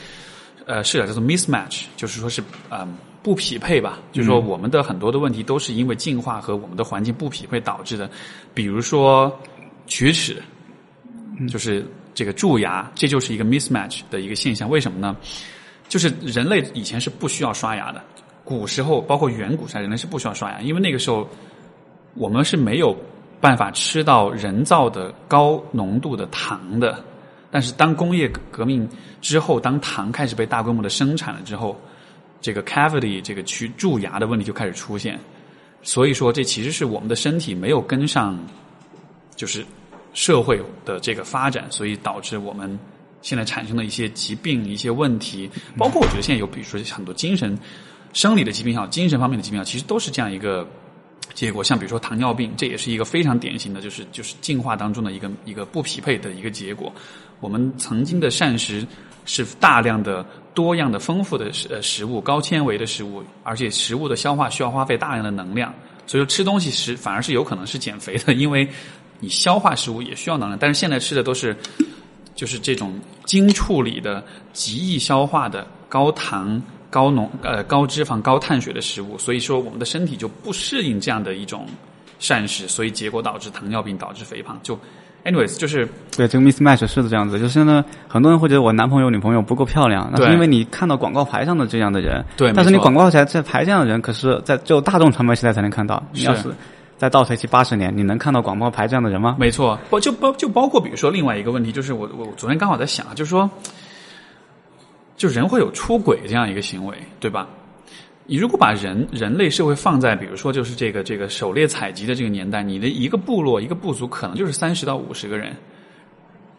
呃视角叫做 mismatch，就是说是嗯、不匹配吧，就是说我们的很多的问题都是因为进化和我们的环境不匹配导致的，比如说龋齿，就是这个蛀牙，这就是一个 mismatch 的一个现象。为什么呢？就是人类以前是不需要刷牙的，古时候包括远古时代，人类是不需要刷牙，因为那个时候我们是没有办法吃到人造的高浓度的糖的。但是当工业革命之后，当糖开始被大规模的生产了之后，这个 cavity 这个去蛀牙的问题就开始出现。所以说，这其实是我们的身体没有跟上，就是社会的这个发展，所以导致我们现在产生的一些疾病、一些问题，包括我觉得现在有，比如说很多精神、生理的疾病也好，精神方面的疾病也好，其实都是这样一个结果。像比如说糖尿病，这也是一个非常典型的，就是就是进化当中的一个一个不匹配的一个结果。我们曾经的膳食是大量的、多样的、丰富的食呃食物，高纤维的食物，而且食物的消化需要花费大量的能量，所以说吃东西时反而是有可能是减肥的，因为你消化食物也需要能量。但是现在吃的都是就是这种经处理的、极易消化的、高糖、高浓呃高脂肪、高碳水的食物，所以说我们的身体就不适应这样的一种膳食，所以结果导致糖尿病，导致肥胖。就 anyways 就是对，这个 mismatch 是的这样子，就是呢，很多人会觉得我男朋友、女朋友不够漂亮，那对是因为你看到广告牌上的这样的人，对但是你广告牌在牌这样的人，可是在只有大众传媒时代才能看到。你要是是再倒退去八十年，你能看到广告牌这样的人吗？没错，包就包就包括比如说另外一个问题，就是我我昨天刚好在想啊，就是说，就人会有出轨这样一个行为，对吧？你如果把人人类社会放在比如说就是这个这个狩猎采集的这个年代，你的一个部落一个部族可能就是三十到五十个人，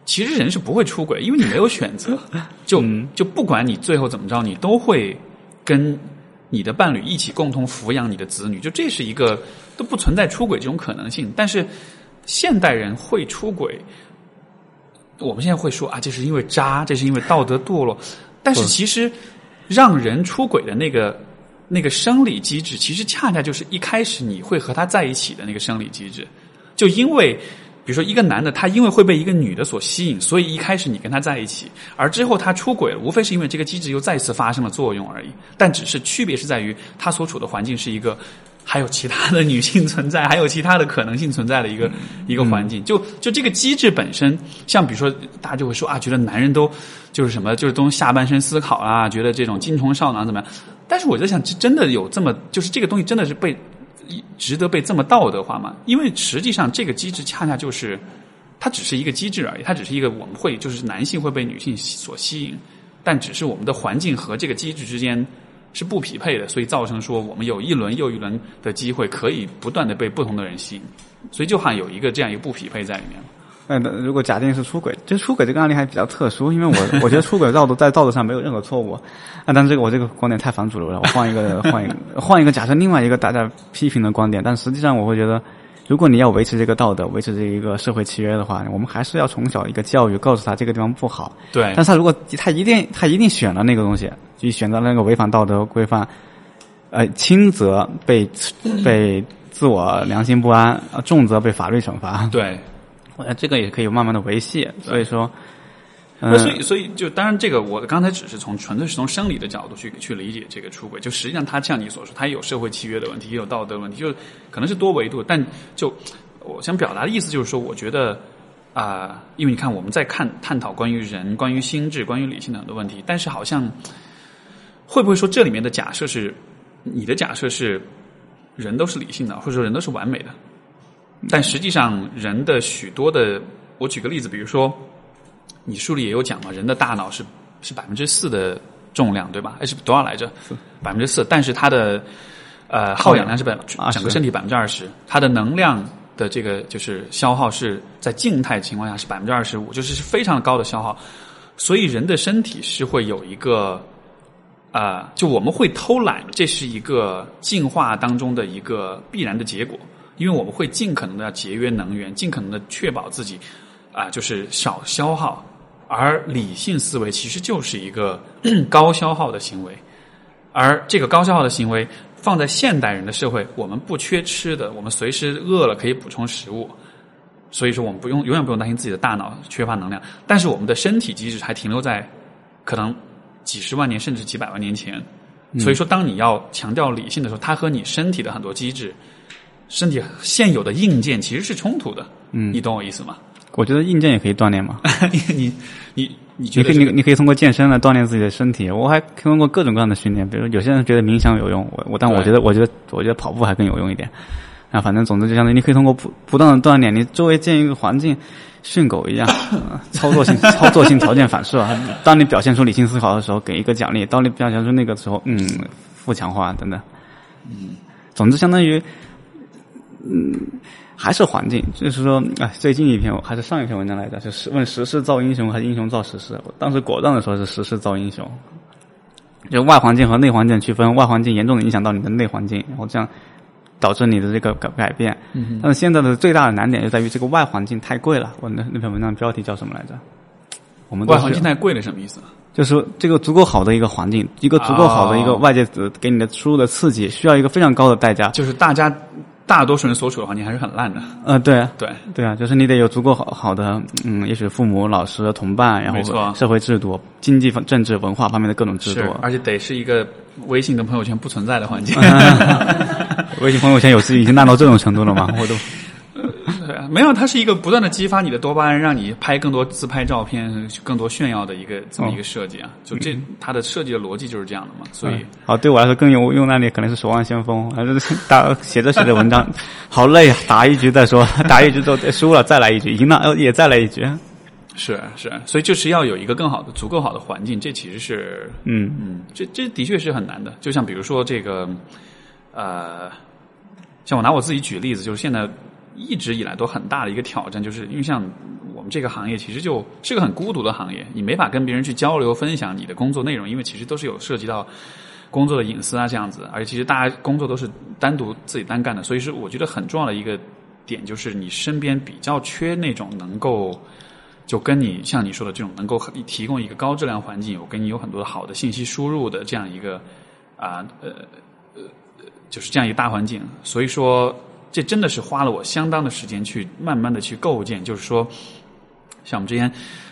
其实人是不会出轨，因为你没有选择，就就不管你最后怎么着，你都会跟你的伴侣一起共同抚养你的子女，就这是一个都不存在出轨这种可能性。但是现代人会出轨，我们现在会说啊，这是因为渣，这是因为道德堕落，但是其实让人出轨的那个那个生理机制，其实恰恰就是一开始你会和他在一起的那个生理机制，就因为比如说一个男的，他因为会被一个女的所吸引，所以一开始你跟他在一起，而之后他出轨了，无非是因为这个机制又再次发生了作用而已。但只是区别是在于他所处的环境是一个还有其他的女性存在，还有其他的可能性存在的一个一个环境。就就这个机制本身，像比如说大家就会说啊，觉得男人都就是什么，就是都下半身思考啊，觉得这种精虫上脑怎么样？但是我在想，真的有这么就是这个东西真的是被。值得被这么道德化吗？因为实际上这个机制恰恰就是，它只是一个机制而已，它只是一个我们会就是男性会被女性所吸引，但只是我们的环境和这个机制之间是不匹配的，所以造成说我们有一轮又一轮的机会可以不断的被不同的人吸引，所以就好像有一个这样一个不匹配在里面了。嗯，如果假定是出轨，就出轨这个案例还比较特殊，因为我我觉得出轨道德在道德上没有任何错误。啊，但是这个我这个观点太反主流了，我换一个换一个换一个假设，另外一个大家批评的观点。但实际上我会觉得，如果你要维持这个道德，维持这一个社会契约的话，我们还是要从小一个教育，告诉他这个地方不好。对。但是他如果他一定他一定选了那个东西，就选择那个违反道德规范，呃，轻则被被自我良心不安，重则被法律惩罚。对。呃，这个也可以慢慢的维系，所以说，那所以所以就当然这个我刚才只是从纯粹是从生理的角度去去理解这个出轨，就实际上它像你所说，它也有社会契约的问题，也有道德问题，就可能是多维度。但就我想表达的意思就是说，我觉得啊，因为你看我们在看探讨关于人、关于心智、关于理性的很多问题，但是好像会不会说这里面的假设是你的假设是人都是理性的，或者说人都是完美的？但实际上，人的许多的，我举个例子，比如说，你书里也有讲嘛，人的大脑是是百分之四的重量，对吧？还是多少来着？百分之四，但是它的呃耗氧量是百整个身体百分之二十，它的能量的这个就是消耗是在静态情况下是百分之二十五，就是是非常高的消耗。所以人的身体是会有一个啊，就我们会偷懒，这是一个进化当中的一个必然的结果。因为我们会尽可能的要节约能源，尽可能的确保自己啊，就是少消耗。而理性思维其实就是一个 高消耗的行为，而这个高消耗的行为放在现代人的社会，我们不缺吃的，我们随时饿了可以补充食物，所以说我们不用永远不用担心自己的大脑缺乏能量。但是我们的身体机制还停留在可能几十万年甚至几百万年前，所以说当你要强调理性的时候，它和你身体的很多机制。身体现有的硬件其实是冲突的，嗯，你懂我意思吗？我觉得硬件也可以锻炼嘛。你你你觉得你你可以通过健身来锻炼自己的身体。我还通过各种各样的训练，比如有些人觉得冥想有用，我我但我觉得我觉得我觉得跑步还更有用一点。啊，反正总之就相当于你可以通过不不断的锻炼，你周围建一个环境，训狗一样，操作性操作性条件反射。当你表现出理性思考的时候，给一个奖励；当你表现出那个时候，嗯，负强化等等。嗯，总之相当于。嗯，还是环境，就是说，哎，最近一篇还是上一篇文章来着，就是问时势造英雄还是英雄造时势。我当时果断的说是时势造英雄，就外环境和内环境区分，外环境严重的影响到你的内环境，然后这样导致你的这个改改变。但是现在的最大的难点就在于这个外环境太贵了。我那那篇文章标题叫什么来着？我们外环境太贵了什么意思？就是这个足够好的一个环境，一个足够好的一个外界给你的输入的刺激，需要一个非常高的代价。就是大家。大多数人所处的环境还是很烂的。呃，对，对，对啊，就是你得有足够好好的，嗯，也许父母、老师、同伴，然后社会制度、经济、政治、文化方面的各种制度，而且得是一个微信跟朋友圈不存在的环境。微信朋友圈有时已经烂到这种程度了吗？我都。对啊，没有，它是一个不断的激发你的多巴胺，让你拍更多自拍照片，更多炫耀的一个这么一个设计啊。就这，它的设计的逻辑就是这样的嘛。所以，好，对我来说更有用那里可能是守望先锋，还是打写着写着文章，好累啊！打一局再说，打一局都输了再来一局，赢了也再来一局。是是，所以就是要有一个更好的、足够好的环境，这其实是嗯嗯，这这的确是很难的。就像比如说这个，呃，像我拿我自己举例子，就是现在。一直以来都很大的一个挑战，就是因为像我们这个行业，其实就是个很孤独的行业，你没法跟别人去交流分享你的工作内容，因为其实都是有涉及到工作的隐私啊这样子，而且其实大家工作都是单独自己单干的，所以是我觉得很重要的一个点，就是你身边比较缺那种能够就跟你像你说的这种能够提供一个高质量环境，我跟你有很多好的信息输入的这样一个啊呃呃就是这样一个大环境，所以说。这真的是花了我相当的时间去慢慢的去构建。就是说，像我们之前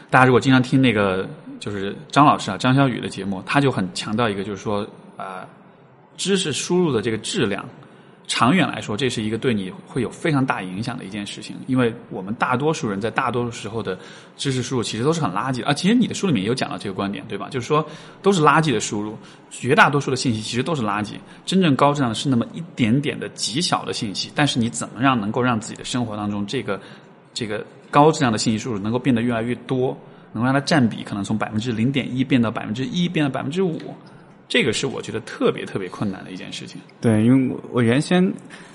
大家如果经常听那个就是张老师啊张小雨的节目，他就很强调一个，就是说啊、知识输入的这个质量。长远来说，这是一个对你会有非常大影响的一件事情，因为我们大多数人在大多数时候的知识输入其实都是很垃圾的啊。其实你的书里面有讲到这个观点，对吧？就是说都是垃圾的输入，绝大多数的信息其实都是垃圾。真正高质量的是那么一点点的极小的信息，但是你怎么样能够让自己的生活当中这个这个高质量的信息输入能够变得越来越多，能够让它占比可能从百分之零点一变到百分之一，变到百分之五。这个是我觉得特别特别困难的一件事情。对，因为我我原先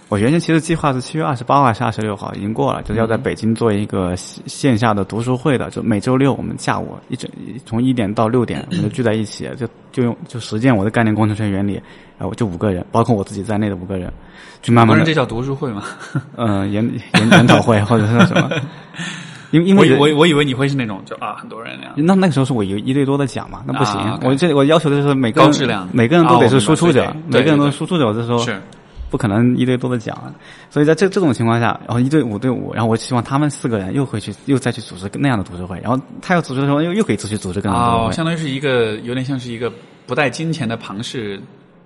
我原先其实计划是七月二十八号还是二十六号，已经过了，就是要在北京做一个线线下的读书会的，就每周六我们下午一整从一点到六点，我们就聚在一起，就就用就实践我的概念工程学原理，然后就五个人，包括我自己在内的五个人，就慢慢的不是这叫读书会吗？嗯、研研研讨会或者是什么，因为因为我我我以为你会是那种就啊很多人那样。那那个时候是我一一对多的讲嘛，那不行。我这我要求的是每个质量每个人都得是输出者，每个人都是输出者。这时候是不可能一对多的讲，所以在这这种情况下，然后一对五对五，然后我希望他们四个人又回去又再去组织那样的读书会，然后他要组织的时候又又可以继续组织更多哦，相当于是一个有点像是一个不带金钱的庞氏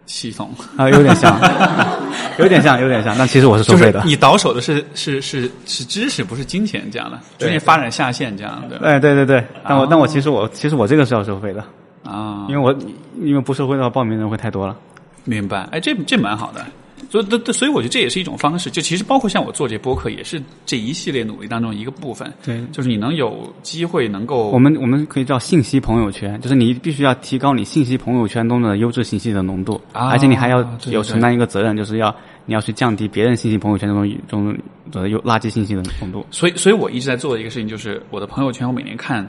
系统，啊，有点像，有点像，有点像，但其实我是收就是费的。你倒手的是是是是知识，不是金钱这样的，逐渐发展下线这样的哎，对对对，但我、哦但我其实我其实我这个是要收费的，啊因为，我因为不收费的话，报名人会太多了。明白？哎，这这蛮好的。所以，对所以我觉得这也是一种方式。就其实包括像我做这播客，也是这一系列努力当中一个部分。对就是你能有机会能够我们我们可以叫信息朋友圈，就是你必须要提高你信息朋友圈中的优质信息的浓度，啊而且你还要有承担一个责任，就是要你要去降低别人信息朋友圈中中的有垃圾信息的浓度。所以，所以我一直在做的一个事情就是，我的朋友圈，我每年看，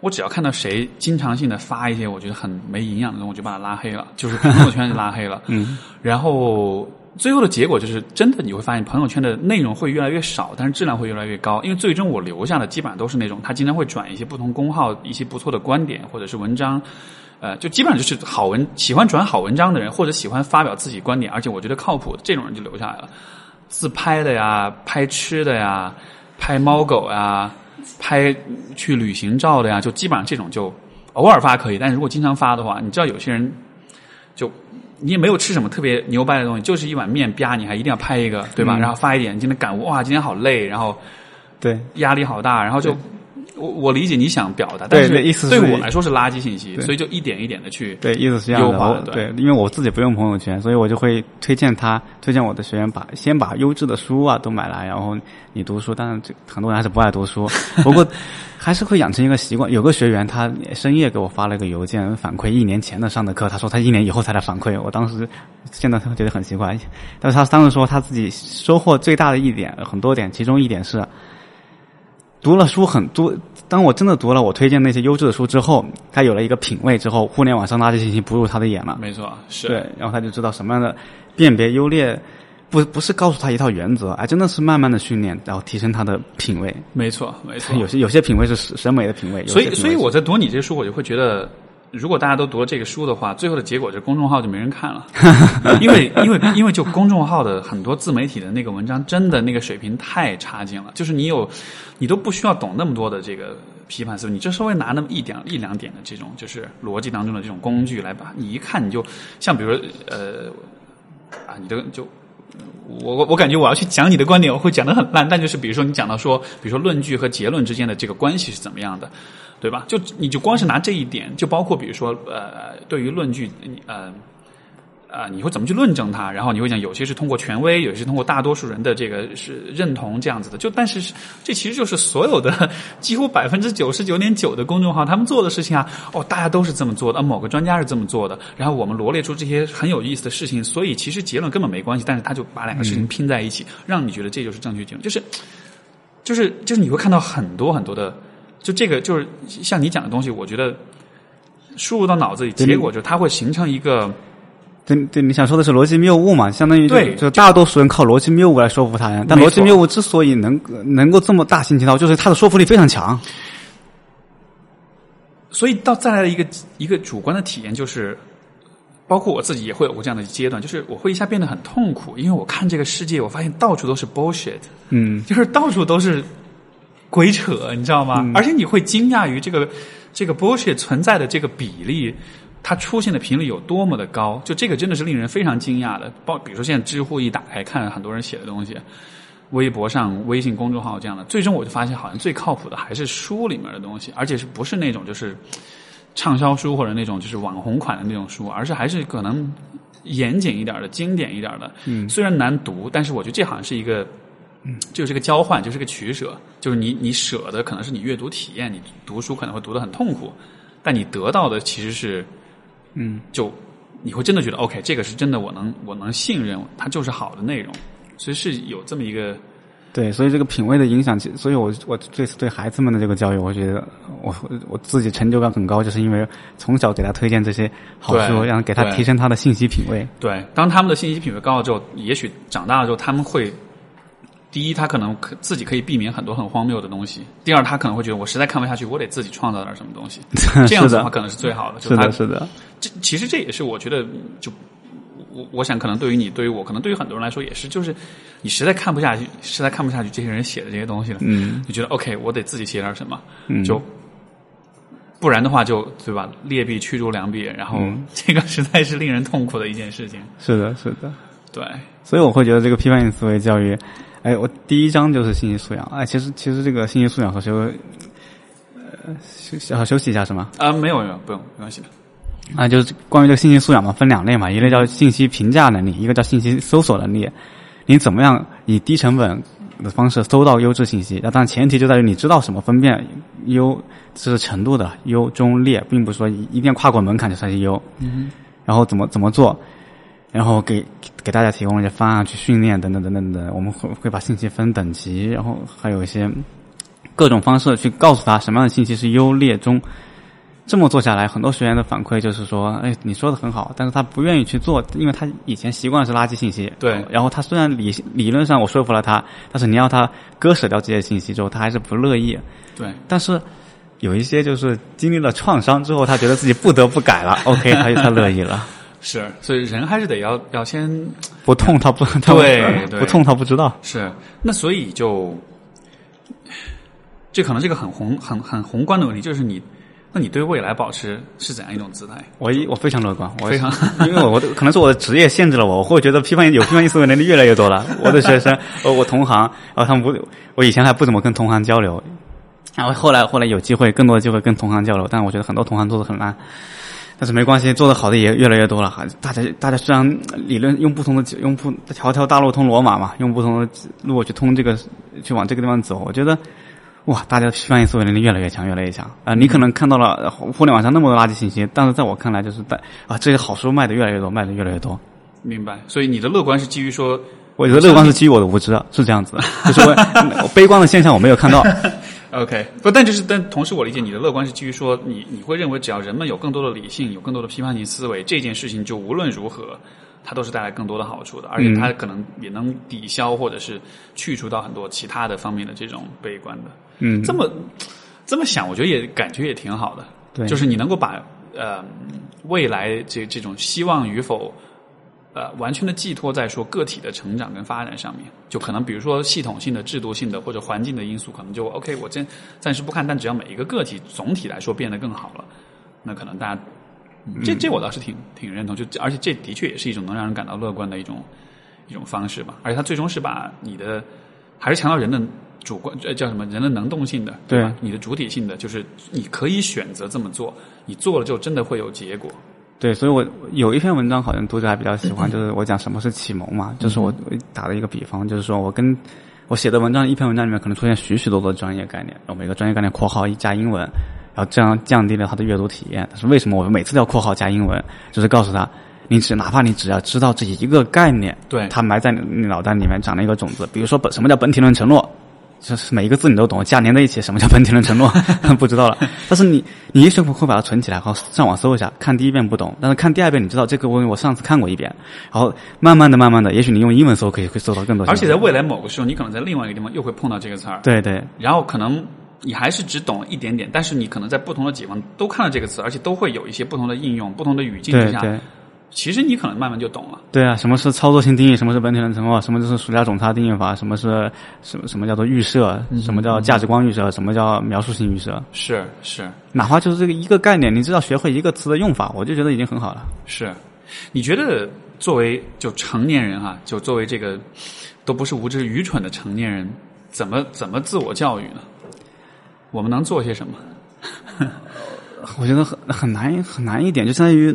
我只要看到谁经常性的发一些我觉得很没营养的东西，我就把他拉黑了，就是朋友圈就拉黑了。嗯，然后最后的结果就是，真的你会发现朋友圈的内容会越来越少，但是质量会越来越高，因为最终我留下的基本上都是那种他经常会转一些不同公号一些不错的观点或者是文章。呃，就基本上就是好文，喜欢转好文章的人，或者喜欢发表自己观点，而且我觉得靠谱的这种人就留下来了。自拍的呀，拍吃的呀，拍猫狗呀，拍去旅行照的呀，就基本上这种就偶尔发可以，但是如果经常发的话，你知道有些人就你也没有吃什么特别牛掰的东西，就是一碗面吧，你还一定要拍一个，对吧？嗯然后发一点今天感悟，哇，今天好累，然后对，压力好大，然后就。我我理解你想表达，但是对意思对我来说是垃圾信息，所以就一点一点的去对，意思是这样的。优化对对，因为我自己不用朋友圈，所以我就会推荐他，推荐我的学员把先把优质的书啊都买来，然后你读书。当然，这很多人还是不爱读书，不过还是会养成一个习惯。有个学员他深夜给我发了个邮件反馈一年前的上的课，他说他一年以后才来反馈。我当时现在觉得很奇怪，但是他当时说他自己收获最大的一点很多点，其中一点是。读了书很多，当我真的读了我推荐那些优质的书之后，他有了一个品味之后，互联网上垃圾信息不入他的眼了。没错，是对，然后他就知道什么样的辨别优劣，不不是告诉他一套原则，而，真的是慢慢的训练，然后提升他的品味。没错，没错。有些有些品味是审审美的品味，所以，所以我在读你这些书，我就会觉得，如果大家都读了这个书的话，最后的结果就是公众号就没人看了，因为因为因为就公众号的很多自媒体的那个文章，真的那个水平太差劲了，就是你有你都不需要懂那么多的这个批判思维，你就稍微拿那么一点一两点的这种就是逻辑当中的这种工具来把你一看你就像比如说呃啊，你都就我我我感觉我要去讲你的观点，我会讲的很烂。但就是比如说你讲到说，比如说论据和结论之间的这个关系是怎么样的，对吧？就你就光是拿这一点，就包括比如说呃，对于论据，呃。啊、你会怎么去论证它？然后你会讲，有些是通过权威，有些是通过大多数人的这个是认同这样子的。就但是是这其实就是所有的几乎百分之九十九点九的公众号他们做的事情啊。哦，大家都是这么做的，啊，某个专家是这么做的。然后我们罗列出这些很有意思的事情，所以其实结论根本没关系，但是他就把两个事情拼在一起，让你觉得这就是正确结论。就是就是就是你会看到很多很多的，就这个就是像你讲的东西，我觉得输入到脑子里，结果就是它会形成一个。对对，你想说的是逻辑谬误嘛？相当于就对就大多数人靠逻辑谬误来说服他人，但逻辑谬误之所以能能够这么大行其道，就是它的说服力非常强。所以到再来的一个一个主观的体验就是，包括我自己也会有过这样的阶段，就是我会一下变得很痛苦，因为我看这个世界，我发现到处都是 bullshit，嗯 就是到处都是鬼扯，你知道吗？而且你会惊讶于这个这个 bullshit 存在的这个比例，它出现的频率有多么的高，就这个真的是令人非常惊讶的。包比如说现在知乎一打开，看很多人写的东西，微博上、微信公众号这样的，最终我就发现，好像最靠谱的还是书里面的东西，而且是不是那种就是畅销书或者那种就是网红款的那种书，而是还是可能严谨一点的、经典一点的。嗯，虽然难读，但是我觉得这好像是一个。就是个交换，就是个取舍，就是你你舍的可能是你阅读体验，你读书可能会读得很痛苦，但你得到的其实是，嗯，就你会真的觉得 OK，这个是真的，我能我能信任，它就是好的内容，所以是有这么一个对，所以这个品味的影响，其所以我我这次对孩子们的这个教育，我觉得我我自己成就感很高，就是因为从小给他推荐这些好书，对让给他提升他的信息品味。对，当他们的信息品味高了之后，也许长大了之后，他们会，第一，他可能可自己可以避免很多很荒谬的东西；第二，他可能会觉得我实在看不下去，我得自己创造点什么东西。这样子的话，可能是最好的。就是的，是的，这其实这也是我觉得，就我我想可能对于你，对于我，可能对于很多人来说也是，就是你实在看不下去，实在看不下去这些人写的这些东西了，嗯，你觉得 OK，我得自己写点什么，嗯就不然的话就对吧？劣币驱逐良币，然后嗯这个实在是令人痛苦的一件事情。是的，是的。对，所以我会觉得这个批判性思维教育，哎，我第一章就是信息素养，哎，其实其实这个信息素养和修，呃，休小休息一下是吗？啊、没有没有，不用，没关系的。啊，就是关于这个信息素养嘛，分两类嘛，一类叫信息评价能力，一个叫信息搜索能力。你怎么样以低成本的方式搜到优质信息？那当然前提就在于你知道什么分辨优这是程度的优中劣，并不是说一一定要跨过门槛就算是优。嗯。然后怎么怎么做？然后给给大家提供一些方案去训练等等等等等。我们会会把信息分等级，然后还有一些各种方式去告诉他什么样的信息是优劣中。这么做下来，很多学员的反馈就是说，哎，你说的很好，但是他不愿意去做，因为他以前习惯是垃圾信息。对然后他虽然理理论上我说服了他，但是你要他割舍掉这些信息之后，他还是不乐意。对，但是有一些就是经历了创伤之后，他觉得自己不得不改了，OK，他他乐意了。是，所以人还是得要要先不痛他不 他对 对不痛他不知道。是，那所以就，这可能是一个很宏很很宏观的问题，就是你，那你对未来保持是怎样一种姿态？我一我非常乐观，我非常，因为我的可能是我的职业限制了我，我会觉得批判有批判性思维能力越来越多了。我的学生，呃，我同行，然后他们不，我以前还不怎么跟同行交流，然后后来后来有机会，更多的机会跟同行交流，但我觉得很多同行做的很烂。但是没关系，做的好的也越来越多了。哈大家大家虽然理论用不同的用不条条大路通罗马嘛，用不同的路去通这个去往这个地方走，我觉得哇，大家的批判性思维能力越来越强，越来越强。啊、你可能看到了呃互联网上那么多垃圾信息，但是在我看来，就是在啊，这些好书卖的越来越多，卖的越来越多。明白。所以你的乐观是基于说，我觉得乐观是基于我的无知，是这样子的，就是我 我悲观的现象我没有看到。OK，不，但就是但同时我理解你的乐观是基于说，你你会认为只要人们有更多的理性，有更多的批判性思维，这件事情就无论如何，它都是带来更多的好处的，而且它可能也能抵消或者是去除到很多其他的方面的这种悲观的。嗯，这么这么想，我觉得也感觉也挺好的。对就是你能够把呃未来这这种希望与否。呃，完全的寄托在说个体的成长跟发展上面，就可能比如说系统性的、制度性的或者环境的因素，可能就 OK，我暂暂时不看，但只要每一个个体总体来说变得更好了，那可能大家这这我倒是挺挺认同，就而且这的确也是一种能让人感到乐观的一种一种方式吧，而且它最终是把你的还是强调人的主观呃叫什么？人的能动性的对吧？对。你的主体性的，就是你可以选择这么做，你做了之后真的会有结果。对，所以我有一篇文章好像读者还比较喜欢，就是我讲什么是启蒙嘛，就是我我打了一个比方，就是说我跟我写的文章一篇文章里面可能出现许许多多的专业概念，然后每个专业概念括号一加英文，然后这样降低了他的阅读体验。但是为什么我每次都要括号加英文？就是告诉他，你只哪怕你只要知道这一个概念，对它埋在你你脑袋里面长了一个种子，比如说本什么叫本体论承诺。就是每一个字你都懂，加连在一起，什么叫本体论承诺？不知道了。但是你，你也许会把它存起来，然后上网搜一下，看第一遍不懂，但是看第二遍你知道这个问题我上次看过一遍，然后慢慢的、慢慢的，也许你用英文搜可以会搜到更多。而且在未来某个时候，你可能在另外一个地方又会碰到这个词儿，对对然后可能你还是只懂了一点点，但是你可能在不同的地方都看到这个词，而且都会有一些不同的应用、不同的语境之下，对对其实你可能慢慢就懂了。对啊，什么是操作性定义？什么是本体论承诺？什么就是暑假总差定义法？什么是什么什么叫做预设？什么叫价值观预设？什么叫描述性预设？是是哪怕就是这个一个概念，你知道学会一个词的用法，我就觉得已经很好了。是，你觉得作为就成年人哈、就作为这个都不是无知愚蠢的成年人，怎么怎么自我教育呢？我们能做些什么？我觉得很很难很难一点，就相当于，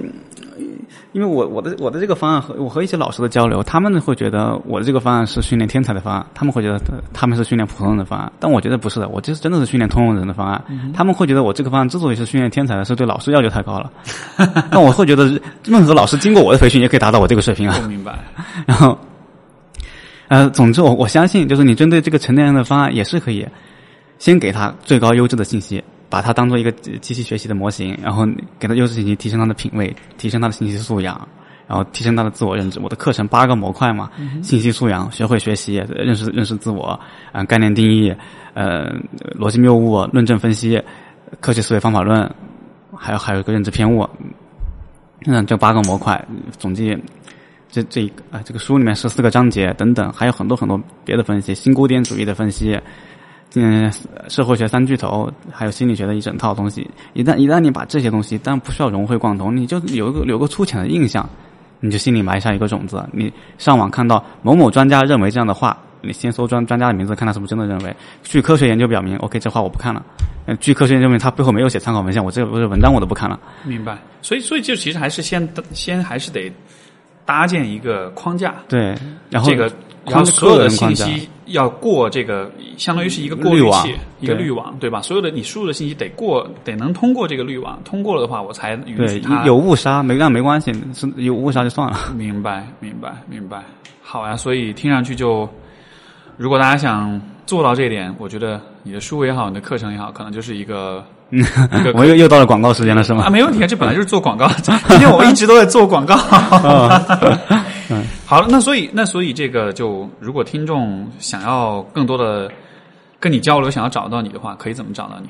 因为我我的我的这个方案和我和一些老师的交流，他们会觉得我的这个方案是训练天才的方案，他们会觉得他们是训练普通人的方案，但我觉得不是的，我这是真的是训练通用人的方案。他们会觉得我这个方案之所以是训练天才的，是对老师要求太高了。但我会觉得任何老师经过我的培训也可以达到我这个水平啊。我明白。然后，呃，总之我我相信，就是你针对这个成年人的方案也是可以，先给他最高优质的信息，把它当做一个机器学习的模型，然后给它优质信息，提升它的品味，提升它的信息素养，然后提升它的自我认知。我的课程八个模块嘛，信息素养、学会学习、认识认识自我、嗯、概念定义、呃逻辑谬误、论证分析、科学思维方法论，还有还有一个认知偏误。嗯，这八个模块总计。这这啊，这个书里面十四个章节等等，还有很多很多别的分析，新古典主义的分析，嗯，社会学三巨头，还有心理学的一整套东西。一旦一旦你把这些东西，但不需要融会贯通，你就有一个有个粗浅的印象，你就心里埋下一个种子。你上网看到某某专家认为这样的话，你先搜专专家的名字，看他是不是真的认为。据科学研究表明，OK，这话我不看了。据科学研究表明，他背后没有写参考文献，我这个不是文章我都不看了。明白。所以所以就其实还是先先还是得。搭建一个框架，对，然后这个，然后所有的信息要过这个，相当于是一个过滤器，一个滤网，对吧？所有的你输入的信息得过，得能通过这个滤网，通过了的话，我才允许它有误杀，没那没关系，是有误杀就算了。明白，明白，明白。好呀，所以听上去就，如果大家想做到这一点，我觉得你的书也好，你的课程也好，可能就是一个。嗯，我又又到了广告时间了，是吗？啊，没问题啊，这本来就是做广告。今天我一直都在做广告。嗯，好了，那所以那所以这个就，如果听众想要更多的跟你交流，想要找到你的话，可以怎么找到你？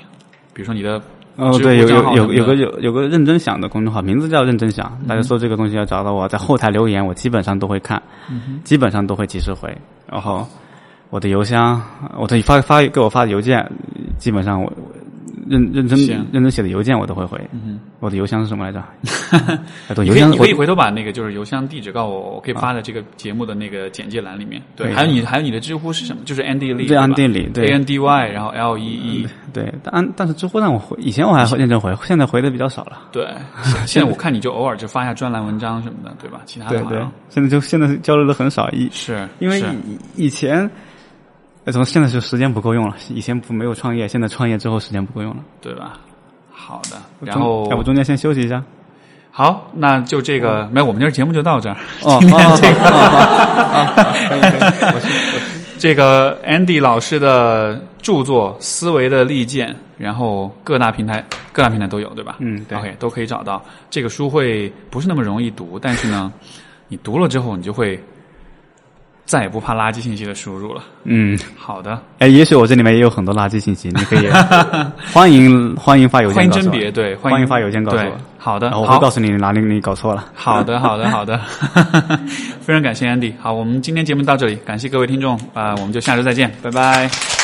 比如说你的哦，对，有有有有个有有个认真想的公众号，名字叫认真想。大家说这个东西要找到我，在后台留言，我基本上都会看，基本上都会及时回。然后我的邮箱，我的发发给我发的邮件，基本上我。认认真认真写的邮件我都会回。嗯，我的邮箱是什么来着？邮箱你可以回头把那个就是邮箱地址告诉我，我可以发在这个节目的那个简介栏里面。对，还有你还有你的知乎是什么？就是 Andy Lee。对，Andy Lee。对，A N D Y，然后 L E E。对，但但是知乎让我回，以前我还认真回，现在回的比较少了。对，现在我看你就偶尔就发一下专栏文章什么的，对吧？其他的对对，现在就现在交流的很少，一是因为以以前。怎么现在就时间不够用了？以前不没有创业，现在创业之后时间不够用了，对吧？好的，然后要不中间先休息一下。好，那就这个，没有，我们今儿节目就到这儿。哦，今天这个，这个 Andy 老师的著作《思维的利剑》，然后各大平台各大平台都有，对吧？嗯，对，OK，都可以找到。这个书会不是那么容易读，但是呢，你读了之后，你就会。再也不怕垃圾信息的输入了。嗯，好的。哎，也许我这里面也有很多垃圾信息，你可以 欢迎欢迎发邮件，欢迎甄别，对，欢迎发邮件告诉我。好的，我会告诉你哪里你搞错了。好的，好的，好的。非常感谢 Andy。好，我们今天节目到这里，感谢各位听众啊，我们就下周再见，拜拜。